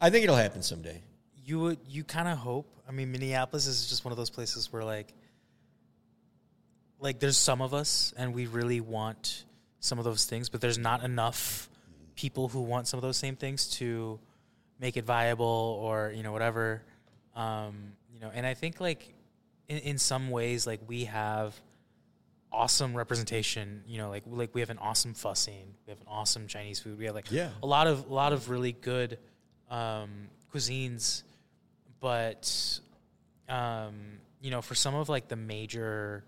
I think it'll happen someday. you would you kind of hope. I mean, Minneapolis is just one of those places where like, like there's some of us and we really want some of those things, but there's not enough people who want some of those same things to make it viable or you know whatever. Um, you know, and I think like in, in some ways like we have awesome representation. You know, like like we have an awesome pho scene. We have an awesome Chinese food. We have like Yeah. a lot of a lot of really good um, cuisines, but um, you know, for some of like the major,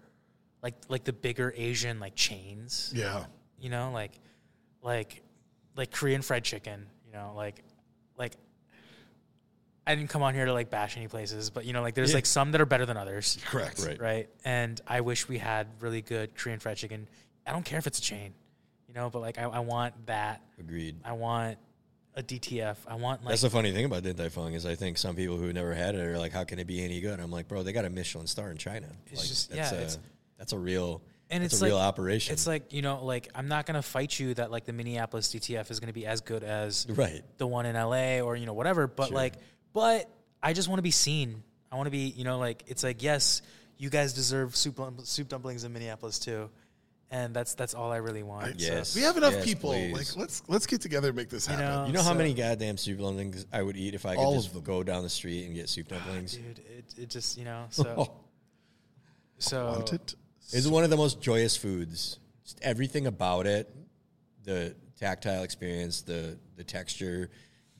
like like the bigger Asian like chains, Yeah. you know, like like like Korean fried chicken, you know, like like I didn't come on here to like bash any places, but you know, like there's Yeah. like some that are better than others Correct. Right. right? And I wish we had really good Korean fried chicken. I don't care if it's a chain, you know, but like I, I want that. Agreed. I want a DTF. I want like That's the funny thing about Din Tai Fung is I think some people who never had it are like, how can it be any good? I'm like, bro, they got a Michelin star in China. It's like, just- that's yeah, a, it's- that's a real and that's it's a real operation. it's like you know like I'm not gonna fight you that like the Minneapolis DTF is gonna be as good as right. the one in LA or you know whatever. But Sure. like, but I just want to be seen. I want to be you know like it's like yes, you guys deserve soup soup dumplings in Minneapolis too, and that's that's all I really want. so- Yes. We have enough Yes, people. please. Like let's let's get together and make this happen. know, You know how many goddamn soup dumplings I would eat if I could All just go down the street and get soup dumplings? dude, it it just you know [LAUGHS] so so Want? It's one of the most joyous foods. Just everything about it, the tactile experience, the the texture,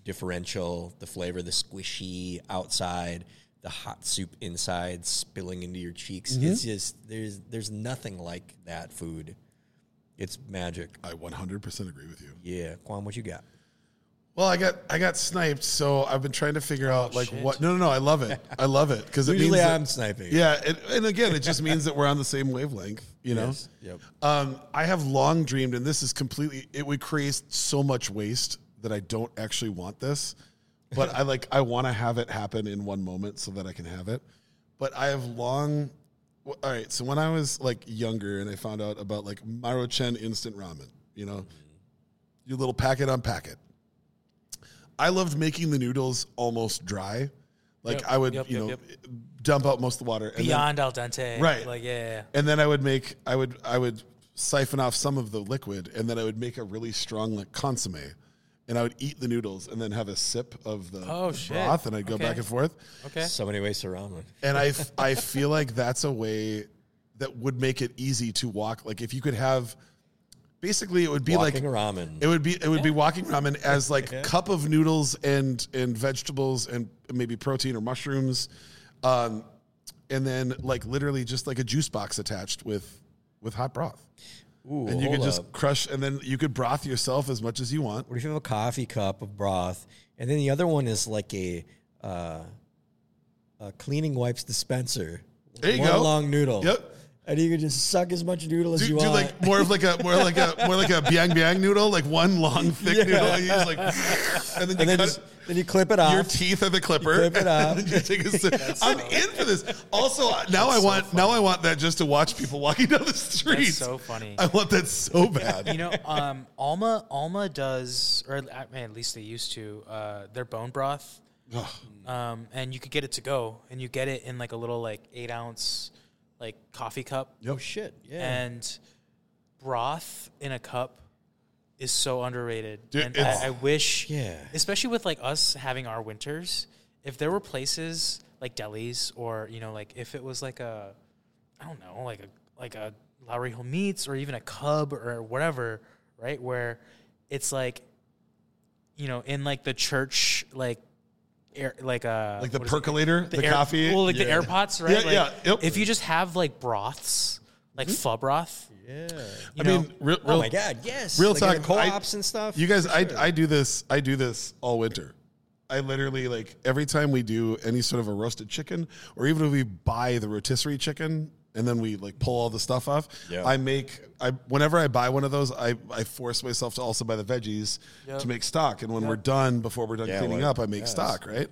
differential, the flavor, the squishy outside, the hot soup inside spilling into your cheeks. It's just there's there's nothing like that food. It's magic. I 100% agree with you. Yeah, Quan, what you got? Well, I got I got sniped, so I've been trying to figure out like shit. what. No, no, no. I love it. [LAUGHS] I love it because it means Usually that- I'm sniping. yeah, it, and again, it just means that we're on the same wavelength. You know. Yes. Yep. Um, I have long dreamed, and this is completely. It would create so much waste that I don't actually want this, but I like. I want to have it happen in one moment so that I can have it. But I have long. w- All right, so when I was like younger, and I found out about like Maruchan instant ramen, you know, mm-hmm. your little packet on packet. I loved making the noodles almost dry. Like Yep, I would, yep, you yep, know, dump out most of the water. and then- beyond al dente, Right. Like yeah, yeah, yeah. and then I would make I would I would siphon off some of the liquid, and then I would make a really strong like consomme, and I would eat the noodles, and then have a sip of the Oh, shit. broth, and I'd go Okay. back and forth. Okay. So many ways to ramen. And I f- [LAUGHS] I feel like that's a way that would make it easy to walk. Like if you could have, basically, it would be Walking like ramen. it would be it would be walking ramen as like cup of noodles and and vegetables and maybe protein or mushrooms, um, and then like literally just like a juice box attached with with hot broth, Ooh, and you could just up. crush, and then you could broth yourself as much as you want. What if you have a coffee cup of broth, and then the other one is like a, uh, a cleaning wipes dispenser? There you one go. long noodle. Yep. and you can just suck as much noodle as Do, you do want. like more of like a more like a [LAUGHS] more like a biang biang noodle, like one long thick Yeah. noodle. You like, and then you and then cut just, it- then you clip it off. your teeth are the clipper. clip it off. [LAUGHS] you take a sip. I'm in for this. Also, now I want now I want that just to watch people walking down the street. That's so funny. I want that so bad. you know, um, Alma Alma does, or at, man, at least they used to. Uh, their bone broth, um, and you could get it to go, and you get it in like a little like eight ounce like coffee cup, oh shit! Yeah. and broth in a cup is so underrated. Dude, and I, I wish, Yeah. especially with like us having our winters, if there were places like delis or you know like if it was like a, I don't know, like a like a Lowry Hill Meats or even a Cub or whatever, right? Where it's like, you know, in like the church like. Air, like a Like the what is it? percolator, the air- coffee? well, like the Yeah. air pots, right? Yeah, Like, yeah, yep. If you just have like broths, like mm-hmm. pho broth, yeah. I know, mean, real, Oh my god! Yes. real like talk. the I- co-ops and stuff. You guys, for I. I do this. I do this all winter. I literally like every time we do any sort of a roasted chicken, or even if we buy the rotisserie chicken and then we like pull all the stuff off. Yeah. I make. I whenever I buy one of those, I I force myself to also buy the veggies Yep. to make stock. And when we're done, before we're done Yeah, cleaning like- up, I make yes. stock. Right.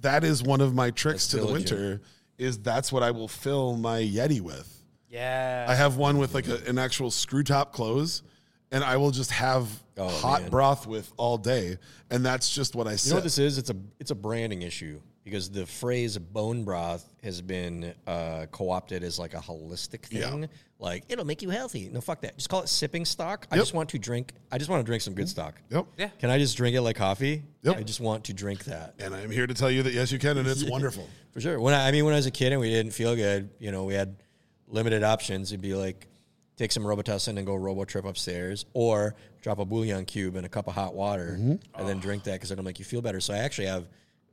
That is one of my tricks That's to the winter. Is that's what I will fill my Yeti with. Yeah. I have one with like a, an actual screw top close, and I will just have Oh, hot man. broth with all day, and that's just what I You know what this is? It's a it's a branding issue because the phrase bone broth has been uh, co-opted as like a holistic Yeah. thing. Like it'll make you healthy. No, fuck that. Just call it sipping stock. I Yep. just want to drink. I just want to drink some good stock. Yep. Yeah. Can I just drink it like coffee? Yep. I just want to drink that And I'm here to tell you that yes, you can, and it's [LAUGHS] wonderful. for sure. When I, I mean, when I was a kid and we didn't feel good, you know, we had limited options. It'd be like take some Robitussin and go robo trip upstairs, or drop a bouillon cube in a cup of hot water Mm-hmm. and then drink that because it'll make you feel better. So I actually have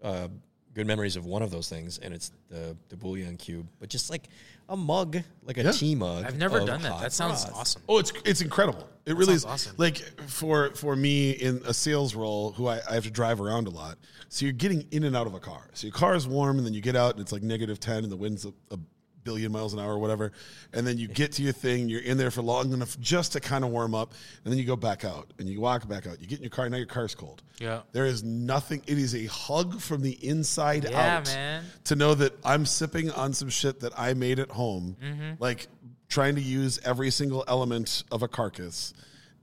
uh, good memories of one of those things, and it's the the bouillon cube, but just like a mug, like a Yeah. tea mug. I've never done that. That sounds broth. awesome. Oh, it's it's incredible. It really is. awesome. Like for for me in a sales role, who I, I have to drive around a lot. So you're getting in and out of a car. So your car is warm, and then you get out, and it's like negative ten, and the wind's a, a billion miles an hour or whatever. And then you get to your thing. You're in there for long enough just to kind of warm up, and then you go back out, and you walk back out. You get in your car. Now your car's cold. Yeah. There is nothing. It is a hug from the inside Yeah, out. man. To know that I'm sipping on some shit that I made at home, Mm-hmm. like trying to use every single element of a carcass,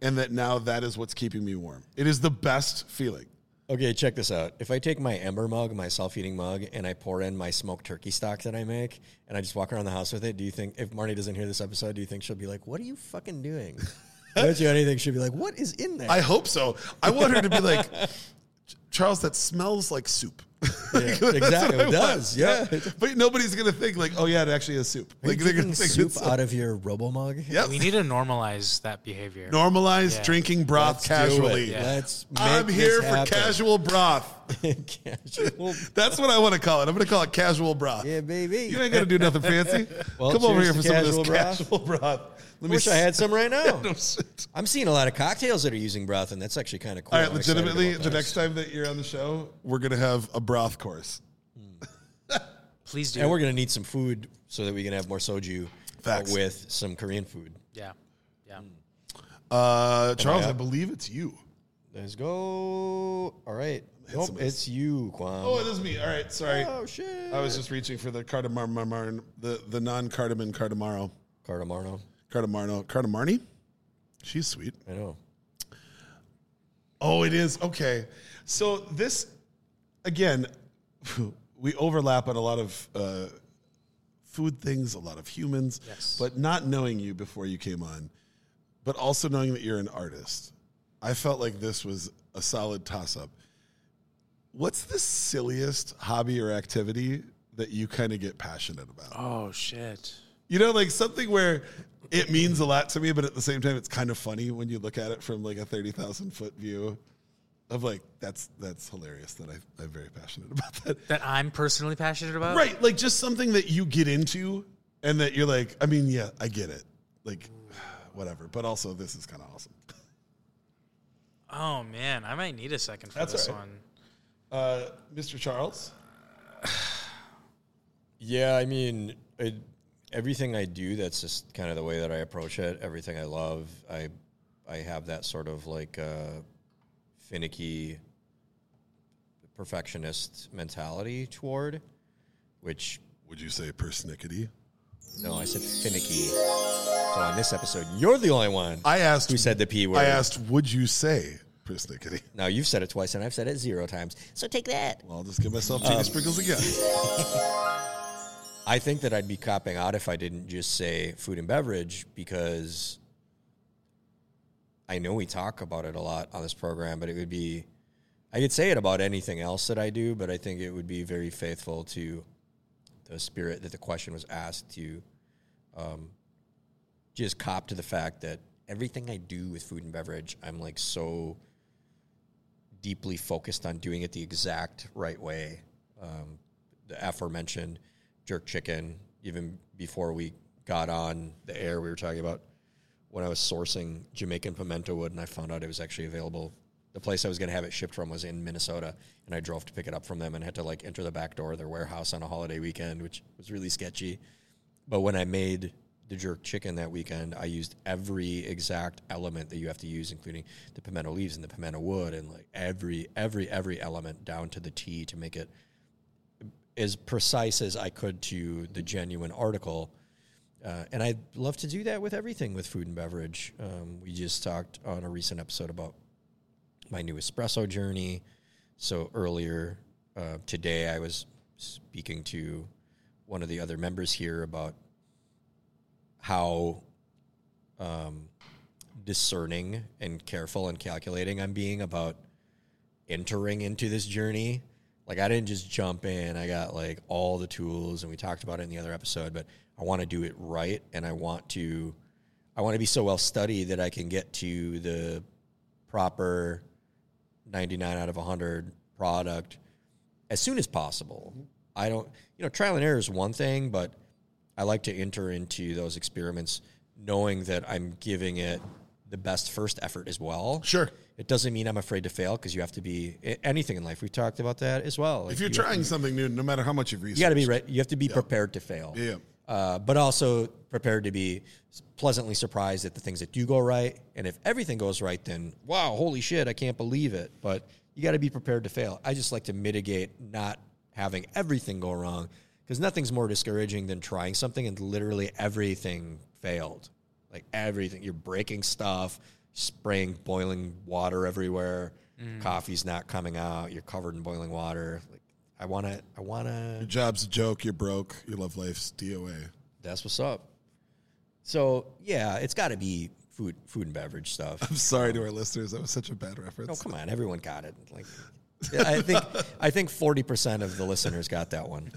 and that now that is what's keeping me warm. It is the best feeling. Okay, check this out. If I take my Ember mug, my self-heating mug, and I pour in my smoked turkey stock that I make, and I just walk around the house with it, do you think if Marnie doesn't hear this episode, do you think she'll be like, "What are you fucking doing"? I bet you anything she'll be like, "What is in there?" I hope so. I want her to be like, Charles, that smells like soup. Yeah, [LAUGHS] That's exactly, it does. Yeah. But nobody's gonna think like, oh yeah, it actually is soup. Are you Like they're drinking gonna think soup out of your Robo mug? Yep. We need to normalize that behavior. Normalize Yeah. drinking broth Let's do it. casually. Yeah. Let's. Make I'm this here for happen. casual broth. [LAUGHS] casual. [LAUGHS] That's what I want to call it. I'm going to call it casual broth. Yeah, baby. You ain't gonna do nothing fancy. Well, Come over here for some of this casual broth. casual broth. Let I wish I s- had some right now. No. I'm seeing a lot of cocktails that are using broth, and that's actually kind of cool. All right, I'm legitimately, the next time that you're on the show, we're going to have a broth course. [LAUGHS] Please do. And we're gonna need some food so that we can have more soju Facts. with some Korean food. yeah. Yeah. Uh, Charles, I I up? believe it's you. Let's go. All right. Nope, some it's you, Kwam. Oh, it is me. All right, sorry. Oh, shit. I was just reaching for the cardamom, the, the non cardamom cardamaro. Cardamarno. Cardamarno. Cardamarni? She's sweet. I know. Oh, it is. Okay. So this, again, [LAUGHS] we overlap on a lot of uh, food things, a lot of humans, Yes. but not knowing you before you came on, but also knowing that you're an artist. I felt like this was a solid toss up. What's the silliest hobby or activity that you kind of get passionate about? Oh shit. You know, like something where it means a lot to me, but at the same time, it's kind of funny when you look at it from like a thirty thousand foot view. Of like that's that's hilarious that I, I'm very passionate about that. That I'm personally passionate about. Right, like just something that you get into, and that you're like, I mean, yeah, I get it, like [SIGHS] whatever. But also, this is kind of awesome. Oh man, I might need a second for That's this all right. one. Uh, Mr. Charles, [SIGHS] Yeah, I mean, it, everything I do, that's just kind of the way that I approach it. Everything I love, I I have that sort of like uh, finicky perfectionist mentality toward, which Would you say persnickety? no, I said finicky. So on this episode, you're the only one I asked who said the p word. I asked, would you say persnickety? Now you've said it twice, and I've said it zero times. So take that. Well, I'll just give myself Um, Sprinkles again. [LAUGHS] I think that I'd be copping out if I didn't just say food and beverage because I know we talk about it a lot on this program, but it would be I could say it about anything else that I do, but I think it would be very faithful to the spirit that the question was asked to um, just cop to the fact that everything I do with food and beverage, I'm like so deeply focused on doing it the exact right way. Um, the aforementioned jerk chicken, even before we got on the air, we were talking about when I was sourcing Jamaican pimento wood and I found out it was actually available. The place I was going to have it shipped from was in Minnesota, and I drove to pick it up from them and had to like enter the back door of their warehouse on a holiday weekend, which was really sketchy. But when I made the jerk chicken that weekend, I used every exact element that you have to use, including the pimento leaves and the pimento wood, and like every every every element down to the T to make it as precise as I could to the genuine article. Uh, and I'd love to do that with everything with food and beverage. Um, we just talked on a recent episode about my new espresso journey. So earlier uh, today, I was speaking to one of the other members here about how um, discerning and careful and calculating I'm being about entering into this journey. Like I didn't just jump in. I got like all the tools and we talked about it in the other episode, but I want to do it right and I want to I want to be so well studied that I can get to the proper 99 out of 100 product as soon as possible. Mm-hmm. I don't, you know, trial and error is one thing, but I like to enter into those experiments knowing that I'm giving it the best first effort as well. Sure. It doesn't mean I'm afraid to fail because you have to be anything in life. We've talked about that as well. Like, If you're you trying something new, no matter how much you've researched, you got to be re- you have to be prepared to fail. Yeah. Uh, but also prepared to be pleasantly surprised at the things that do go right. And if everything goes right, then wow, holy shit, I can't believe it. But you got to be prepared to fail. I just like to mitigate not having everything go wrong because nothing's more discouraging than trying something and literally everything failed. Like everything, you're breaking stuff, spraying boiling water everywhere. Coffee's not coming out. You're covered in boiling water. Like I want to, I want to. Your job's a joke. You're broke. Your love life's DOA. That's what's up. So yeah, it's got to be food, food and beverage stuff. I'm sorry to our listeners. That was such a bad reference. Oh come on, everyone got it. Like, I think I think forty percent of the listeners got that one.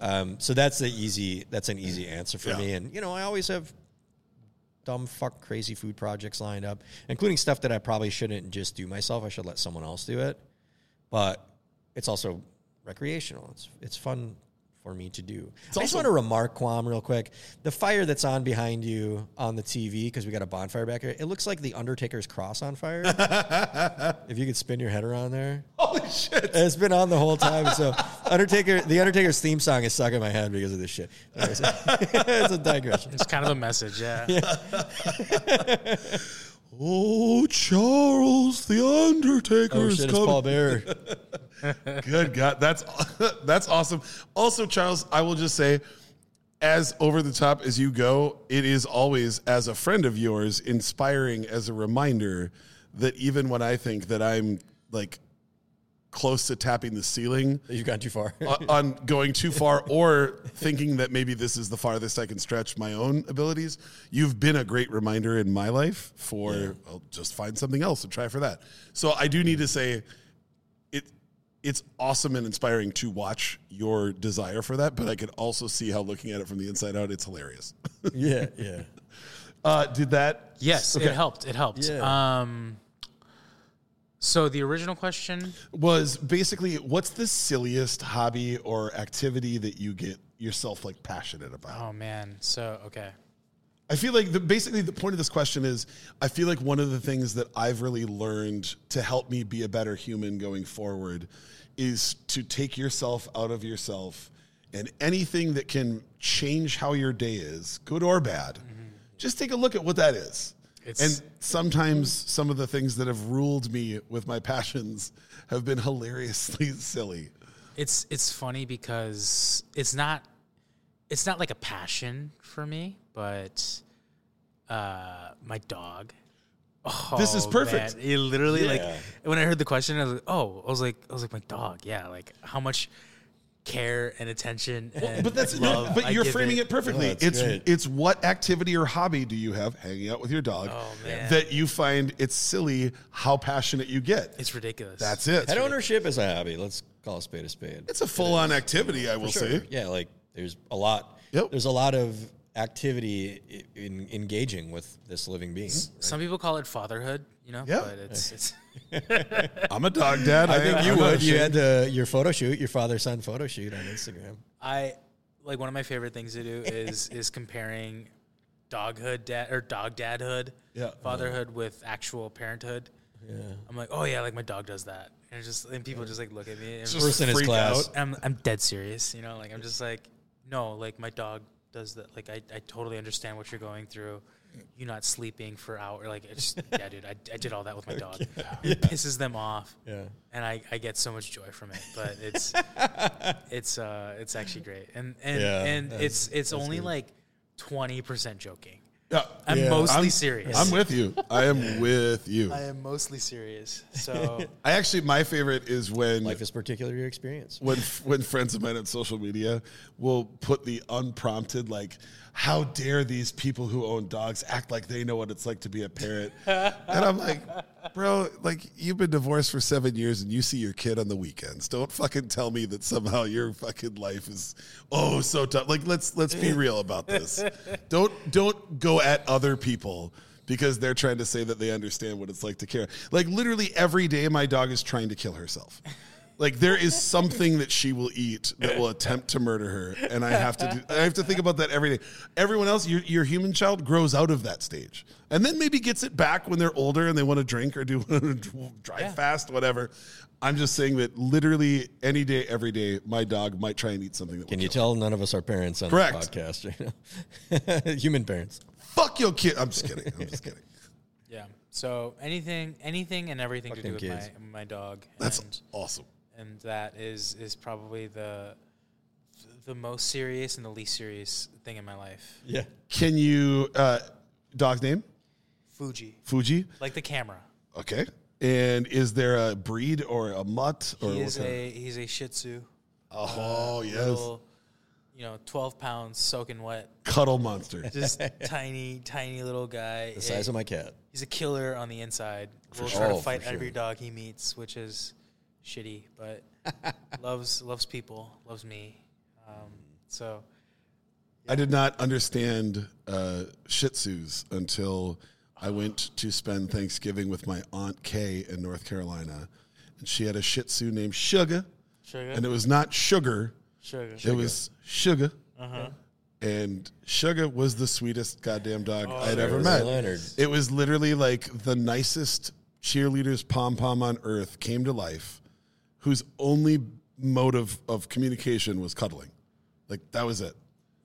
Um, so that's the easy. That's an easy answer for Yeah. me. And you know, I always have dumb, fuck, crazy food projects lined up, including stuff that I probably shouldn't just do myself. I should let someone else do it. But it's also recreational. It's it's fun for me to do. I just also- want to remark, Quam, real quick. The fire that's on behind you on the TV because we got a bonfire back here. It looks like the Undertaker's cross on fire. [LAUGHS] if you could spin your head around there, Holy shit. it's been on the whole time. So Undertaker, the Undertaker's theme song is stuck in my head because of this shit. Anyways, [LAUGHS] it's a digression. It's kind of a message, yeah. [LAUGHS] Oh, Charles, the Undertaker Oh is shit, coming. Paul Bearer. [LAUGHS] Good God, that's [LAUGHS] that's awesome. Also, Charles, I will just say, as over the top as you go, it is always, as a friend of yours, inspiring as a reminder that even when I think that I'm like close to tapping the ceiling You've gone too far. on- [LAUGHS] on going too far or thinking that maybe this is the farthest I can stretch my own abilities, you've been a great reminder in my life for I'll just find something else and try for that. So I do need to say it it's awesome and inspiring to watch your desire for that, but I could also see how looking at it from the inside out, it's hilarious. [LAUGHS] yeah, yeah. Uh, did that? Yes, it helped. It helped. Yeah. Um, so the original question, Was basically what's the silliest hobby or activity that you get yourself like passionate about? oh man. So okay. I feel like the, basically the point of this question is I feel like one of the things that I've really learned to help me be a better human going forward is to take yourself out of yourself and anything that can change how your day is, good or bad, mm-hmm. just take a look at what that is. It's- and sometimes some of the things that have ruled me with my passions have been hilariously [LAUGHS] silly. It's it's funny because it's not it's not like a passion for me, but uh, my dog. Oh, This is perfect. Man. It literally Yeah. like when I heard the question, I was like, oh, I was like, I was like, my dog. Yeah, like how much care and attention and but that's love. but you're framing it, perfectly. Oh, it's great. it's what activity or hobby do you have hanging out with your dog Oh, man. that you find it's silly how passionate you get. It's ridiculous. That's it. Pet ownership is a hobby. Let's call a spade a spade. It's a full on activity, I will Sure. say. Yeah, like there's a lot. Yep. There's a lot of activity in engaging with this living being. Some people call it fatherhood, you know. Yeah. But it's it's [LAUGHS] I'm a dog dad. I think you I'm would. You had the your photo shoot, your father son photo shoot on Instagram. I like one of my favorite things to do is [LAUGHS] is comparing doghood dad or dog dadhood, Yeah. fatherhood with actual parenthood. Yeah. I'm like, oh yeah, like my dog does that, and it's just and people just like look at me. And Just First in his class. out. I'm I'm dead serious, you know. Like I'm just like, no, like my dog does that. Like I, I totally understand what you're going through. You not sleeping for hours. Like it's yeah, dude. I, I did all that with my dog. It pisses them off. Yeah. and I, I get so much joy from it. But it's [LAUGHS] it's uh it's actually great, and and Yeah, and it's it's only like twenty percent joking. Yeah. I'm Yeah. mostly I'm, serious. I'm with you. I am with you. I am mostly serious. So [LAUGHS] I actually, my favorite is when Life is particular your experience. when when friends of mine on social media will put the unprompted like how dare these people who own dogs act like they know what it's like to be a parent? And i'm like bro like you've been divorced for seven years and you see your kid on the weekends. Don't fucking tell me that somehow your fucking life is oh so tough. Like let's let's be real about this. Don't don't go at other people because they're trying to say that they understand what it's like to care. Like literally every day my dog is trying to kill herself like there is something that she will eat that will attempt to murder her, and I have to do, I have to think about that every day. Everyone else, your, your human child grows out of that stage, and then maybe gets it back when they're older and they want to drink or do [LAUGHS] drive Yeah. fast, whatever. I'm just saying that literally any day, every day, my dog might try and eat something that. Can will you kill tell none of us are parents on Correct. this podcast right [LAUGHS] now? Human parents. Fuck your kid. I'm just kidding. I'm just kidding. yeah. So anything anything and everything to do with kids. my my dog. That's and, awesome. And that is is probably the the most serious and the least serious thing in my life. Yeah. Can you uh, dog's name? Fuji, Fuji. like the camera. Okay. And is there a breed or a mutt or He what is kind of- a he's a Shih Tzu. Oh yes, Little, you know, twelve pounds soaking wet. cuddle monster. [LAUGHS] Just tiny, tiny little guy. The size of my cat. He's a killer on the inside. We'll sure. try Oh, to fight for sure. every dog he meets, which is shitty, but [LAUGHS] loves loves people, loves me. Um, so I did not understand uh, Shih Tzus until I went to spend Thanksgiving with my aunt Kay in North Carolina, and she had a Shih Tzu named Sugar, sugar, and it was not sugar, sugar. it was Sugar. Uh-huh. And Sugar was the sweetest goddamn dog I'd ever met. Leonard. It was literally like the nicest cheerleader's pom pom on earth came to life, whose only mode of, of communication was cuddling. Like that was it.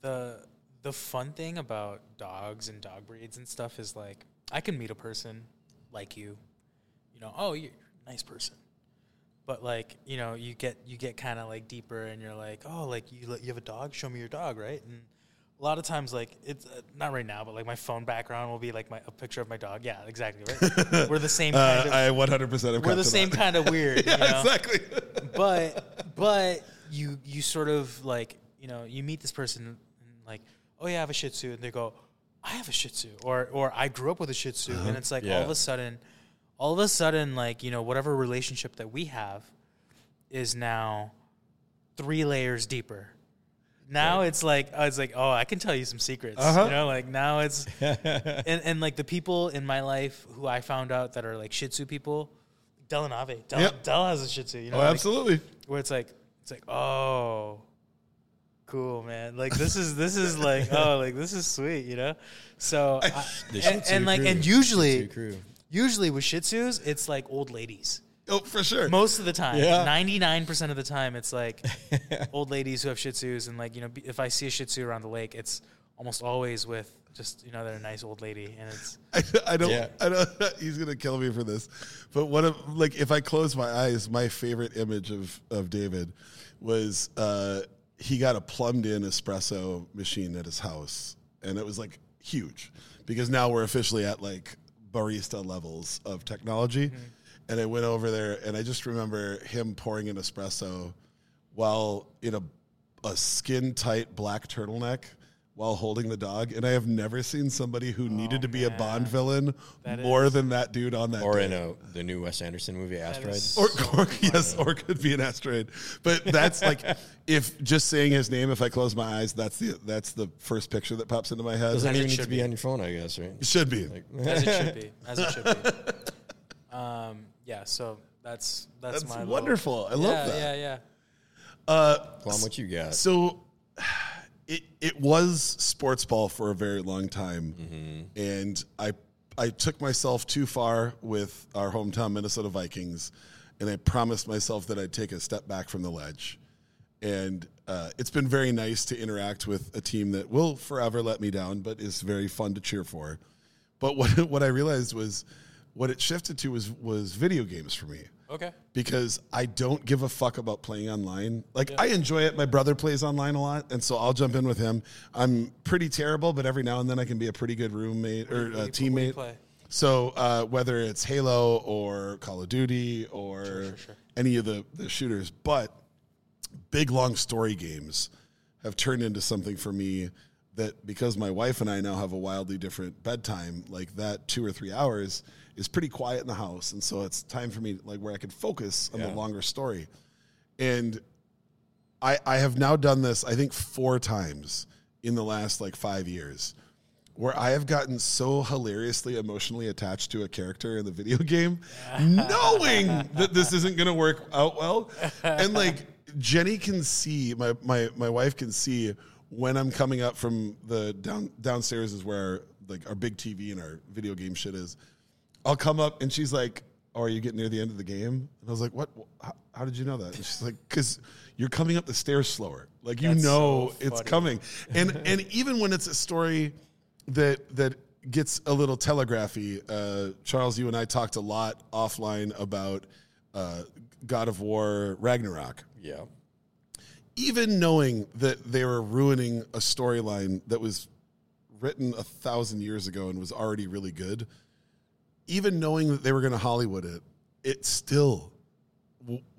the the fun thing about dogs and dog breeds and stuff is like I can meet a person like you, you know, oh you're a nice person, but like you know you get you get kind of like deeper and you're like oh like you you have a dog show me your dog right and a lot of times like it's uh, not right now but like my phone background will be like my a picture of my dog yeah exactly right [LAUGHS] we're the same Uh, kind of I 100% have we're the same kind of weird [LAUGHS] you know? Yeah, exactly. but [LAUGHS] but you you sort of like you know you meet this person and like oh yeah I have a Shih Tzu and they go I have a Shih Tzu or or I grew up with a Shih Tzu and it's like all of a sudden all of a sudden like you know whatever relationship that we have is now three layers deeper. Now it's like oh, it's like oh I can tell you some secrets Uh-huh. you know like now it's [LAUGHS] and and like the people in my life who I found out that are like Shih Tzu people Delanave Del, Yep. Del has a Shih Tzu you know Oh, like, absolutely. where it's like it's like oh cool man like this is this is like oh like this is sweet you know so I, and, and like crew. and usually usually with shih tzus it's like old ladies Oh, for sure. Most of the time, Yeah. ninety nine percent of the time, it's like [LAUGHS] old ladies who have Shih Tzus, and like you know, b- if I see a Shih Tzu around the lake, it's almost always with just you know they're a nice old lady, and it's [LAUGHS] I, I don't. Yeah. I don't. [LAUGHS] He's gonna kill me for this, but one of like if I close my eyes, my favorite image of of David was uh, he got a plumbed in espresso machine at his house, and it was like huge because now we're officially at like barista levels of technology. And I went over there, and I just remember him pouring an espresso while in a a skin tight black turtleneck while holding the dog. And I have never seen somebody who needed to be a Bond villain That more is- than that dude on that. Or day. in a, the new Wes Anderson movie, Asteroid. Or, So or [LAUGHS] yes, or could be an asteroid. But that's like if just saying his name, if I close my eyes, that's the that's the first picture that pops into my head. Doesn't even need to be be. on your phone, I guess, right? It should [LAUGHS] be. as it should be, as it should be. Um, yeah, so that's that's, That's my little- wonderful. I love yeah, that. Yeah, yeah. Plum, what you got? So [SIGHS] it it was sports ball for a very long time, Mm-hmm. and I I took myself too far with our hometown Minnesota Vikings, and I promised myself that I'd take a step back from the ledge. And uh, it's been very nice to interact with a team that will forever let me down, but is very fun to cheer for. But [LAUGHS] what what I realized was what it shifted to was was video games for me Okay. because I don't give a fuck about playing online. Like I enjoy it. My brother plays online a lot, and so I'll jump in with him. I'm pretty terrible, but every now and then I can be a pretty good roommate or uh, you- what do you teammate. So uh, whether it's Halo or Call of Duty or sure, sure. any of the the shooters, but big long story games have turned into something for me that because my wife and I now have a wildly different bedtime, like that two or three hours is pretty quiet in the house, and so it's time for me like where I can focus on the longer story. And I I have now done this I think four times in the last like five years. Where I have gotten so hilariously emotionally attached to a character in the video game, [LAUGHS] knowing that this isn't going to work out well, and like Jenny can see my my my wife can see when I'm coming up from the down downstairs is where like our big TV and our video game shit is. I'll come up and she's like, "Oh, are you getting near the end of the game?" And I was like, "What? How, how did you know that?" And she's like, "Cause you're coming up the stairs slower. Like you That's know so it's coming." And [LAUGHS] and even when it's a story that that gets a little telegraphy, uh, Charles, you and I talked a lot offline about uh, God of War Ragnarok yeah. even knowing that they were ruining a storyline that was written a thousand years ago and was already really good, even knowing that they were going to Hollywood it, it still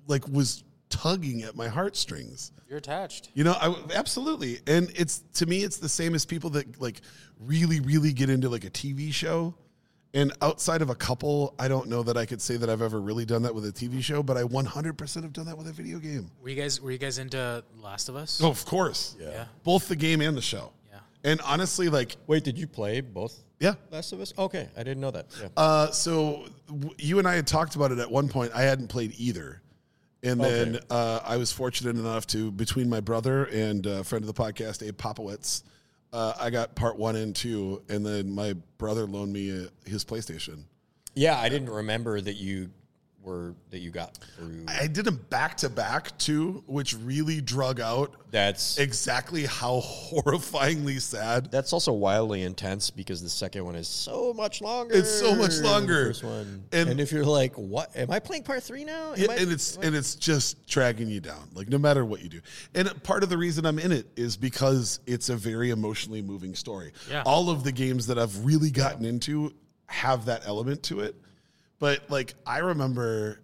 like was tugging at my heartstrings. You're attached. You know, I absolutely, and it's to me, it's the same as people that like really, really get into like a TV show. And outside of a couple, I don't know that I could say that I've ever really done that with a TV show, but I 100% have done that with a video game. Were you guys Were you guys into Last of Us? Oh, of course. Yeah. Yeah. Both the game and the show. Yeah. And honestly, like, Wait, did you play both yeah. Last of Us? Okay, I didn't know that. Yeah. Uh, so w- you and I had talked about it at one point. I hadn't played either. And then Okay. uh, I was fortunate enough to, between my brother and a friend of the podcast, Abe Popowitz, uh, I got part one and two. And then my brother loaned me uh his PlayStation. yeah, I didn't remember that you were that you got through. I did them back to back too, which really drug out That's exactly how [LAUGHS] horrifyingly sad that's also wildly intense because the second one is so much longer. It's so much than the longer. first one. And- And, if you're like, "What? Am I playing part three now?" Am Yeah, I- and it's and it's just dragging you down, like no matter what you do. And part of the reason I'm in it is because it's a very emotionally moving story. Yeah. All of the games that I've really gotten into have that element to it. But like I remember,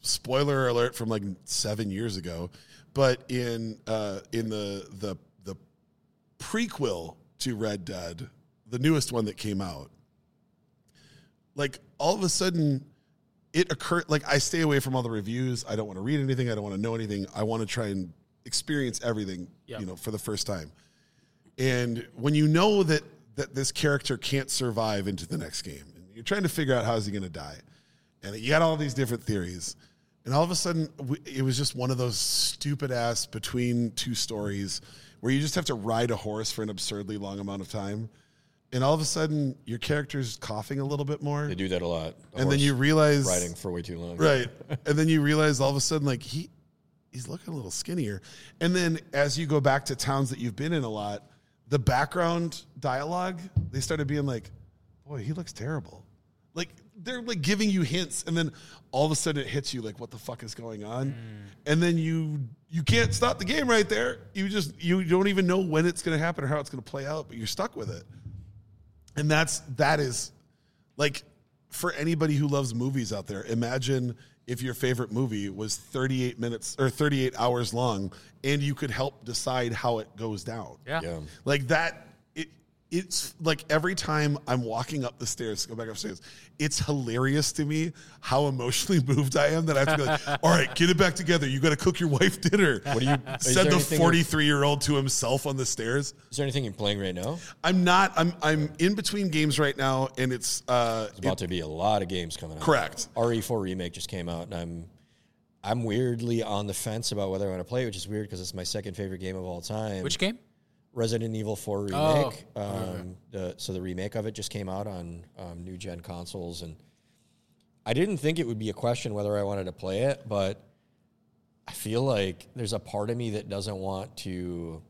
spoiler alert from like seven years ago, but in uh, in the the the prequel to Red Dead, the newest one that came out, like all of a sudden it occurred like I stay away from all the reviews. I don't want to read anything. I don't want to know anything. I want to try and experience everything, Yeah. you know, for the first time. And when you know that that this character can't survive into the next game, you're trying to figure out how is he going to die, and you got all these different theories, and all of a sudden it was just one of those stupid ass between two stories where you just have to ride a horse for an absurdly long amount of time. and all of a sudden your character's coughing a little bit more, They do that a lot. The and then you realize riding for way too long. right, [LAUGHS] and then you realize all of a sudden like he he's looking a little skinnier, and then as you go back to towns that you've been in a lot, the background dialogue they started being like, boy, he looks terrible, like they're like giving you hints, and then all of a sudden it hits you like, what the fuck is going on, mm. and then you you can't stop the game right there. You just you don't even know when it's going to happen or how it's going to play out, but you're stuck with it and that's that is like for anybody who loves movies out there imagine if your favorite movie was 38 minutes or 38 hours long and you could help decide how it goes down Yeah. Yeah. like that it it's like every time i'm walking up the stairs go back upstairs it's hilarious to me how emotionally [LAUGHS] moved i am that i have to be like [LAUGHS] all right get it back together you got to cook your wife dinner what do you- is [LAUGHS] said the 43 year old to himself on the stairs Is there anything you're playing right now? I'm not. I'm I'm in between games right now, and it's uh, There's about to be a lot of games coming out. Correct. RE4 remake just came out, and I'm I'm weirdly on the fence about whether I want to play, it, which is weird because it's my second favorite game of all time. Which game? Resident Evil 4 remake. Oh, Um, the, so the remake of it just came out on um, new gen consoles, and I didn't think it would be a question whether I wanted to play it, but I feel like there's a part of me that doesn't want to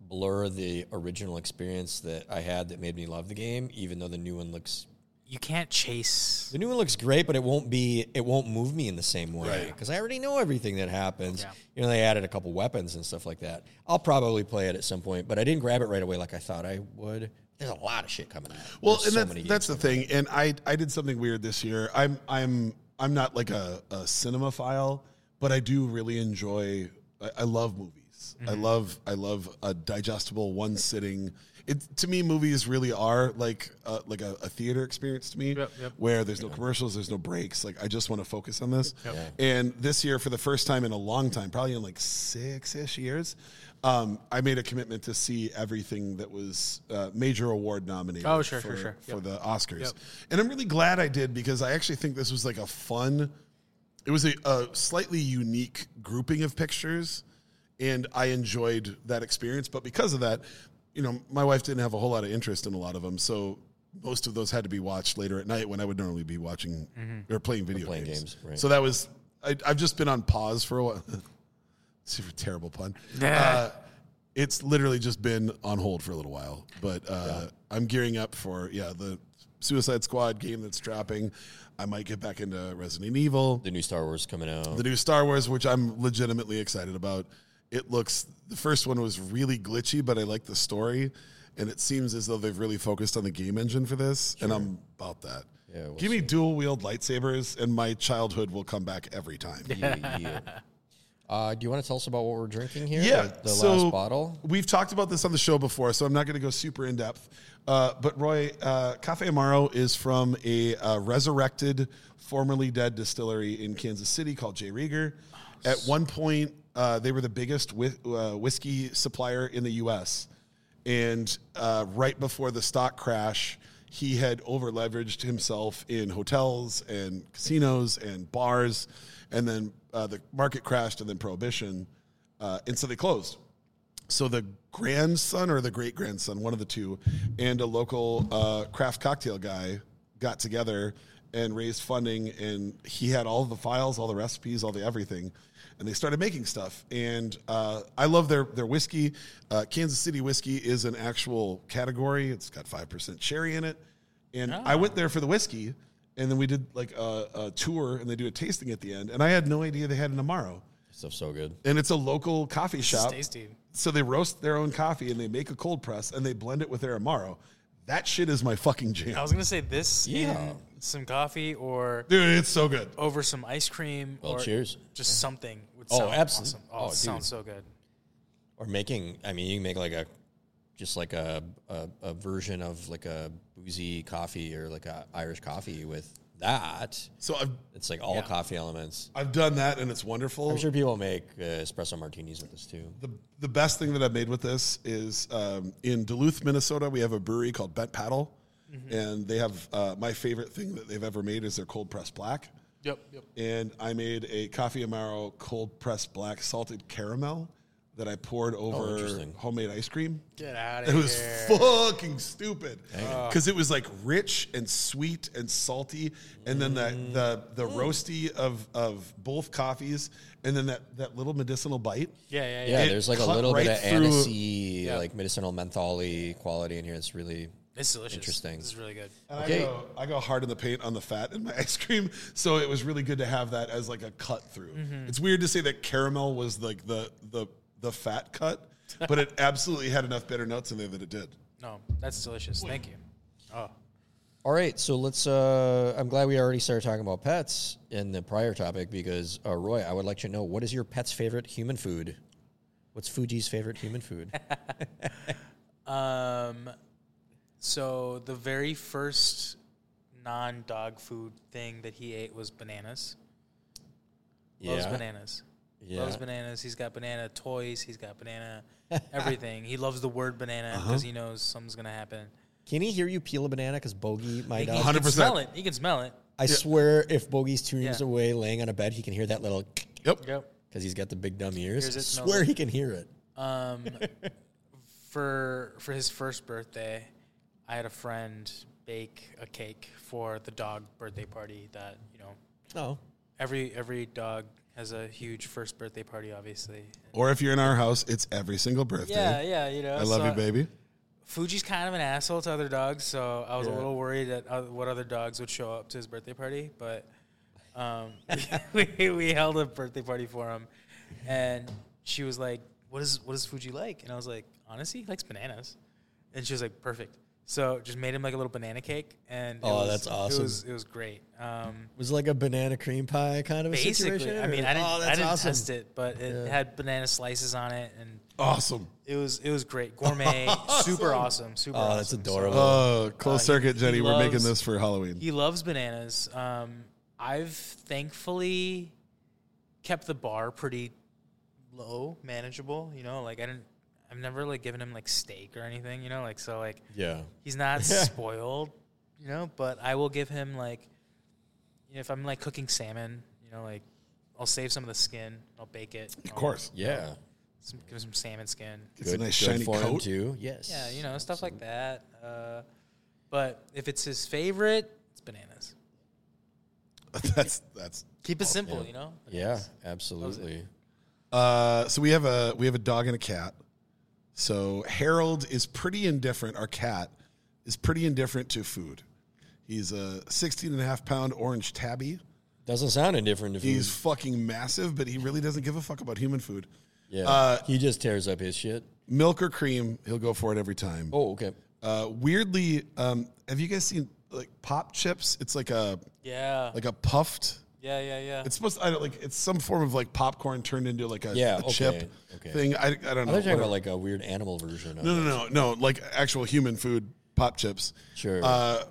blur the original experience that I had that made me love the game, even though the new one looks You can't chase. the new one looks great, but it won't be it won't move me in the same way Right. because I already know everything that happens. Yeah. You know, they added a couple weapons and stuff like that. I'll probably play it at some point, but I didn't grab it right away like I thought I would. There's a lot of shit coming out. well, There's and so that's many that's the thing. And I I did something weird this year. I'm I'm I'm not like a, a cinemaphile, but I do really enjoy. I, I love movies. Mm-hmm. I love I love a digestible one sitting. It to me, movies really are like uh, like a, a theater experience to me, Yep, yep. where there's no commercials, there's no breaks. Like I just want to focus on this. And this year, for the first time in a long time, probably in like six ish years, um, I made a commitment to see everything that was uh, major award nominated. Oh, sure, for, sure, sure. for the Oscars. Yep. And I'm really glad I did because I actually think this was like a fun. It was a, a slightly unique grouping of pictures, and I enjoyed that experience. But because of that, you know, my wife didn't have a whole lot of interest in a lot of them, so most of those had to be watched later at night when I would normally be watching or playing video playing games. games, right. So that was I, I've just been on pause for a while. [LAUGHS] Super terrible pun. Yeah. [LAUGHS] Uh, it's literally just been on hold for a little while, but uh, I'm gearing up for yeah the Suicide Squad game that's dropping. I might get back into Resident Evil, The new Star Wars coming out. the new Star Wars, which I'm legitimately excited about. It looks the first one was really glitchy, but I like the story, and it seems as though they've really focused on the game engine for this, and I'm about that. Yeah, we'll Give me dual wield lightsabers, and my childhood will come back every time. yeah, yeah. Uh, do you want to tell us about what we're drinking here? Yeah, the, the so last bottle. We've talked about this on the show before, so I'm not going to go super in depth. Uh, but Roy, uh, Caffè Amaro is from a uh, resurrected, formerly dead distillery in Kansas City called J. Rieger. At one point, uh, they were the biggest uh, whiskey supplier in the U.S. And uh, right before the stock crash, he had over leveraged himself in hotels and casinos and bars. And then uh, the market crashed, and then prohibition. Uh, and so they closed. So the grandson or the great grandson, one of the two, and a local uh, craft cocktail guy got together and raised funding, and he had all the files, all the recipes, all the everything, and they started making stuff. And uh, I love their their whiskey. Uh, Kansas City whiskey is an actual category. It's got five percent cherry in it, and I went there for the whiskey, and then we did like a, a tour, and they do a tasting at the end, and I had no idea they had an amaro. Stuff's so good. And it's a local coffee shop. tasty. So they roast their own coffee and they make a cold press and they blend it with their Amaro. That shit is my fucking jam. I was gonna say this Yeah. in some coffee or Dude, it's so good. over some ice cream Well, or cheers. just something would Oh, sound absolute- awesome. Oh, oh, it dude. sounds so good. Or making, I mean, you can make like a, just like a, a, a version of like a boozy coffee or like a Irish coffee with that. So I've It's like all Yeah. coffee elements. I've done that and it's wonderful. I'm sure people make uh, espresso martinis with this too. The the best thing that I've made with this is um, in Duluth, Minnesota. We have a brewery called Bent Paddle, and they have uh, my favorite thing that they've ever made is their cold pressed black. Yep, yep. And I made a coffee amaro cold pressed black salted caramel that I poured over interesting. homemade ice cream. Get out of here. It was fucking stupid because it was like rich and sweet and salty, and then the the the roasty of of both coffees, and then that that little medicinal bite. yeah, yeah, yeah. Yeah, there's like a cut little bit of through- anisey, like medicinal mentholy quality in here. It's really It's delicious. Interesting. This is really good. And Okay. I go I go hard in the paint on the fat in my [LAUGHS] ice cream, so it was really good to have that as like a cut through. Mm-hmm. It's weird to say that caramel was like the the the fat cut, but it [LAUGHS] absolutely had enough bitter notes in there that it did. No, that's delicious. Thank you. Oh, All right, so let's. Uh, I'm glad we already started talking about pets in the prior topic because uh, Roy, I would like to know what is your pet's favorite human food? What's Fuji's favorite human food? [LAUGHS] Um, so the very first non-dog food thing that he ate was bananas. Loves bananas. Yeah. Loves bananas. He's got banana toys. He's got banana [LAUGHS] everything. he loves the word banana Uh-huh. because he knows something's gonna happen. Can he hear you peel a banana? Because Bogey, my He, he dog, can 100%. smell it. He can smell it. I swear, if Bogey's two rooms Yeah. away, laying on a bed, he can hear that little [LAUGHS] Yep. Yep. because he's got the big dumb ears. Hears I it, smells swear it. he can hear it. Um, [LAUGHS] for for his first birthday, I had a friend bake a cake for the dog birthday party. That you know, Oh, every every dog has a huge first birthday party, obviously. Or if you're in our house, it's every single birthday. Yeah, yeah, you know. I love so you, baby. Fuji's kind of an asshole to other dogs, so I was a little worried that uh, what other dogs would show up to his birthday party. But um, [LAUGHS] we, we held a birthday party for him, and she was like, "What is what does Fuji like?" And I was like, "Honestly, he likes bananas." And she was like, "Perfect." So just made him like a little banana cake, and it Oh, was- that's awesome. It was it was great. Um, was it like a banana cream pie kind of a basically, situation. I mean, I didn't oh, I didn't awesome. test it, but it Yeah. had banana slices on it, and Awesome. it was it was great, [LAUGHS] gourmet, super awesome, super. Oh, that's awesome. So- adorable. Oh, closed he- circuit, he Jenny. We're making this for Halloween. He loves bananas. Um, I've thankfully kept the bar pretty low, manageable. You know, like I didn't. I've never like given him like steak or anything. You know, like so like yeah. he's not [LAUGHS] spoiled. You know, but I will give him like, you know, if I'm like cooking salmon, you know, like I'll save some of the skin. I'll bake it. of course. Yeah. Some, give him some salmon skin. It's a nice shiny for him coat. too. Yes. Yeah, you know, stuff like that. Uh, but if it's his favorite, it's bananas. [LAUGHS] that's that's Keep it simple, you know. Yeah, absolutely. Uh, so we have a we have a dog and a cat. So Harold is pretty indifferent. Our cat is pretty indifferent to food. He's a 16 and a half pound orange tabby. Doesn't sound indifferent to food. He's fucking massive, but he really doesn't give a fuck about human food. yeah. uh, he just tears up his shit. Milk or cream, he'll go for it every time. Oh, okay. Uh, weirdly, um, have you guys seen like pop chips? It's like a Yeah. like a puffed. Yeah, yeah, yeah. It's supposed to, I don't like it's some form of like popcorn turned into like a, Yeah, a okay, chip okay. thing. I, I don't know. thought you were talking whatever. about like a weird animal version of No, no, no, no. Like actual human food pop chips. Sure. Uh,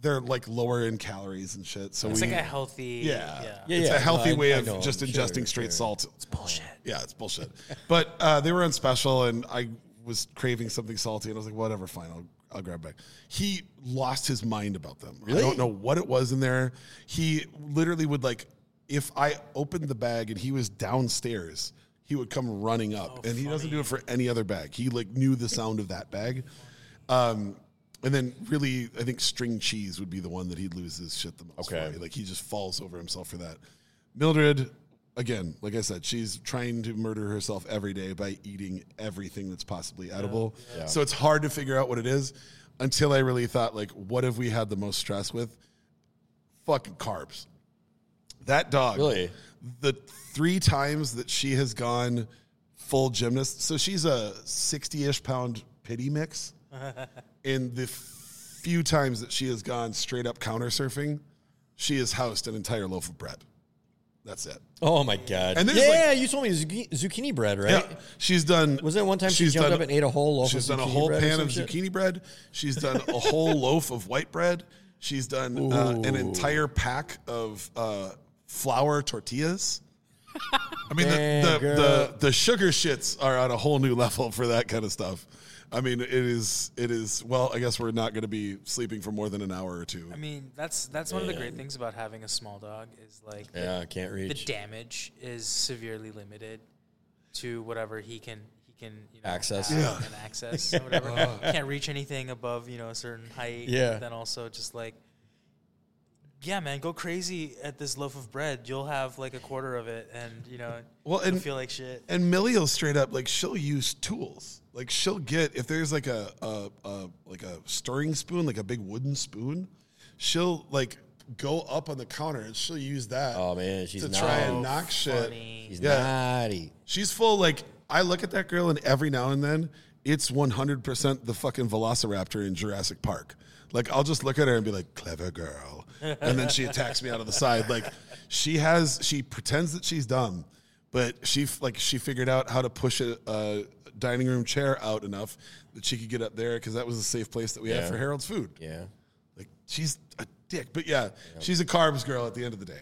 they're like lower in calories and shit. So it's we, like a healthy. yeah, Yeah. Yeah, it's yeah, a healthy no, way I of know, just sure, ingesting straight sure. salt. It's bullshit. Yeah, it's bullshit. but uh, they were on special, and I was craving something salty, and I was like, whatever, fine, I'll, I'll grab back. He lost his mind about them. I don't know what it was in there. He literally would like, if I opened the bag and he was downstairs, he would come running up, and he doesn't do it for any other bag. He like knew the sound of that bag. Um, and then really, I think string cheese would be the one that he'd lose his shit the most. Okay. for. Like he just falls over himself for that. Mildred, again, like I said, she's trying to murder herself every day by eating everything that's possibly edible. So it's hard to figure out what it is until I really thought, like, what have we had the most stress with? Fucking carbs. That dog. Really? The three times that she has gone full gymnast. So she's a 60 ish pound pity mix. [LAUGHS] In the few times that she has gone straight up counter surfing, she has housed an entire loaf of bread. That's it. Oh my god! And yeah, like- you told me zucchini, zucchini bread, right? Yeah, she's done. Was there one time she jumped done- up and ate a whole loaf She's of done a whole pan of shit? zucchini bread. She's done a whole [LAUGHS] loaf of white bread. She's done uh, an entire pack of uh, flour tortillas. I mean, Damn, the, the, the the sugar shits are on a whole new level for that kind of stuff. I mean, it is it is. Well, I guess we're not going to be sleeping for more than an hour or two. I mean, that's that's one of the great things about having a small dog is like Yeah, I can't reach. the damage is severely limited. to whatever he can he can you know, Access. Yeah. and [LAUGHS] access or whatever. Uh. Can't reach anything above you know a certain height. Yeah. But then also just like. Yeah, man, go crazy at this loaf of bread. You'll have like a quarter of it, and you know, Well, and- feel like shit. And Millie will straight up like she'll use tools. Like she'll get if there's like a, a, a like a stirring spoon, like a big wooden spoon, she'll like go up on the counter and she'll use that Oh man, she's to naughty. try and knock shit. Funny. She's Yeah. naughty. She's full like I look at that girl and every now and then it's 100% the fucking velociraptor in Jurassic Park. Like I'll just look at her and be like clever girl. And then she attacks me out of the side like she has she pretends that she's dumb, but she like she figured out how to push a, a dining room chair out enough that she could get up there cuz that was a safe place that we had Yeah. for Harold's food. Yeah. Like she's a dick, but yeah, she's a carbs girl at the end of the day.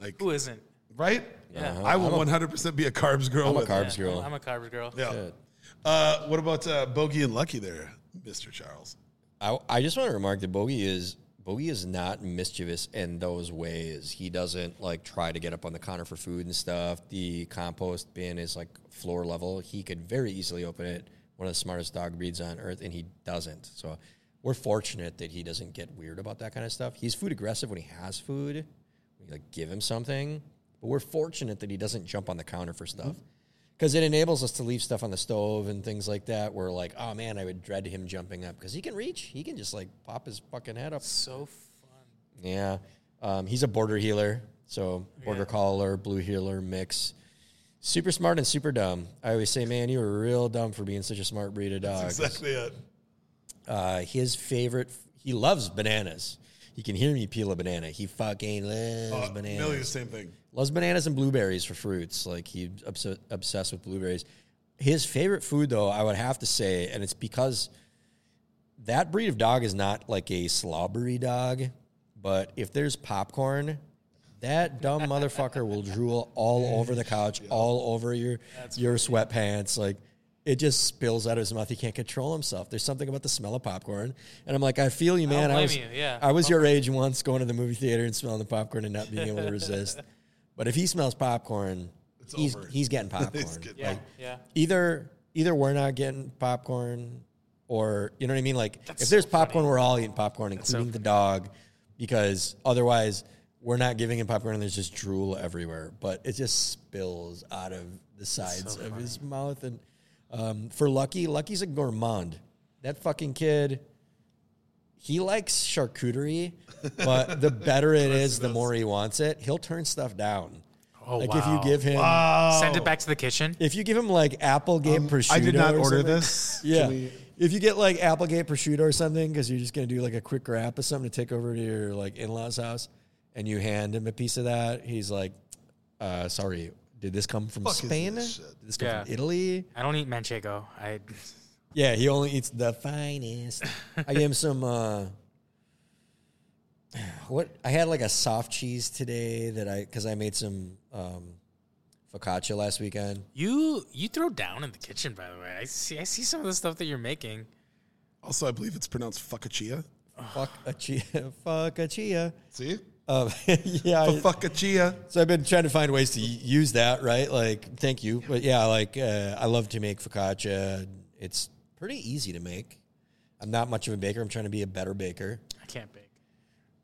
Like Who isn't? right? Yeah. I will 100% be a carbs girl I'm a with carbs Yeah, girl. I'm a carbs girl. Yeah. Shit. Uh, what about uh, Bogey and Lucky there, Mr. Charles? I, I just want to remark that Bogey is Bogey is not mischievous in those ways. He doesn't like try to get up on the counter for food and stuff. The compost bin is like floor level. He could very easily open it. One of the smartest dog breeds on earth, and he doesn't. So we're fortunate that he doesn't get weird about that kind of stuff. He's food aggressive when he has food. We like give him something, but we're fortunate that he doesn't jump on the counter for stuff because it enables us to leave stuff on the stove and things like that. We're like, oh man, I would dread him jumping up because he can reach. He can just like pop his fucking head up. So fun. Yeah, um, he's a border heeler, so border Yeah. collie, blue heeler mix. Super smart and super dumb. I always say, man, you were real dumb for being such a smart breed of dog. Exactly it. Uh, his favorite, he loves bananas. You can hear me peel a banana. He fucking loves Uh, bananas. The same thing. loves bananas and blueberries for fruits. Like he's obs- obsessed with blueberries. His favorite food, though, I would have to say, and it's because that breed of dog is not like a slobbery dog, but if there's popcorn, that dumb motherfucker will drool all over the couch, [LAUGHS] all over your your sweatpants. Like it just spills out of his mouth. He can't control himself. There's something about the smell of popcorn, and I'm like, I feel you, man. I blame was, you, yeah. I was your age once, going to the movie theater and smelling the popcorn and not being able to [LAUGHS] resist. But if he smells popcorn, he's over. he's getting [LAUGHS] popcorn. getting Yeah, Like, yeah. either either we're not getting popcorn, or you know what I mean. Like That's if there's so popcorn, funny. we're all eating popcorn, including the dog, because otherwise we're not giving him popcorn and there's just drool everywhere. But it just spills out of the sides of his mouth. And um, for Lucky, Lucky's a gourmand. That fucking kid. He likes charcuterie, [LAUGHS] but the better it is, the more he wants it. He'll turn stuff down. Oh, like wow. if you give him, Send it back to the kitchen. if you give him like Applegate prosciutto, Um, I did not or order something- this. [LAUGHS] Yeah, we- if you get like Applegate prosciutto or something, because you're just gonna do like a quick wrap of something to take over to your like in-laws house, and you hand him a piece of that, he's like, uh, "Sorry, did this come from Fuck is Spain? this Did this come Yeah. from Italy?" I don't eat manchego. I Yeah, he only eats the finest. I gave him [LAUGHS] some. Uh, what I had like a soft cheese today that I because I made some um, focaccia last weekend. you you throw down in the kitchen. By the way, I see I see some of the stuff that you're making. Also, I believe it's pronounced fuckachia. Fuck a chia, fuck a chia. See? Um, [LAUGHS] yeah, I- Fuckachia. so I've been trying to find ways to use that, right? Like, thank you, but yeah, like uh, I love to make focaccia. It's pretty easy to make. I'm not much of a baker. I'm trying to be a better baker. I can't bake.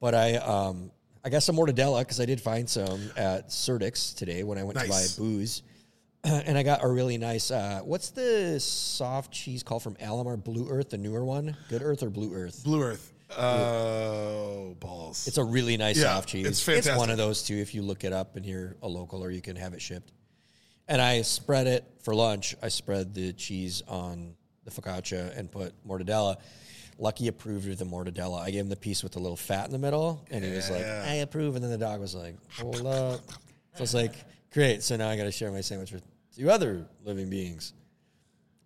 But I um I got some mortadella because I did find some at Surdyk's today when I went Nice. to buy booze. [CLEARS THROAT] And I got a really nice. Uh, what's the soft cheese called from Alemar? Blue Earth, the newer one. Good Earth or Blue Earth? Blue Earth. Oh, balls. It's a really nice Yeah, soft cheese. it's fantastic. one of those two if you look it up and you're a local or you can have it shipped. And I spread it for lunch. I spread the cheese on the focaccia and put mortadella. Lucky approved of the mortadella. I gave him the piece with the little fat in the middle, and he was like, "I approve." And then the dog was like, "Hold up." So it's like, great. So now I got to share my sandwich with two other living beings.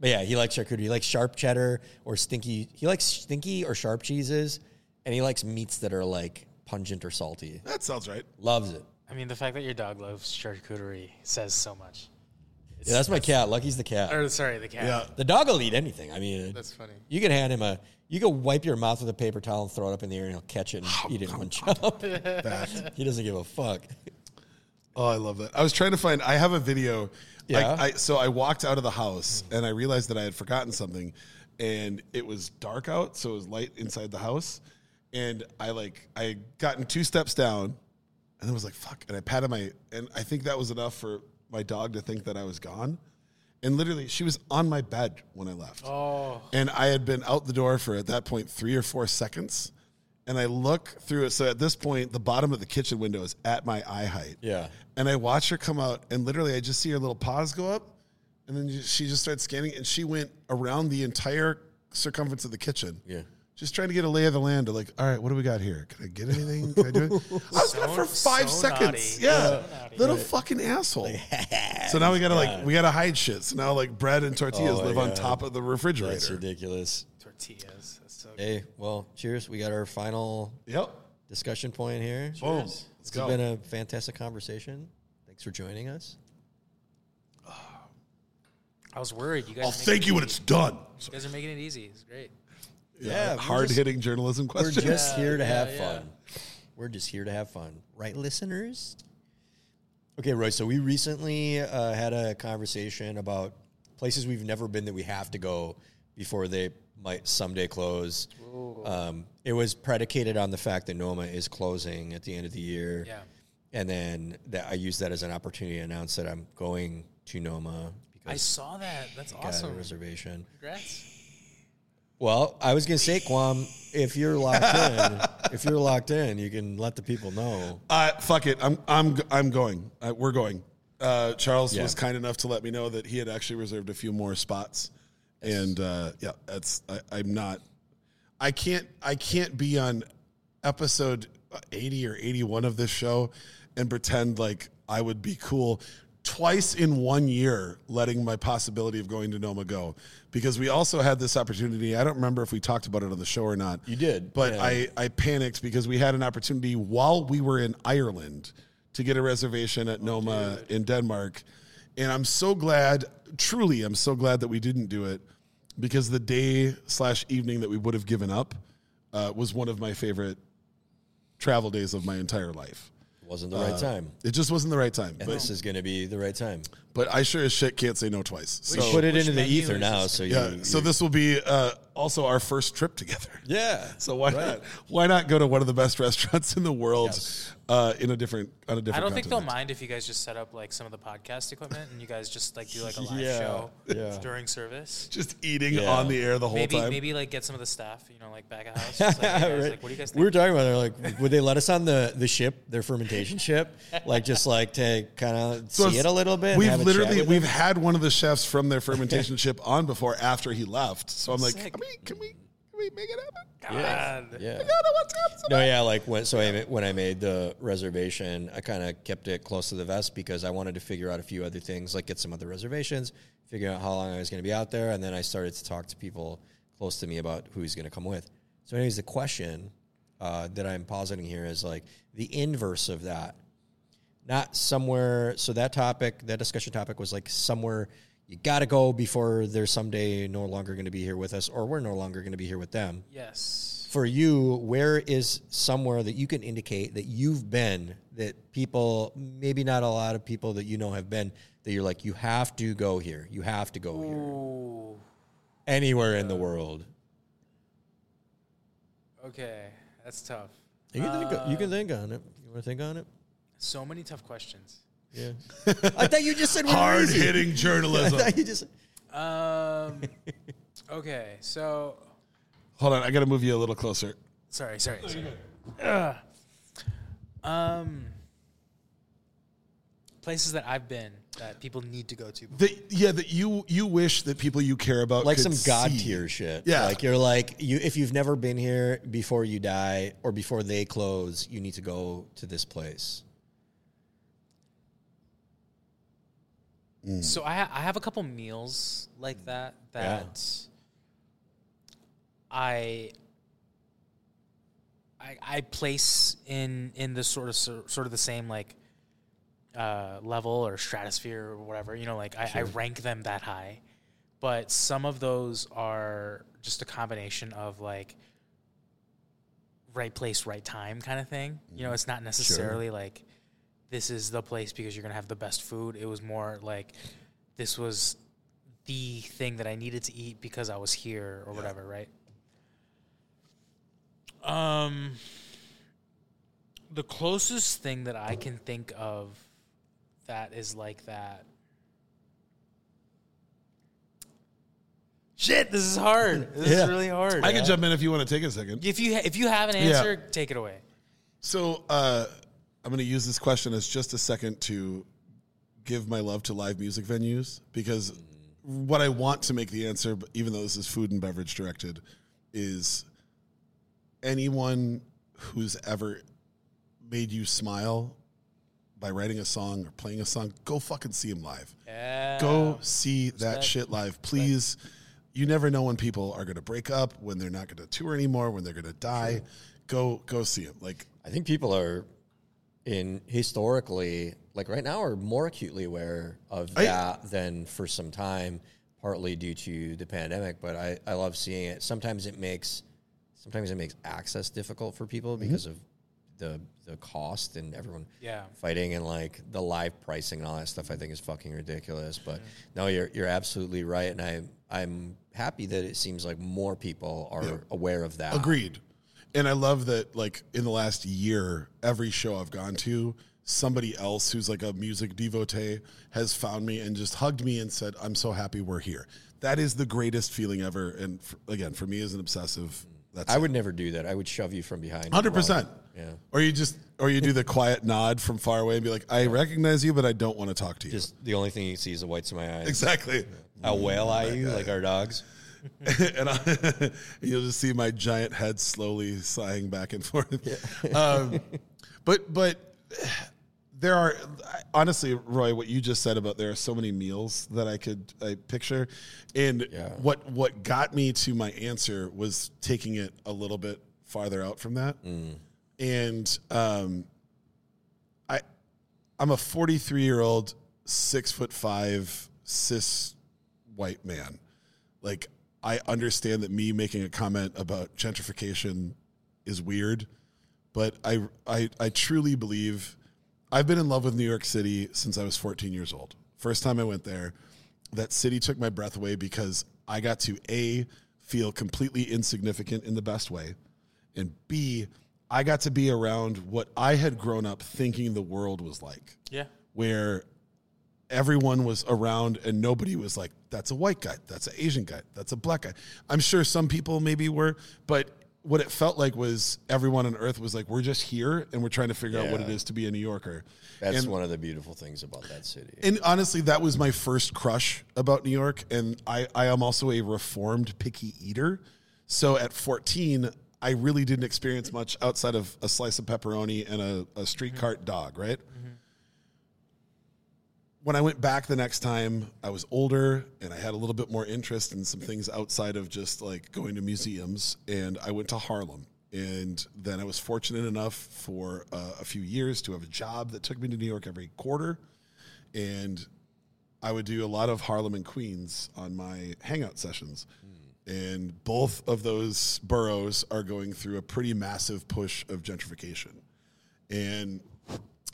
But yeah, he likes charcuterie. He likes sharp cheddar or stinky. He likes stinky or sharp cheeses, and he likes meats that are like pungent or salty. that sounds right. Loves it. I mean, the fact that your dog loves charcuterie says so much. Yeah, that's my cat. Lucky's the cat. Or sorry, the cat. Yeah. The dog will eat anything. I mean, That's funny. You can hand him a. You can wipe your mouth with a paper towel and throw it up in the air, and he'll catch it and eat it in one chop. That. [LAUGHS] he doesn't give a fuck. Oh, I love that. I was trying to find. I have a video. Yeah? I, I, so I walked out of the house and I realized that I had forgotten something, and it was dark out, so it was light inside the house, and I like I had gotten two steps down, and then was like fuck, and I patted my, and I think that was enough for my dog to think that I was gone, and literally she was on my bed when I left. Oh, And I had been out the door for at that point three or four seconds. And I look through it. So at this point, the bottom of the kitchen window is at my eye height. Yeah. And I watch her come out, and literally, I just see her little paws go up. And then she just started scanning, and she went around the entire circumference of the kitchen. Yeah. Just trying to get a lay of the land to like, all right, what do we got here? Can I get anything? Can I do it? [LAUGHS] I was So- gone for five so seconds. naughty. Yeah. So naughty. Little fucking asshole. [LAUGHS] so now we gotta like we gotta hide shit. So now like bread and tortillas Oh my live on top of the refrigerator. That's refrigerator. ridiculous. tortillas. That's so Hey, well, cheers. We got our final Yep. discussion point here. Boom. It's Let's go. been a fantastic conversation. Thanks for joining us. I was worried. You guys. I'll thank it you when it's done. You guys are making it easy. It's great. Yeah, we're hard just- hitting journalism questions. We're questions. just here to yeah, have yeah. fun. We're just here to have fun. Right, listeners? Okay, Roy. So we recently uh, had a conversation about places we've never been that we have to go before they might someday close. Um, it was predicated on the fact that Noma is closing at the end of the year. Yeah. And then that I used that as an opportunity to announce that I'm going to Noma I saw that. That's I got a awesome. reservation. Congrats. Well, I was gonna say, Quam, if you're locked in, [LAUGHS] if you're locked in, you can let the people know. Uh, fuck it. I'm I'm I'm going. Uh, we're going. Uh, Charles Yeah. was kind enough to let me know that he had actually reserved a few more spots, and uh, yeah, that's I, I'm not. I can't I can't be on episode 80 or 81 of this show and pretend like I would be cool twice in one year letting my possibility of going to Noma go. Because we also had this opportunity I don't remember if we talked about it on the show or not. You did, but yeah. I I panicked because we had an opportunity while we were in Ireland to get a reservation at Noma in Denmark and I'm so glad truly I'm so glad that we didn't do it because the day slash evening that we would have given up uh, was one of my favorite travel days of my entire life. Wasn't the right time. It just wasn't the right time. And But, this is gonna be the right time. but I sure as shit can't say no twice. So, Put it into the ether now, so yeah, you. so this will be uh, also our first trip together. [LAUGHS] yeah. So why Right. not? Why not go to one of the best restaurants in the world Yes. uh, in a different on a different? I don't think they'll mind if you guys just set up like some of the podcast equipment and you guys just like do like a [LAUGHS] live Yeah, show yeah. during service. Just eating Yeah. on the air the whole Maybe time. maybe like get some of the staff, you know, like back of house. [LAUGHS] Just, like, guys, Right. like, what do you guys we were talking about it, like, would they let us on the, the ship, their fermentation ship, like just like to kind of So see it a little bit? We've have a chat literally we've them? had one of the chefs from their fermentation ship on before after he left. So I'm like, Sick. Can we can we can we make it happen? God. yeah. I don't know what's happening. No, yeah, like when so I, when I made the reservation, I kind of kept it close to the vest because I wanted to figure out a few other things, like get some other reservations, figure out how long I was going to be out there, and then I started to talk to people close to me about who he's going to come with. So, anyways, the question uh, that I'm positing here is like the inverse of that, not somewhere. So that topic, that discussion topic, was like somewhere you got to go before they're someday no longer going to be here with us, or we're no longer going to be here with them Yes. for you, where is somewhere that you can indicate that you've been that people, maybe not a lot of people that you know have been, that you're like, you have to go here. You have to go here. Ooh. Anywhere in the world. Okay. That's tough. You can, think, you can uh, think on it. You want to think on it? So many tough questions. Yeah. I thought you just said we were Hard easy. hitting [LAUGHS] I journalism. thought you just. Um. okay. So Hold on, I got to move you a little closer. sorry. Sorry. sorry. Ugh. Um. Places that I've been that people need to go to. That yeah, that you you wish that people you care about Like could some god see. tier shit. Yeah. Like you're like you if you've never been here before you die or before they close, you need to go to this place. So I ha- I have a couple meals like that that I I I place in in the sort of sort of the same like uh, level or stratosphere or whatever. You know, like I, I rank them that high, but some of those are just a combination of like right place, right time kind of thing. You know, it's not necessarily like this is the place because you're gonna have the best food. It was more like this was the thing that I needed to eat because I was here or whatever, right? Um, the closest thing that I can think of that is like that. Shit, this is hard. This Yeah. is really hard. I can jump in if you want to take a second. If you if you have an Yeah. answer, take it away. So uh, I'm going to use this question as just a second to give my love to live music venues because what I want to make the answer, even though this is food and beverage directed, is anyone who's ever made you smile by writing a song or playing a song, go fucking see them live. Yeah. Go see that Respect. shit live, please. You never know when people are going to break up, when they're not going to tour anymore, when they're going to die. Go go see them. Like I think people are in historically like right now are more acutely aware of I- that than for some time, partly due to the pandemic. But I, I love seeing it. Sometimes it makes sometimes it makes access difficult for people Mm-hmm. because of the the cost and everyone Yeah. fighting and like the live pricing and all that stuff I think is fucking ridiculous. But no, you're you're absolutely right, and I I'm happy that it seems like more people are aware of that. Agreed. And I love that, like, in the last year, every show I've gone to, somebody else who's like a music devotee has found me and just hugged me and said, I'm so happy we're here. That is the greatest feeling ever. And f again, for me as an obsessive, that's I would never do that. I would shove you from behind. hundred percent. Yeah. Or you just, or you do the quiet nod from far away and be like, I recognize you, but I don't want to talk to you. Just the only thing you see is the whites of my eyes. exactly. How whale eye you like our dogs. [LAUGHS] and I, [LAUGHS] you'll just see my giant head slowly sighing back and forth. [LAUGHS] Um, but but there are honestly, Roy, what you just said about there are so many meals that I could I picture, and Yeah. what what got me to my answer was taking it a little bit farther out from that, and um, I I'm a 43 year old, six foot five, cis white man. Like, I understand that me making a comment about gentrification is weird, but I, I, I truly believe I've been in love with New York City since I was 14 years old. First time I went there, that city took my breath away because I got to A, feel completely insignificant in the best way, and B, I got to be around what I had grown up thinking the world was like Yeah. where everyone was around and nobody was like, that's a white guy, that's an Asian guy, that's a black guy. I'm sure some people maybe were, but what it felt like was everyone on earth was like, we're just here and we're trying to figure out what it is to be a New Yorker. That's and, one of the beautiful things about that city. and honestly, that was my first crush about New York. And I, I am also a reformed picky eater. So at 14, I really didn't experience much outside of a slice of pepperoni and a, a street mm-hmm. cart dog, right? When I went back the next time, I was older and I had a little bit more interest in some things outside of just like going to museums. And I went to Harlem. And then I was fortunate enough for uh, a few years to have a job that took me to New York every quarter. And I would do a lot of Harlem and Queens on my hangout sessions. And both of those boroughs are going through a pretty massive push of gentrification. And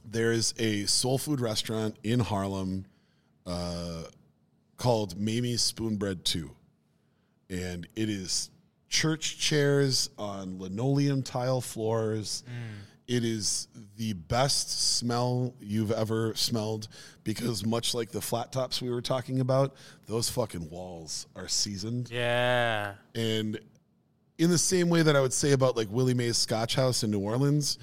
there is a soul food restaurant in Harlem uh, called Mamie's Spoonbread 2. And it is church chairs on linoleum tile floors. It is the best smell you've ever smelled because, much like the flat tops we were talking about, those fucking walls are seasoned. Yeah. And in the same way that I would say about like Willie Mae's Scotch House in New Orleans,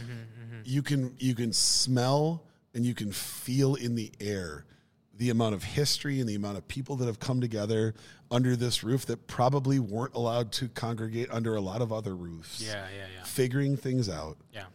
you can you can smell and you can feel in the air the amount of history and the amount of people that have come together under this roof that probably weren't allowed to congregate under a lot of other roofs. Yeah. Yeah. Yeah. Figuring things out. Yeah.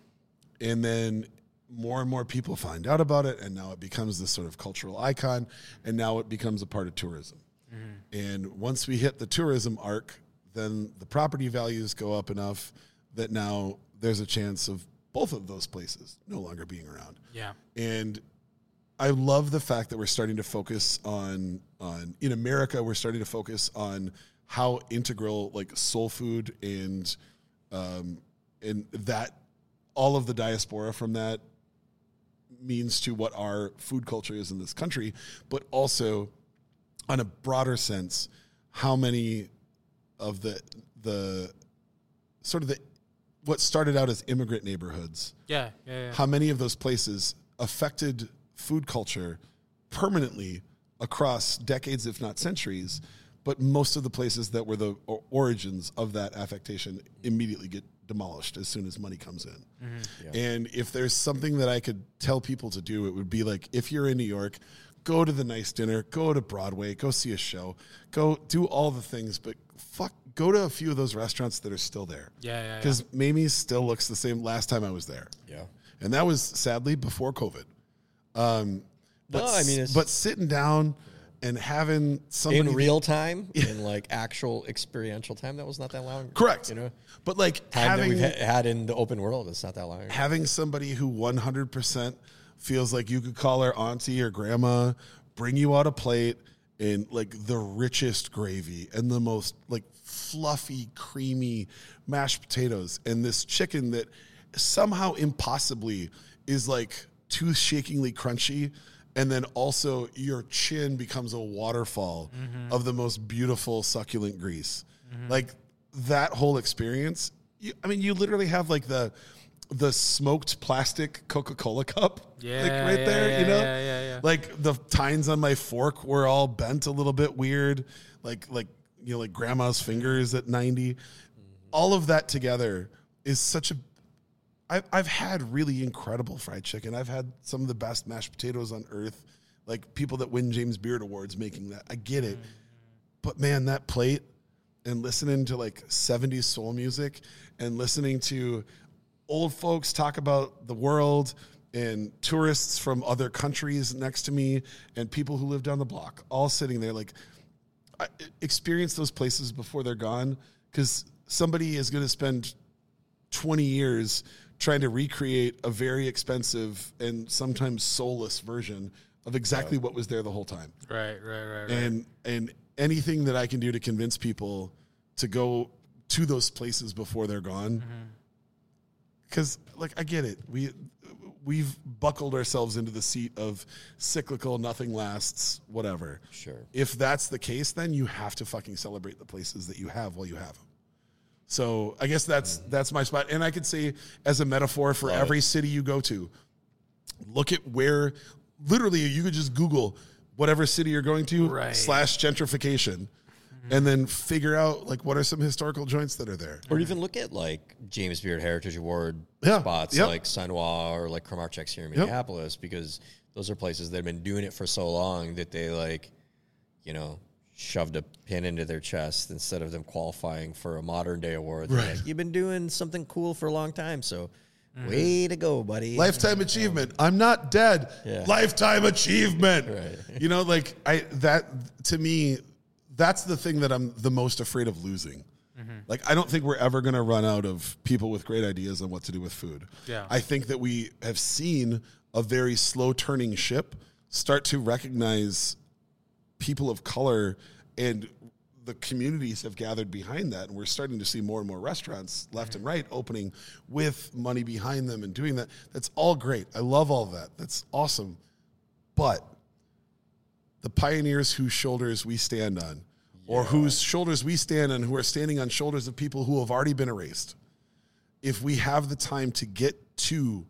And then more and more people find out about it and now it becomes this sort of cultural icon and now it becomes a part of tourism. Mm-hmm. And once we hit the tourism arc, then the property values go up enough that now there's a chance of both of those places no longer being around. Yeah. And I love the fact that we're starting to focus on on in America we're starting to focus on how integral like soul food and um and that all of the diaspora from that means to what our food culture is in this country, but also on a broader sense, how many of the the sort of the what started out as immigrant neighborhoods, Yeah, yeah, yeah. how many of those places affected food culture permanently across decades, if not centuries. But most of the places that were the origins of that affectation immediately get demolished as soon as money comes in. Mm-hmm. And if there's something that I could tell people to do, it would be like if you're in New York, go to the nice dinner, go to Broadway, go see a show, go do all the things, but fuck, go to a few of those restaurants that are still there. Yeah, yeah, yeah. Because Mamie's still looks the same last time I was there. Yeah. And that was sadly before COVID. Um, but, No, I mean, it's- but sitting down and having somebody In real time, [LAUGHS] in like actual experiential time, that was not that long. correct, You know, but like time that we've had in the open world, it's not that long. ago. having somebody who 100% feels like you could call her auntie or grandma, bring you out a plate in like the richest gravy and the most like fluffy, creamy mashed potatoes and this chicken that somehow impossibly is like tooth shakingly crunchy. And then also your chin becomes a waterfall mm-hmm. of the most beautiful succulent grease. Mm-hmm. Like that whole experience. You, I mean, you literally have like the the smoked plastic Coca Cola cup, Yeah, like right yeah, there. yeah, you know, yeah, yeah, yeah. like the tines on my fork were all bent a little bit weird, like like you know, like grandma's fingers at 90 All of that together is such a. I've I've had really incredible fried chicken. I've had some of the best mashed potatoes on earth. Like people that win James Beard Awards making that. I get it, but man, that plate and listening to like 70s soul music and listening to old folks talk about the world and tourists from other countries next to me and people who live down the block all sitting there like experience those places before they're gone because somebody is going to spend 20 years trying to recreate a very expensive and sometimes soulless version of exactly what was there the whole time Right, right, right, right. and and anything that I can do to convince people to go to those places before they're gone. Mm-hmm. Because like I get it, we we've buckled ourselves into the seat of cyclical, nothing lasts, whatever. Sure. If that's the case, then you have to fucking celebrate the places that you have while you have them. So I guess that's mm-hmm. that's my spot, and I could say as a metaphor for Love every city you go to, look at where literally you could just Google whatever city you're going to Right. slash gentrification, Mm-hmm. and then figure out like what are some historical joints that are there. Or even look at like James Beard Heritage Award Yeah, spots yep. like Sun Wah or like Kramarczuk's here in Yep. Minneapolis because those are places that have been doing it for so long that they like, you know, shoved a pin into their chest instead of them qualifying for a modern day award. They're Right. Like, You've been doing something cool for a long time, so mm-hmm. way to go, buddy. Lifetime achievement. I'm not dead. Yeah. Lifetime achievement. Right. You know, like I that to me, that's the thing that I'm the most afraid of losing. Mm-hmm. Like I don't think we're ever going to run out of people with great ideas on what to do with food. Yeah. I think that we have seen a very slow turning ship start to recognize people of color and the communities have gathered behind that and we're starting to see more and more restaurants left and mm-hmm. right opening with money behind them and doing that that's all great i love all that that's awesome but the pioneers whose shoulders we stand on or whose shoulders we stand on who are standing on shoulders of people who have already been erased. If we have the time to get to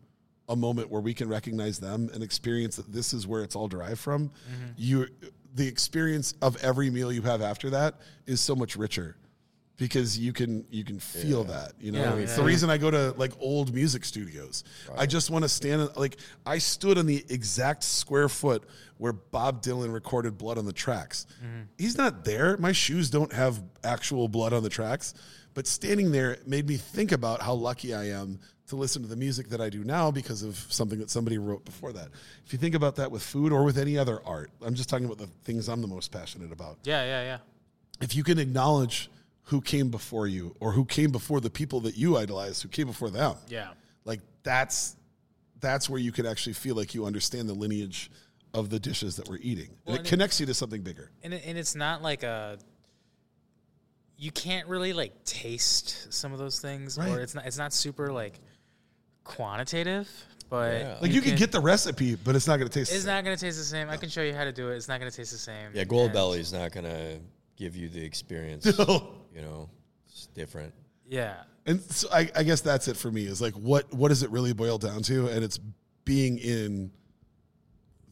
a moment where we can recognize them and experience that this is where it's all derived from, mm-hmm. you the experience of every meal you have after that is so much richer because you can you can feel that you know? Yeah, it's yeah, the yeah. reason i go to like old music studios i just want to stand like i stood on the exact square foot where bob dylan recorded blood on the tracks. Mm-hmm. He's not there. My shoes don't have actual blood on the tracks. But standing there made me think about how lucky i am to listen to the music that i do now because of something that somebody wrote before that. If you think about that with food or with any other art i'm just talking about the things i'm the most passionate about. Yeah, yeah, yeah. if you can acknowledge who came before you or who came before the people that you idolize who came before them Yeah. like that's that's where you can actually feel like you understand the lineage of the dishes that we're eating Well, and and it it- connects you to something bigger and it, and it's not like a you can't really like taste some of those things Right. or it's not it's not super like quantitative but Yeah. Like you, can, get the recipe, but it's not going to taste. the It's same. not gonna taste the same. I can show you how to do it. It's not gonna taste the same. Yeah, Gold And- Belly's not gonna give you the experience. [LAUGHS] You know, it's different. Yeah. And so I, I guess that's it for me. Is like what what does it really boil down to? And it's being in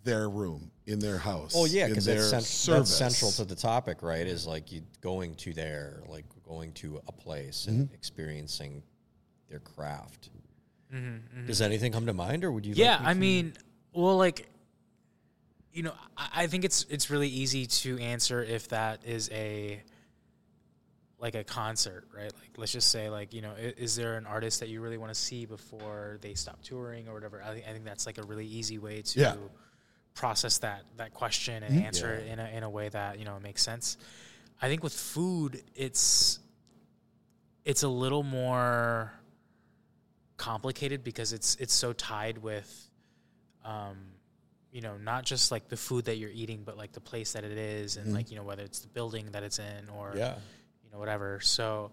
their room, in their house. Oh yeah, because that's, cent- that's central to the topic, right? Is like you going to there, like going to a place Mm-hmm. and experiencing their craft. Does anything come to mind, or would you? Mm-hmm, Yeah, like me I to- mean, well, like, you know, I, I think it's it's really easy to answer if that is a like a concert, right? Like, let's just say, like, you know, is, is there an artist that you really want to see before they stop touring or whatever? I think, I think that's like a really easy way to Yeah. process that that question and answer it in a in a way that you know makes sense. I think with food, it's it's a little more complicated because it's it's so tied with um you know not just like the food that you're eating but like the place that it is and like you know whether it's the building that it's in or Yeah. you know whatever. So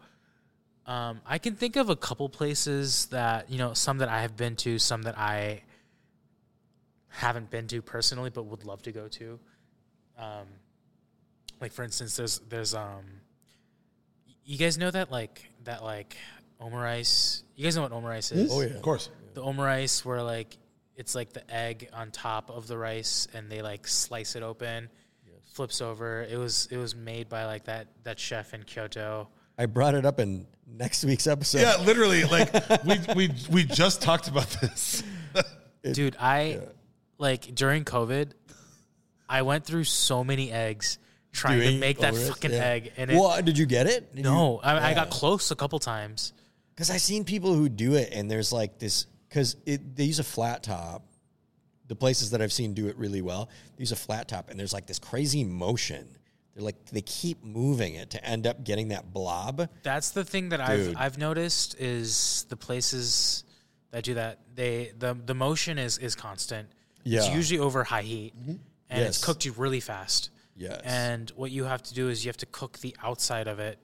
um i can think of a couple places that you know some that i have been to some that i haven't been to personally but would love to go to. Um like for instance there's there's um you guys know that like that like omurice you guys know what omurice is? Oh yeah, Of course. the omurice where like it's like the egg on top of the rice and they like slice it open flips over it was it was made by like that that chef in kyoto I brought it up in next week's episode. Yeah, literally. [LAUGHS] Like we we we just talked about this. [LAUGHS] dude i like during covid i went through so many eggs trying to make that omurice, fucking yeah. egg and it, Well, uh, did you get it? Did no you- I, I got close a couple times Because I've seen people who do it, and there's like this because they use a flat top. The places that I've seen do it really well, they use a flat top, and there's like this crazy motion. They're like they keep moving it to end up getting that blob. That's the thing that Dude. I've I've noticed is the places that do that. They the the motion is is constant. Yeah. It's usually over high heat, mm-hmm. and it's Yes. cooked really fast. Yes. And what you have to do is you have to cook the outside of it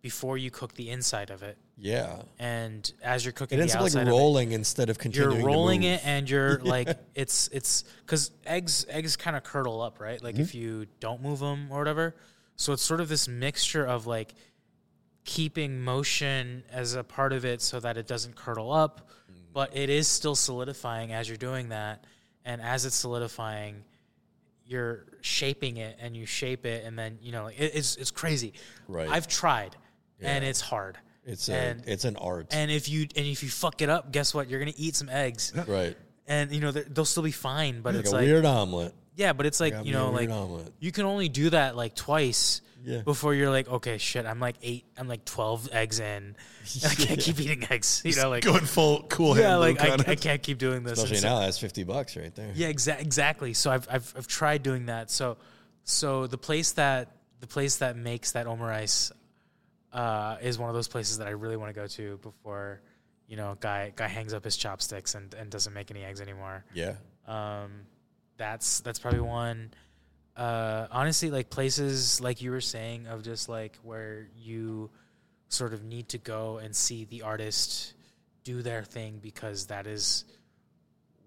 before you cook the inside of it. Yeah, And as you're cooking it ends up like of it, rolling instead of continuing. you're rolling it and you're [LAUGHS] like it's it's because eggs eggs kind of curdle up right? Like if mm-hmm. you don't move them or whatever. So it's sort of this mixture of like keeping motion as a part of it so that it doesn't curdle up mm. but it is still solidifying as you're doing that. And as it's solidifying you're shaping it and you shape it and then you know it, it's it's crazy. Right. i've tried and it's hard It's a, and it's an art, and if you and if you fuck it up, guess what? You're gonna eat some eggs, [LAUGHS] right? and you know they're- they'll still be fine. But Like it's a like weird omelet. yeah, but it's like Got you know like omelet. you can only do that like twice Yeah. before you're like okay shit I'm like eight I'm like twelve eggs in and [LAUGHS] I can't keep eating eggs you know like Going full cool yeah hand like I, I can't keep doing this Especially And so- now, that's fifty bucks right there. yeah, exa- exactly. So I've, I've I've tried doing that. So so the place that the place that makes that omurice uh, is one of those places that I really want to go to before you know guy guy hangs up his chopsticks and, and doesn't make any eggs anymore. Yeah. Um, that's that's probably one. Uh, honestly, like places like you were saying of just like where you sort of need to go and see the artist do their thing because that is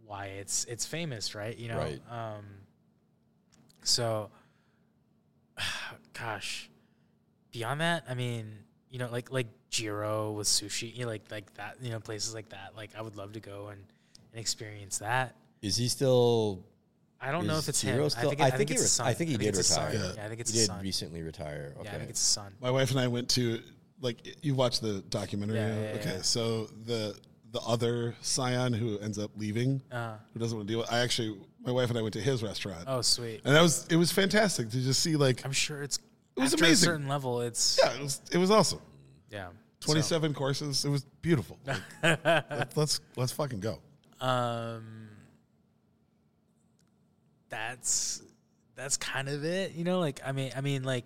why it's it's famous, right? You know. Right. Um, so, [SIGHS] gosh, beyond that, I mean, you know, like like Jiro with sushi, you know, like like that, you know, places like that. Like I would love to go and, and experience that. Is he still? I don't know if it's Jiro him. still- I think, it, I I think think he it's re- son. I think he did it's his son. retire. Yeah, I think it's He his did son. recently retire. Okay. Yeah, I think it's his son. My wife and I went to like you watched the documentary. Yeah, you yeah, okay, yeah. so the the other Scion who ends up leaving, Uh, who doesn't want to deal with. I actually, my wife and I went to his restaurant, oh, sweet. and that was it was fantastic to just see like I'm sure it's. It was after amazing. A certain level, it's yeah, it was it was awesome. yeah. Twenty seven courses. It was beautiful. Like, [LAUGHS] let- let's let's fucking go. um that's that's kind of it you know like i mean i mean like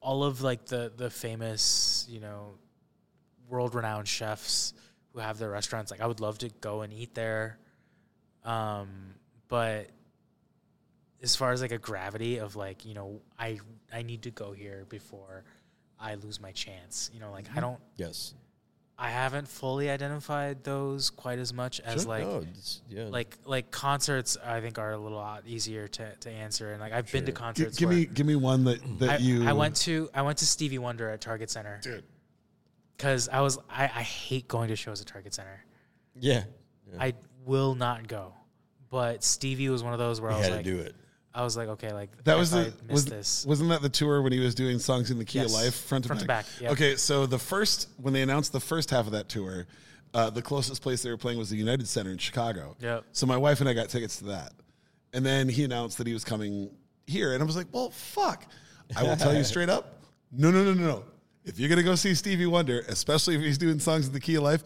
all of like the the famous you know world renowned chefs who have their restaurants like i would love to go and eat there um but as far as like a gravity of like you know i i need to go here before i lose my chance you know like i mm-hmm. don't Yes. I haven't fully identified those quite as much as like No, yeah. like like concerts. I think are a little lot easier to, to answer. And like I've been to Sure. Gi- concerts. give me give me one that that I, you. I went to I went to Stevie Wonder at Target Center Dude, because I was I, I hate going to shows at Target Center. yeah. I will not go. But Stevie was one of those where You I was had like, to do it. I was like, okay, like that was I the missed was, this. wasn't that the tour when he was doing songs in the key Yes. of life front to Front to back? back, yep. Okay, so the first when they announced the first half of that tour, uh, the closest place they were playing was the United Center in Chicago. Yep. So my wife and I got tickets to that, and then he announced that he was coming here, and I was like, well, fuck. I will tell you [LAUGHS] straight up, no, no, no, no, no. If you're gonna go see Stevie Wonder, especially if he's doing songs in the key of life,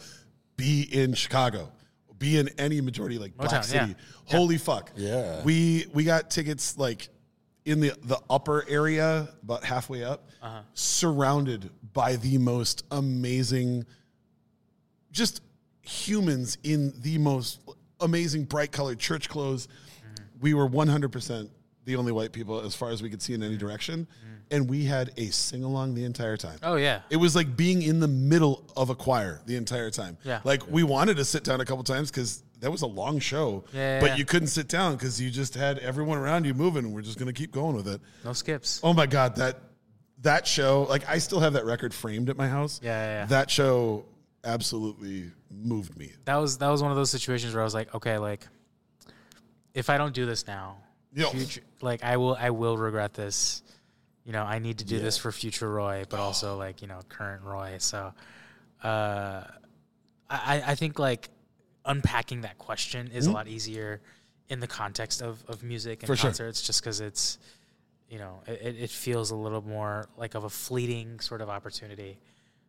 be in Chicago. Be in any majority like Black Motown, yeah. City. Holy fuck. Yeah. We we got tickets like in the the upper area, about halfway up, Uh-huh. surrounded by the most amazing, just humans in the most amazing bright colored church clothes. Mm-hmm. We were one hundred percent the only white people as far as we could see in any direction, and we had a sing along the entire time. Oh yeah. It was like being in the middle of a choir the entire time. Yeah. Like we wanted to sit down a couple times because that was a long show. Yeah, but yeah. you couldn't sit down because you just had everyone around you moving, and we're just gonna keep going with it. No skips. Oh my god, that that show! Like I still have that record framed at my house. Yeah, yeah, yeah. That show absolutely moved me. That was that was one of those situations where I was like, okay, like if I don't do this now, future, like I will I will regret this. You know, I need to do this for future Roy, but also [SIGHS] like you know current Roy. So, uh, I I think like unpacking that question is a lot easier in the context of of music and For sure. concerts, just because it's you know it, it feels a little more like of a fleeting sort of opportunity.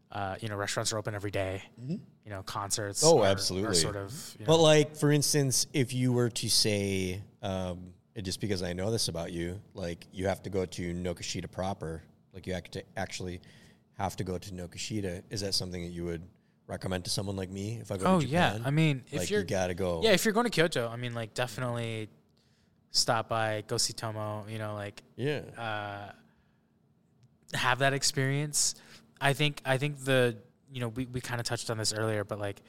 Uh, you know, restaurants are open every day. You know, concerts. Oh, are- are absolutely. sort of. You know, But like, for instance, if you were to say, um, and just because I know this about you, like you have to go to Nokishita proper, like you have to actually have to go to Nokishita. Is that something that you would recommend to someone like me if I go Oh to yeah, I mean, if like you're you gotta go. yeah, if you're going to Kyoto, I mean, like definitely stop by, go see Tomo. You know, like yeah. uh, have that experience. I think I think the you know we, we kind of touched on this earlier, but like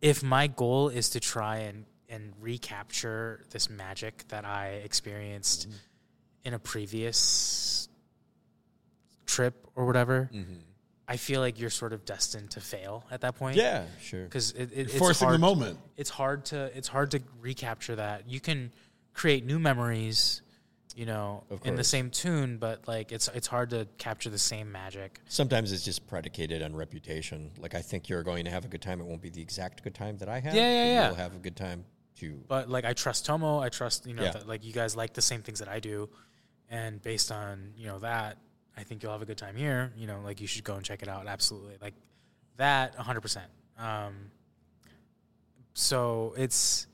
if my goal is to try and and recapture this magic that I experienced Mm-hmm. in a previous trip or whatever, I feel like you're sort of destined to fail at that point. Yeah, sure. because it, it, it's Forcing the hard- moment. It's hard to it's hard to recapture that. You can create new memories, you know, in the same tune, but like it's it's hard to capture the same magic. Sometimes it's just predicated on reputation. Like I think you're going to have a good time. It won't be the exact good time that I had. Yeah, yeah, yeah. You'll have a good time too. But like I trust Tomo, I trust you know Yeah. that like you guys like the same things that I do, and based on you know that, I think you'll have a good time here. You know, like you should go and check it out. Absolutely, like that, hundred percent. Um, so it's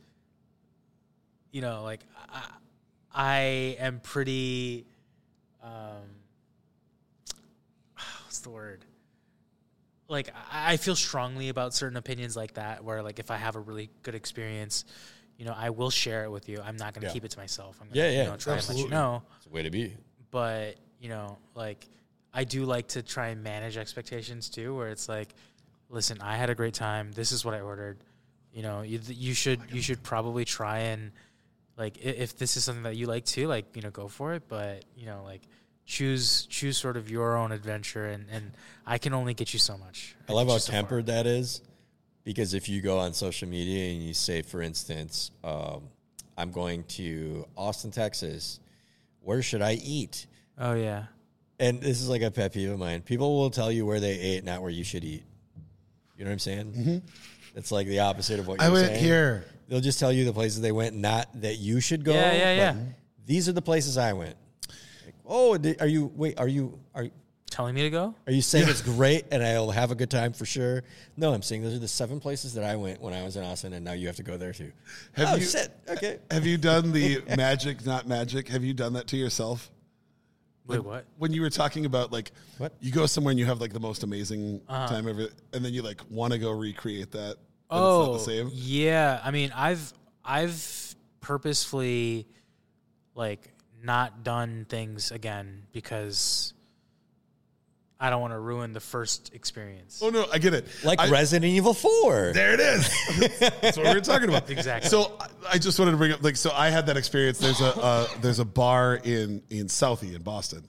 you know like I, I am pretty um [SIGHS] what's the word like I feel strongly about certain opinions like that where like if I have a really good experience you know I will share it with you I'm not going to Yeah. keep it to myself I'm Yeah, gonna, yeah, you know, try and let absolutely. you know It's a way to be. but you know like i do like to try and manage expectations too where it's like listen i had a great time this is what i ordered you know you, you should you should probably try and like if this is something that you like too like you know go for it but you know like choose choose sort of your own adventure and and i can only get you so much I love how you so far. tempered that is, because if you go on social media and you say, for instance, um, "I'm going to Austin, Texas. Where should I eat?" oh yeah And this is like a pet peeve of mine. People will tell you where they ate, not where you should eat. You know what I'm saying? Mm-hmm. It's like the opposite of what I you're went saying. here. They'll just tell you the places they went, not that you should go. Yeah, yeah, but yeah. These are the places I went. Like, oh, di- are you? Wait, are you? Are you, telling me to go are you saying it's great and I'll have a good time for sure? No, I'm saying those are the seven places that I went when I was in Austin, and now you have to go there too. Have oh you- shit! Okay. Have you done the [LAUGHS] magic, not magic? Have you done that to yourself? wait what When you were talking about like, What? you go somewhere and you have like the most amazing Uh-huh. time ever, and then you like want to go recreate that. but Oh, it's not the same. yeah. I mean, I've I've purposefully like not done things again because I don't want to ruin the first experience. Oh no, I get it. Like I, Resident Evil 4. There it is. [LAUGHS] That's what we were talking about. Exactly. So I- I just wanted to bring up, like, so I had that experience. There's a uh, there's a bar in in Southie in Boston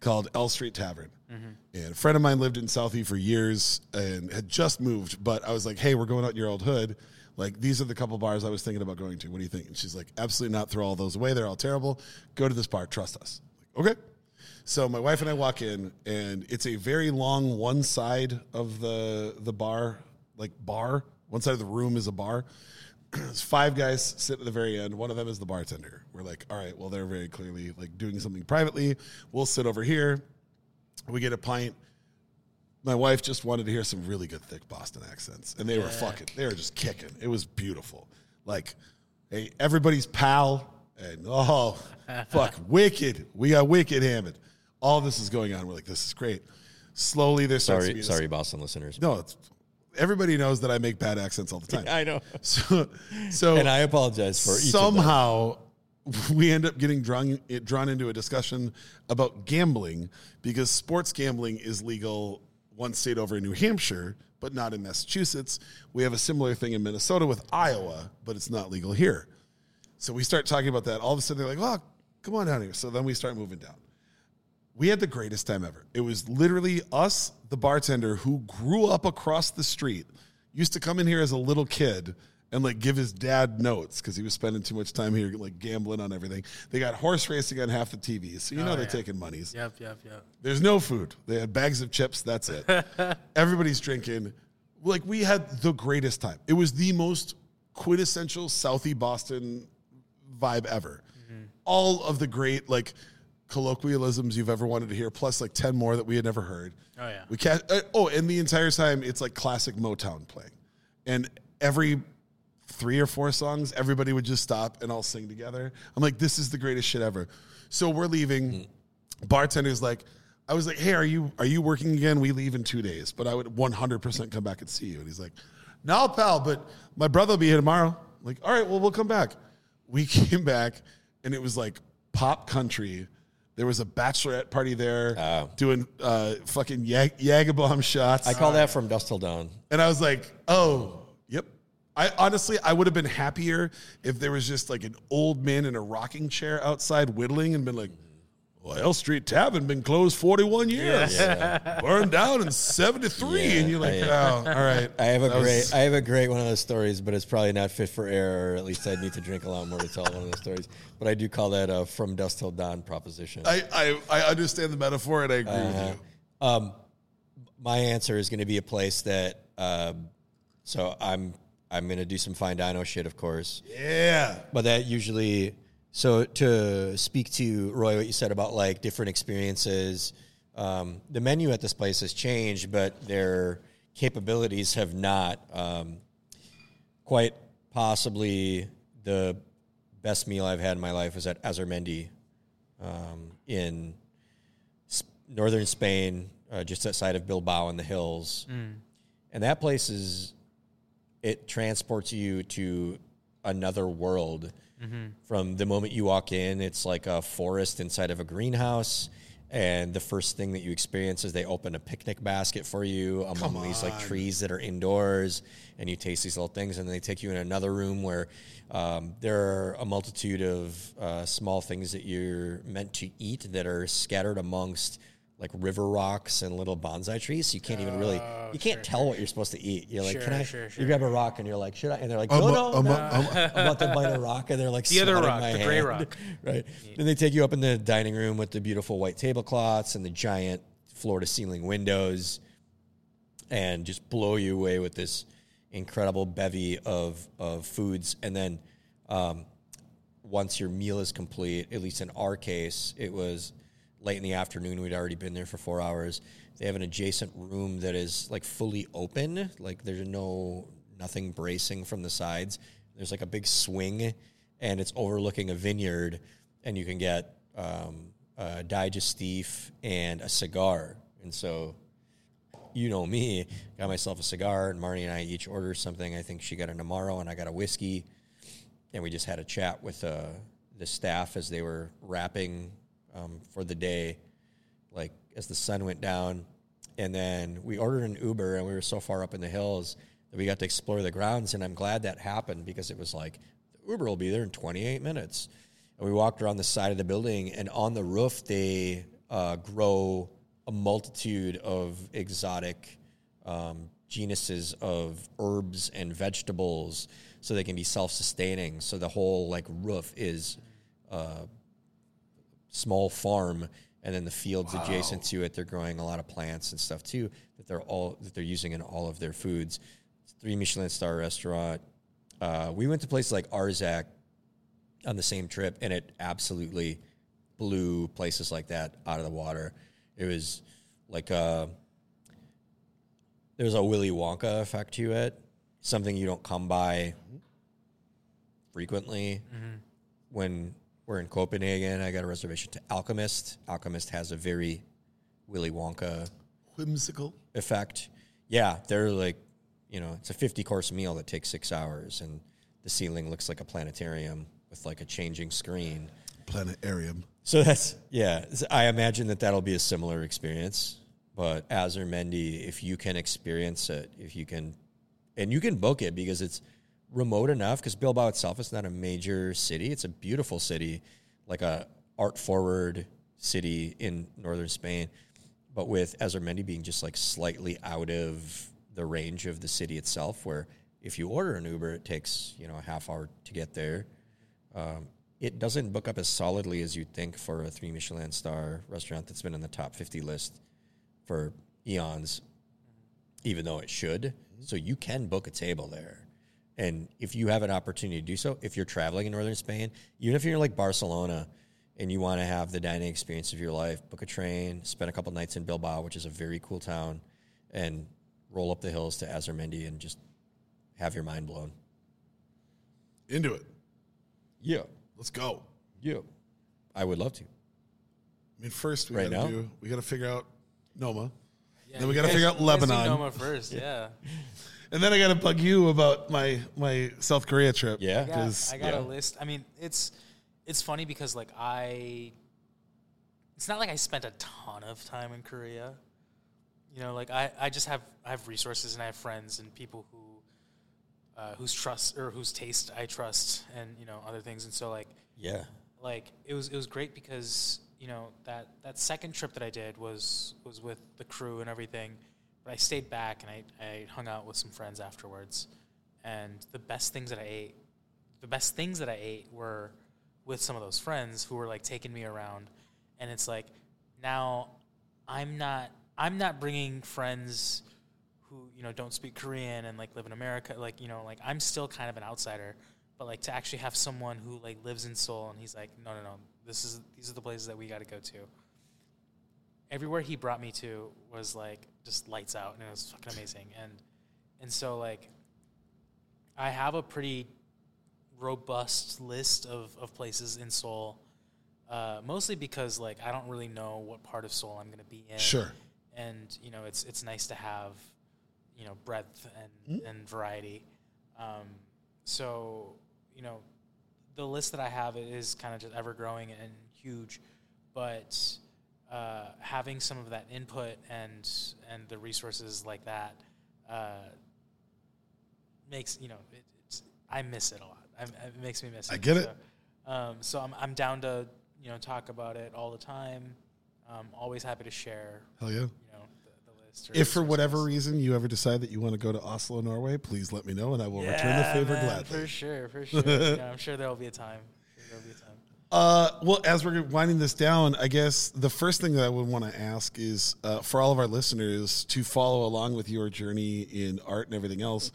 called L Street Tavern, and a friend of mine lived in Southie for years and had just moved. But I was like, hey, we're going out in your old hood. Like, these are the couple bars I was thinking about going to. What do you think? And she's like, absolutely not. Throw all those away. They're all terrible. Go to this bar. Trust us. Like, okay. So my wife and I walk in, and it's a very long one side of the the bar, like bar. One side of the room is a bar. [CLEARS THROAT] There's five guys sit at the very end. One of them is the bartender. We're like, all right, well, they're very clearly like doing something privately. We'll sit over here. We get a pint. My wife just wanted to hear some really good thick Boston accents, and they were fucking. They were just kicking. It was beautiful. Like, hey, everybody's pal, and oh, [LAUGHS] fuck, wicked. We got wicked Hammond. All this is going on. We're like, this is great. Slowly, there starts to be Sorry, this- sorry, Boston listeners. No, it's, everybody knows that I make bad accents all the time. [LAUGHS] I know. [LAUGHS] So, so And I apologize for each of somehow we end up getting drawn drawn into a discussion about gambling because sports gambling is legal one state over in New Hampshire, but not in Massachusetts. We have a similar thing in Minnesota with Iowa, but it's not legal here. So we start talking about that. All of a sudden, they're like, "Oh, come on down here." So then we start moving down. We had the greatest time ever. It was literally us, the bartender who grew up across the street, used to come in here as a little kid and like give his dad notes because he was spending too much time here, like gambling on everything. They got horse racing on half the TVs, so you know they're yeah. taking monies. Yep, yep, yep. There's no food. They had bags of chips. That's it. [LAUGHS] Everybody's drinking. Like we had the greatest time. It was the most quintessential Southie Boston vibe ever. All of the great like colloquialisms you've ever wanted to hear, plus like ten more that we had never heard. Oh, yeah. We ca- uh, oh, and the entire time it's like classic Motown playing, and every three or four songs, everybody would just stop and all sing together. I'm like, this is the greatest shit ever. So we're leaving. Bartender's like, I was like, hey, are you are you working again? We leave in two days, but I would 100% come back and see you. And he's like, no, pal, but my brother will be here tomorrow. I'm like, all right, well, we'll come back. We [LAUGHS] came back, and it was like pop country. There was a bachelorette party there Oh. doing uh, fucking Yag- Jägerbomb shots. I call that from Dusk Till Dawn. And I was like, oh. I honestly, I would have been happier if there was just like an old man in a rocking chair outside whittling and been like, well, L Street Tavern been closed 41 years, burned down in 73. And you're like, Yeah. oh, all right. I have a That was- great, I have a great one of those stories, but it's probably not fit for air, or at least I'd need to drink a lot more to tell one of those stories. But I do call that a "from dusk till dawn" proposition. I, I, I understand the metaphor and I agree with you. Um, my answer is going to be a place that. Um, so I'm I'm going to do some fine dino shit, of course. Yeah. But that usually, so to speak to Roy, what you said about like different experiences, um, the menu at this place has changed, but their capabilities have not. Um, quite possibly the best meal I've had in my life was at Azurmendi um, in S- northern Spain, uh, just outside of Bilbao in the hills. And that place is, it transports you to another world. From the moment you walk in, it's like a forest inside of a greenhouse. And the first thing that you experience is they open a picnic basket for you among these like trees that are indoors, and you taste these little things. And then they take you in another room where um, there are a multitude of uh, small things that you're meant to eat that are scattered amongst like river rocks and little bonsai trees. So you can't even really, you can't tell what you're supposed to eat. You're like, Sure, can I? sure, You grab a rock and you're like, should I? And they're like, Um, no, no, um, no. um, I'm about to bite a rock, and they're like, [LAUGHS] The other swatting rock, my the gray hand. rock. [LAUGHS] right? Then they take you up in the dining room with the beautiful white tablecloths and the giant floor to ceiling windows, and just blow you away with this incredible bevy of of foods. And then um, once your meal is complete, at least in our case, it was late in the afternoon. We'd already been there for four hours. They have an adjacent room that is like fully open, like there's no nothing bracing from the sides. There's like a big swing, and it's overlooking a vineyard, and you can get um, a digestif and a cigar. And so you know me, got myself a cigar, and Marnie and I each ordered something. I think she got a Amaro, and I got a whiskey. And we just had a chat with uh, the staff as they were wrapping um, for the day. Like as the sun went down, and then we ordered an Uber, and we were so far up in the hills that we got to explore the grounds. And I'm glad that happened because it was like the Uber will be there in 28 minutes. And we walked around the side of the building, and on the roof they uh, grow a multitude of exotic um, genuses of herbs and vegetables, so they can be self-sustaining. So the whole like roof is uh, small farm, and then the fields adjacent to it, they're growing a lot of plants and stuff too that they're all that they're using in all of their foods. It's three Michelin star restaurant. Uh, we went to places like Arzak on the same trip, and it absolutely blew places like that out of the water. It was like a there's a Willy Wonka effect to it, something you don't come by mm-hmm. frequently. Mm-hmm. When we're in Copenhagen, I got a reservation to Alchemist. Alchemist has a very Willy Wonka Whimsical. effect. Yeah, they're like, you know, it's a 50 course meal that takes six hours, and the ceiling looks like a planetarium with like a changing screen. Planetarium. So that's yeah. I imagine that that'll be a similar experience. But Azurmendi, if you can experience it, if you can, and you can book it because it's remote enough. Because Bilbao itself is not a major city; it's a beautiful city, like a art forward city in northern Spain. But with Azurmendi being just like slightly out of the range of the city itself, where if you order an Uber, it takes you know a half hour to get there um, it doesn't book up as solidly as you'd think for a three Michelin star restaurant that's been in the top 50 list for eons, even though it should. So you can book a table there. And if you have an opportunity to do so, if you're traveling in northern Spain, even if you're like Barcelona and you want to have the dining experience of your life, book a train, spend a couple nights in Bilbao, which is a very cool town, and roll up the hills to Azurmendi and just have your mind blown. Into it. Yeah. Let's go. Yeah. I would love to. I mean, first we Right gotta now? do we gotta figure out Noma. Yeah, Then we gotta guys- figure out you guys do Lebanon. Noma first, [LAUGHS] yeah. And then I gotta bug you about my my South Korea trip. Yeah. I got, 'Cause- I got yeah. a list. I mean, it's it's funny because like I, it's not like I spent a ton of time in Korea. You know, like I, I just have I have resources and I have friends and people who, uh, whose trust or whose taste I trust and you know other things and so like Yeah. like it was it was great because you know that that second trip that I did was was with the crew and everything, but I stayed back and I, I hung out with some friends afterwards, and the best things that I ate, the best things that I ate were with some of those friends who were like taking me around, and it's like now I'm not I'm not bringing friends who you know don't speak Korean and like live in America like you know like I'm still kind of an outsider. But like to actually have someone who like lives in Seoul and he's like no no no. This is these are the places that we got to go to everywhere he brought me to was like just lights out and it was fucking amazing. And and so like I have a pretty robust list of, of places in Seoul uh, mostly because like I don't really know what part of Seoul I'm going to be in. Sure. and you know it's it's nice to have you know breadth and, and variety. Um, so you know the list that i have is kind of just ever growing and huge but uh, having some of that input and and the resources like that uh, makes you know it, it's, i miss it a lot I, it makes me miss it I get it. so, um, so I'm, I'm down to you know talk about it all the time um, always happy to share Hell yeah. you know the, the list. If for whatever reason you ever decide that you want to go to Oslo, Norway, please let me know and I will return the favor man, gladly. For sure, for sure. [LAUGHS] yeah, I'm sure there will be a time. There'll be a time. Uh, well, as we're winding this down, I guess the first thing that I would want to ask is uh, for all of our listeners to follow along with your journey in art and everything else.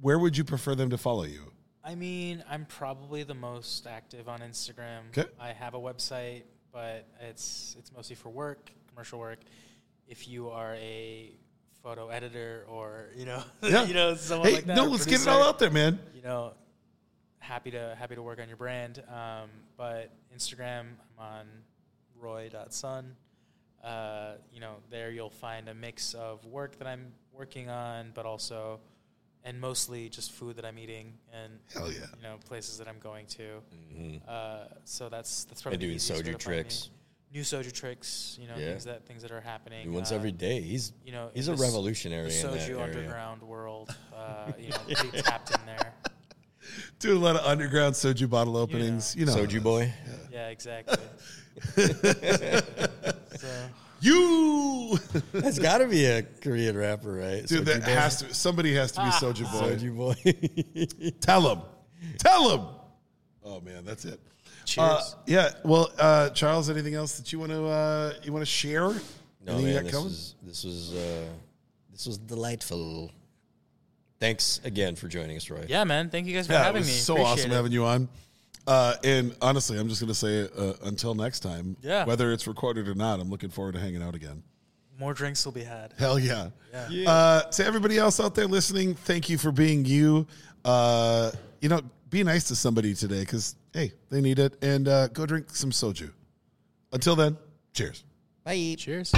Where would you prefer them to follow you? I mean, I'm probably the most active on Instagram. I have a website, but it's it's mostly for work, commercial work. If you are a photo editor or you know, [LAUGHS] Yeah. you know, someone Hey, like that. no, let's get it all out there, man. You know, happy to happy to work on your brand. Um, but Instagram, I'm on roy.sun. Uh, you know, there you'll find a mix of work that I'm working on, but also, and mostly just food that I'm eating and Hell yeah. you know places that I'm going to. Uh, so that's that's probably And doing soju to find me. tricks. new soju tricks. You know, Yeah. things that things that are happening. New ones uh, every day. He's You know, he's a revolutionary the in that soju area. underground world. Uh, you know, pretty tapped in there. [LAUGHS] [LAUGHS] Doing a lot of underground soju bottle openings. You know, Soju boy. Yeah, [LAUGHS] exactly. [LAUGHS] so, You, That's got to be a Korean rapper, right? dude. Soju That boy. has to. Somebody has to be Ah. soju boy. Soju boy. Tell him. Tell him. Oh man, that's it. cheers. Uh, yeah. Well, uh, Charles, anything else that you want to uh, you want to share? no man, this was this was uh, this was delightful. Thanks again for joining us, Roy. yeah, man. Thank you guys for Yeah, it having was me. so Appreciate awesome it. having you on. Uh, and honestly, I'm just going to say uh, until next time, Yeah. whether it's recorded or not, I'm looking forward to hanging out again. More drinks will be had. Hell yeah. Yeah. Uh, to everybody else out there listening, thank you for being you. Uh, you know, be nice to somebody today because, hey, they need it. And uh, go drink some soju. Until then, cheers. Bye. Cheers.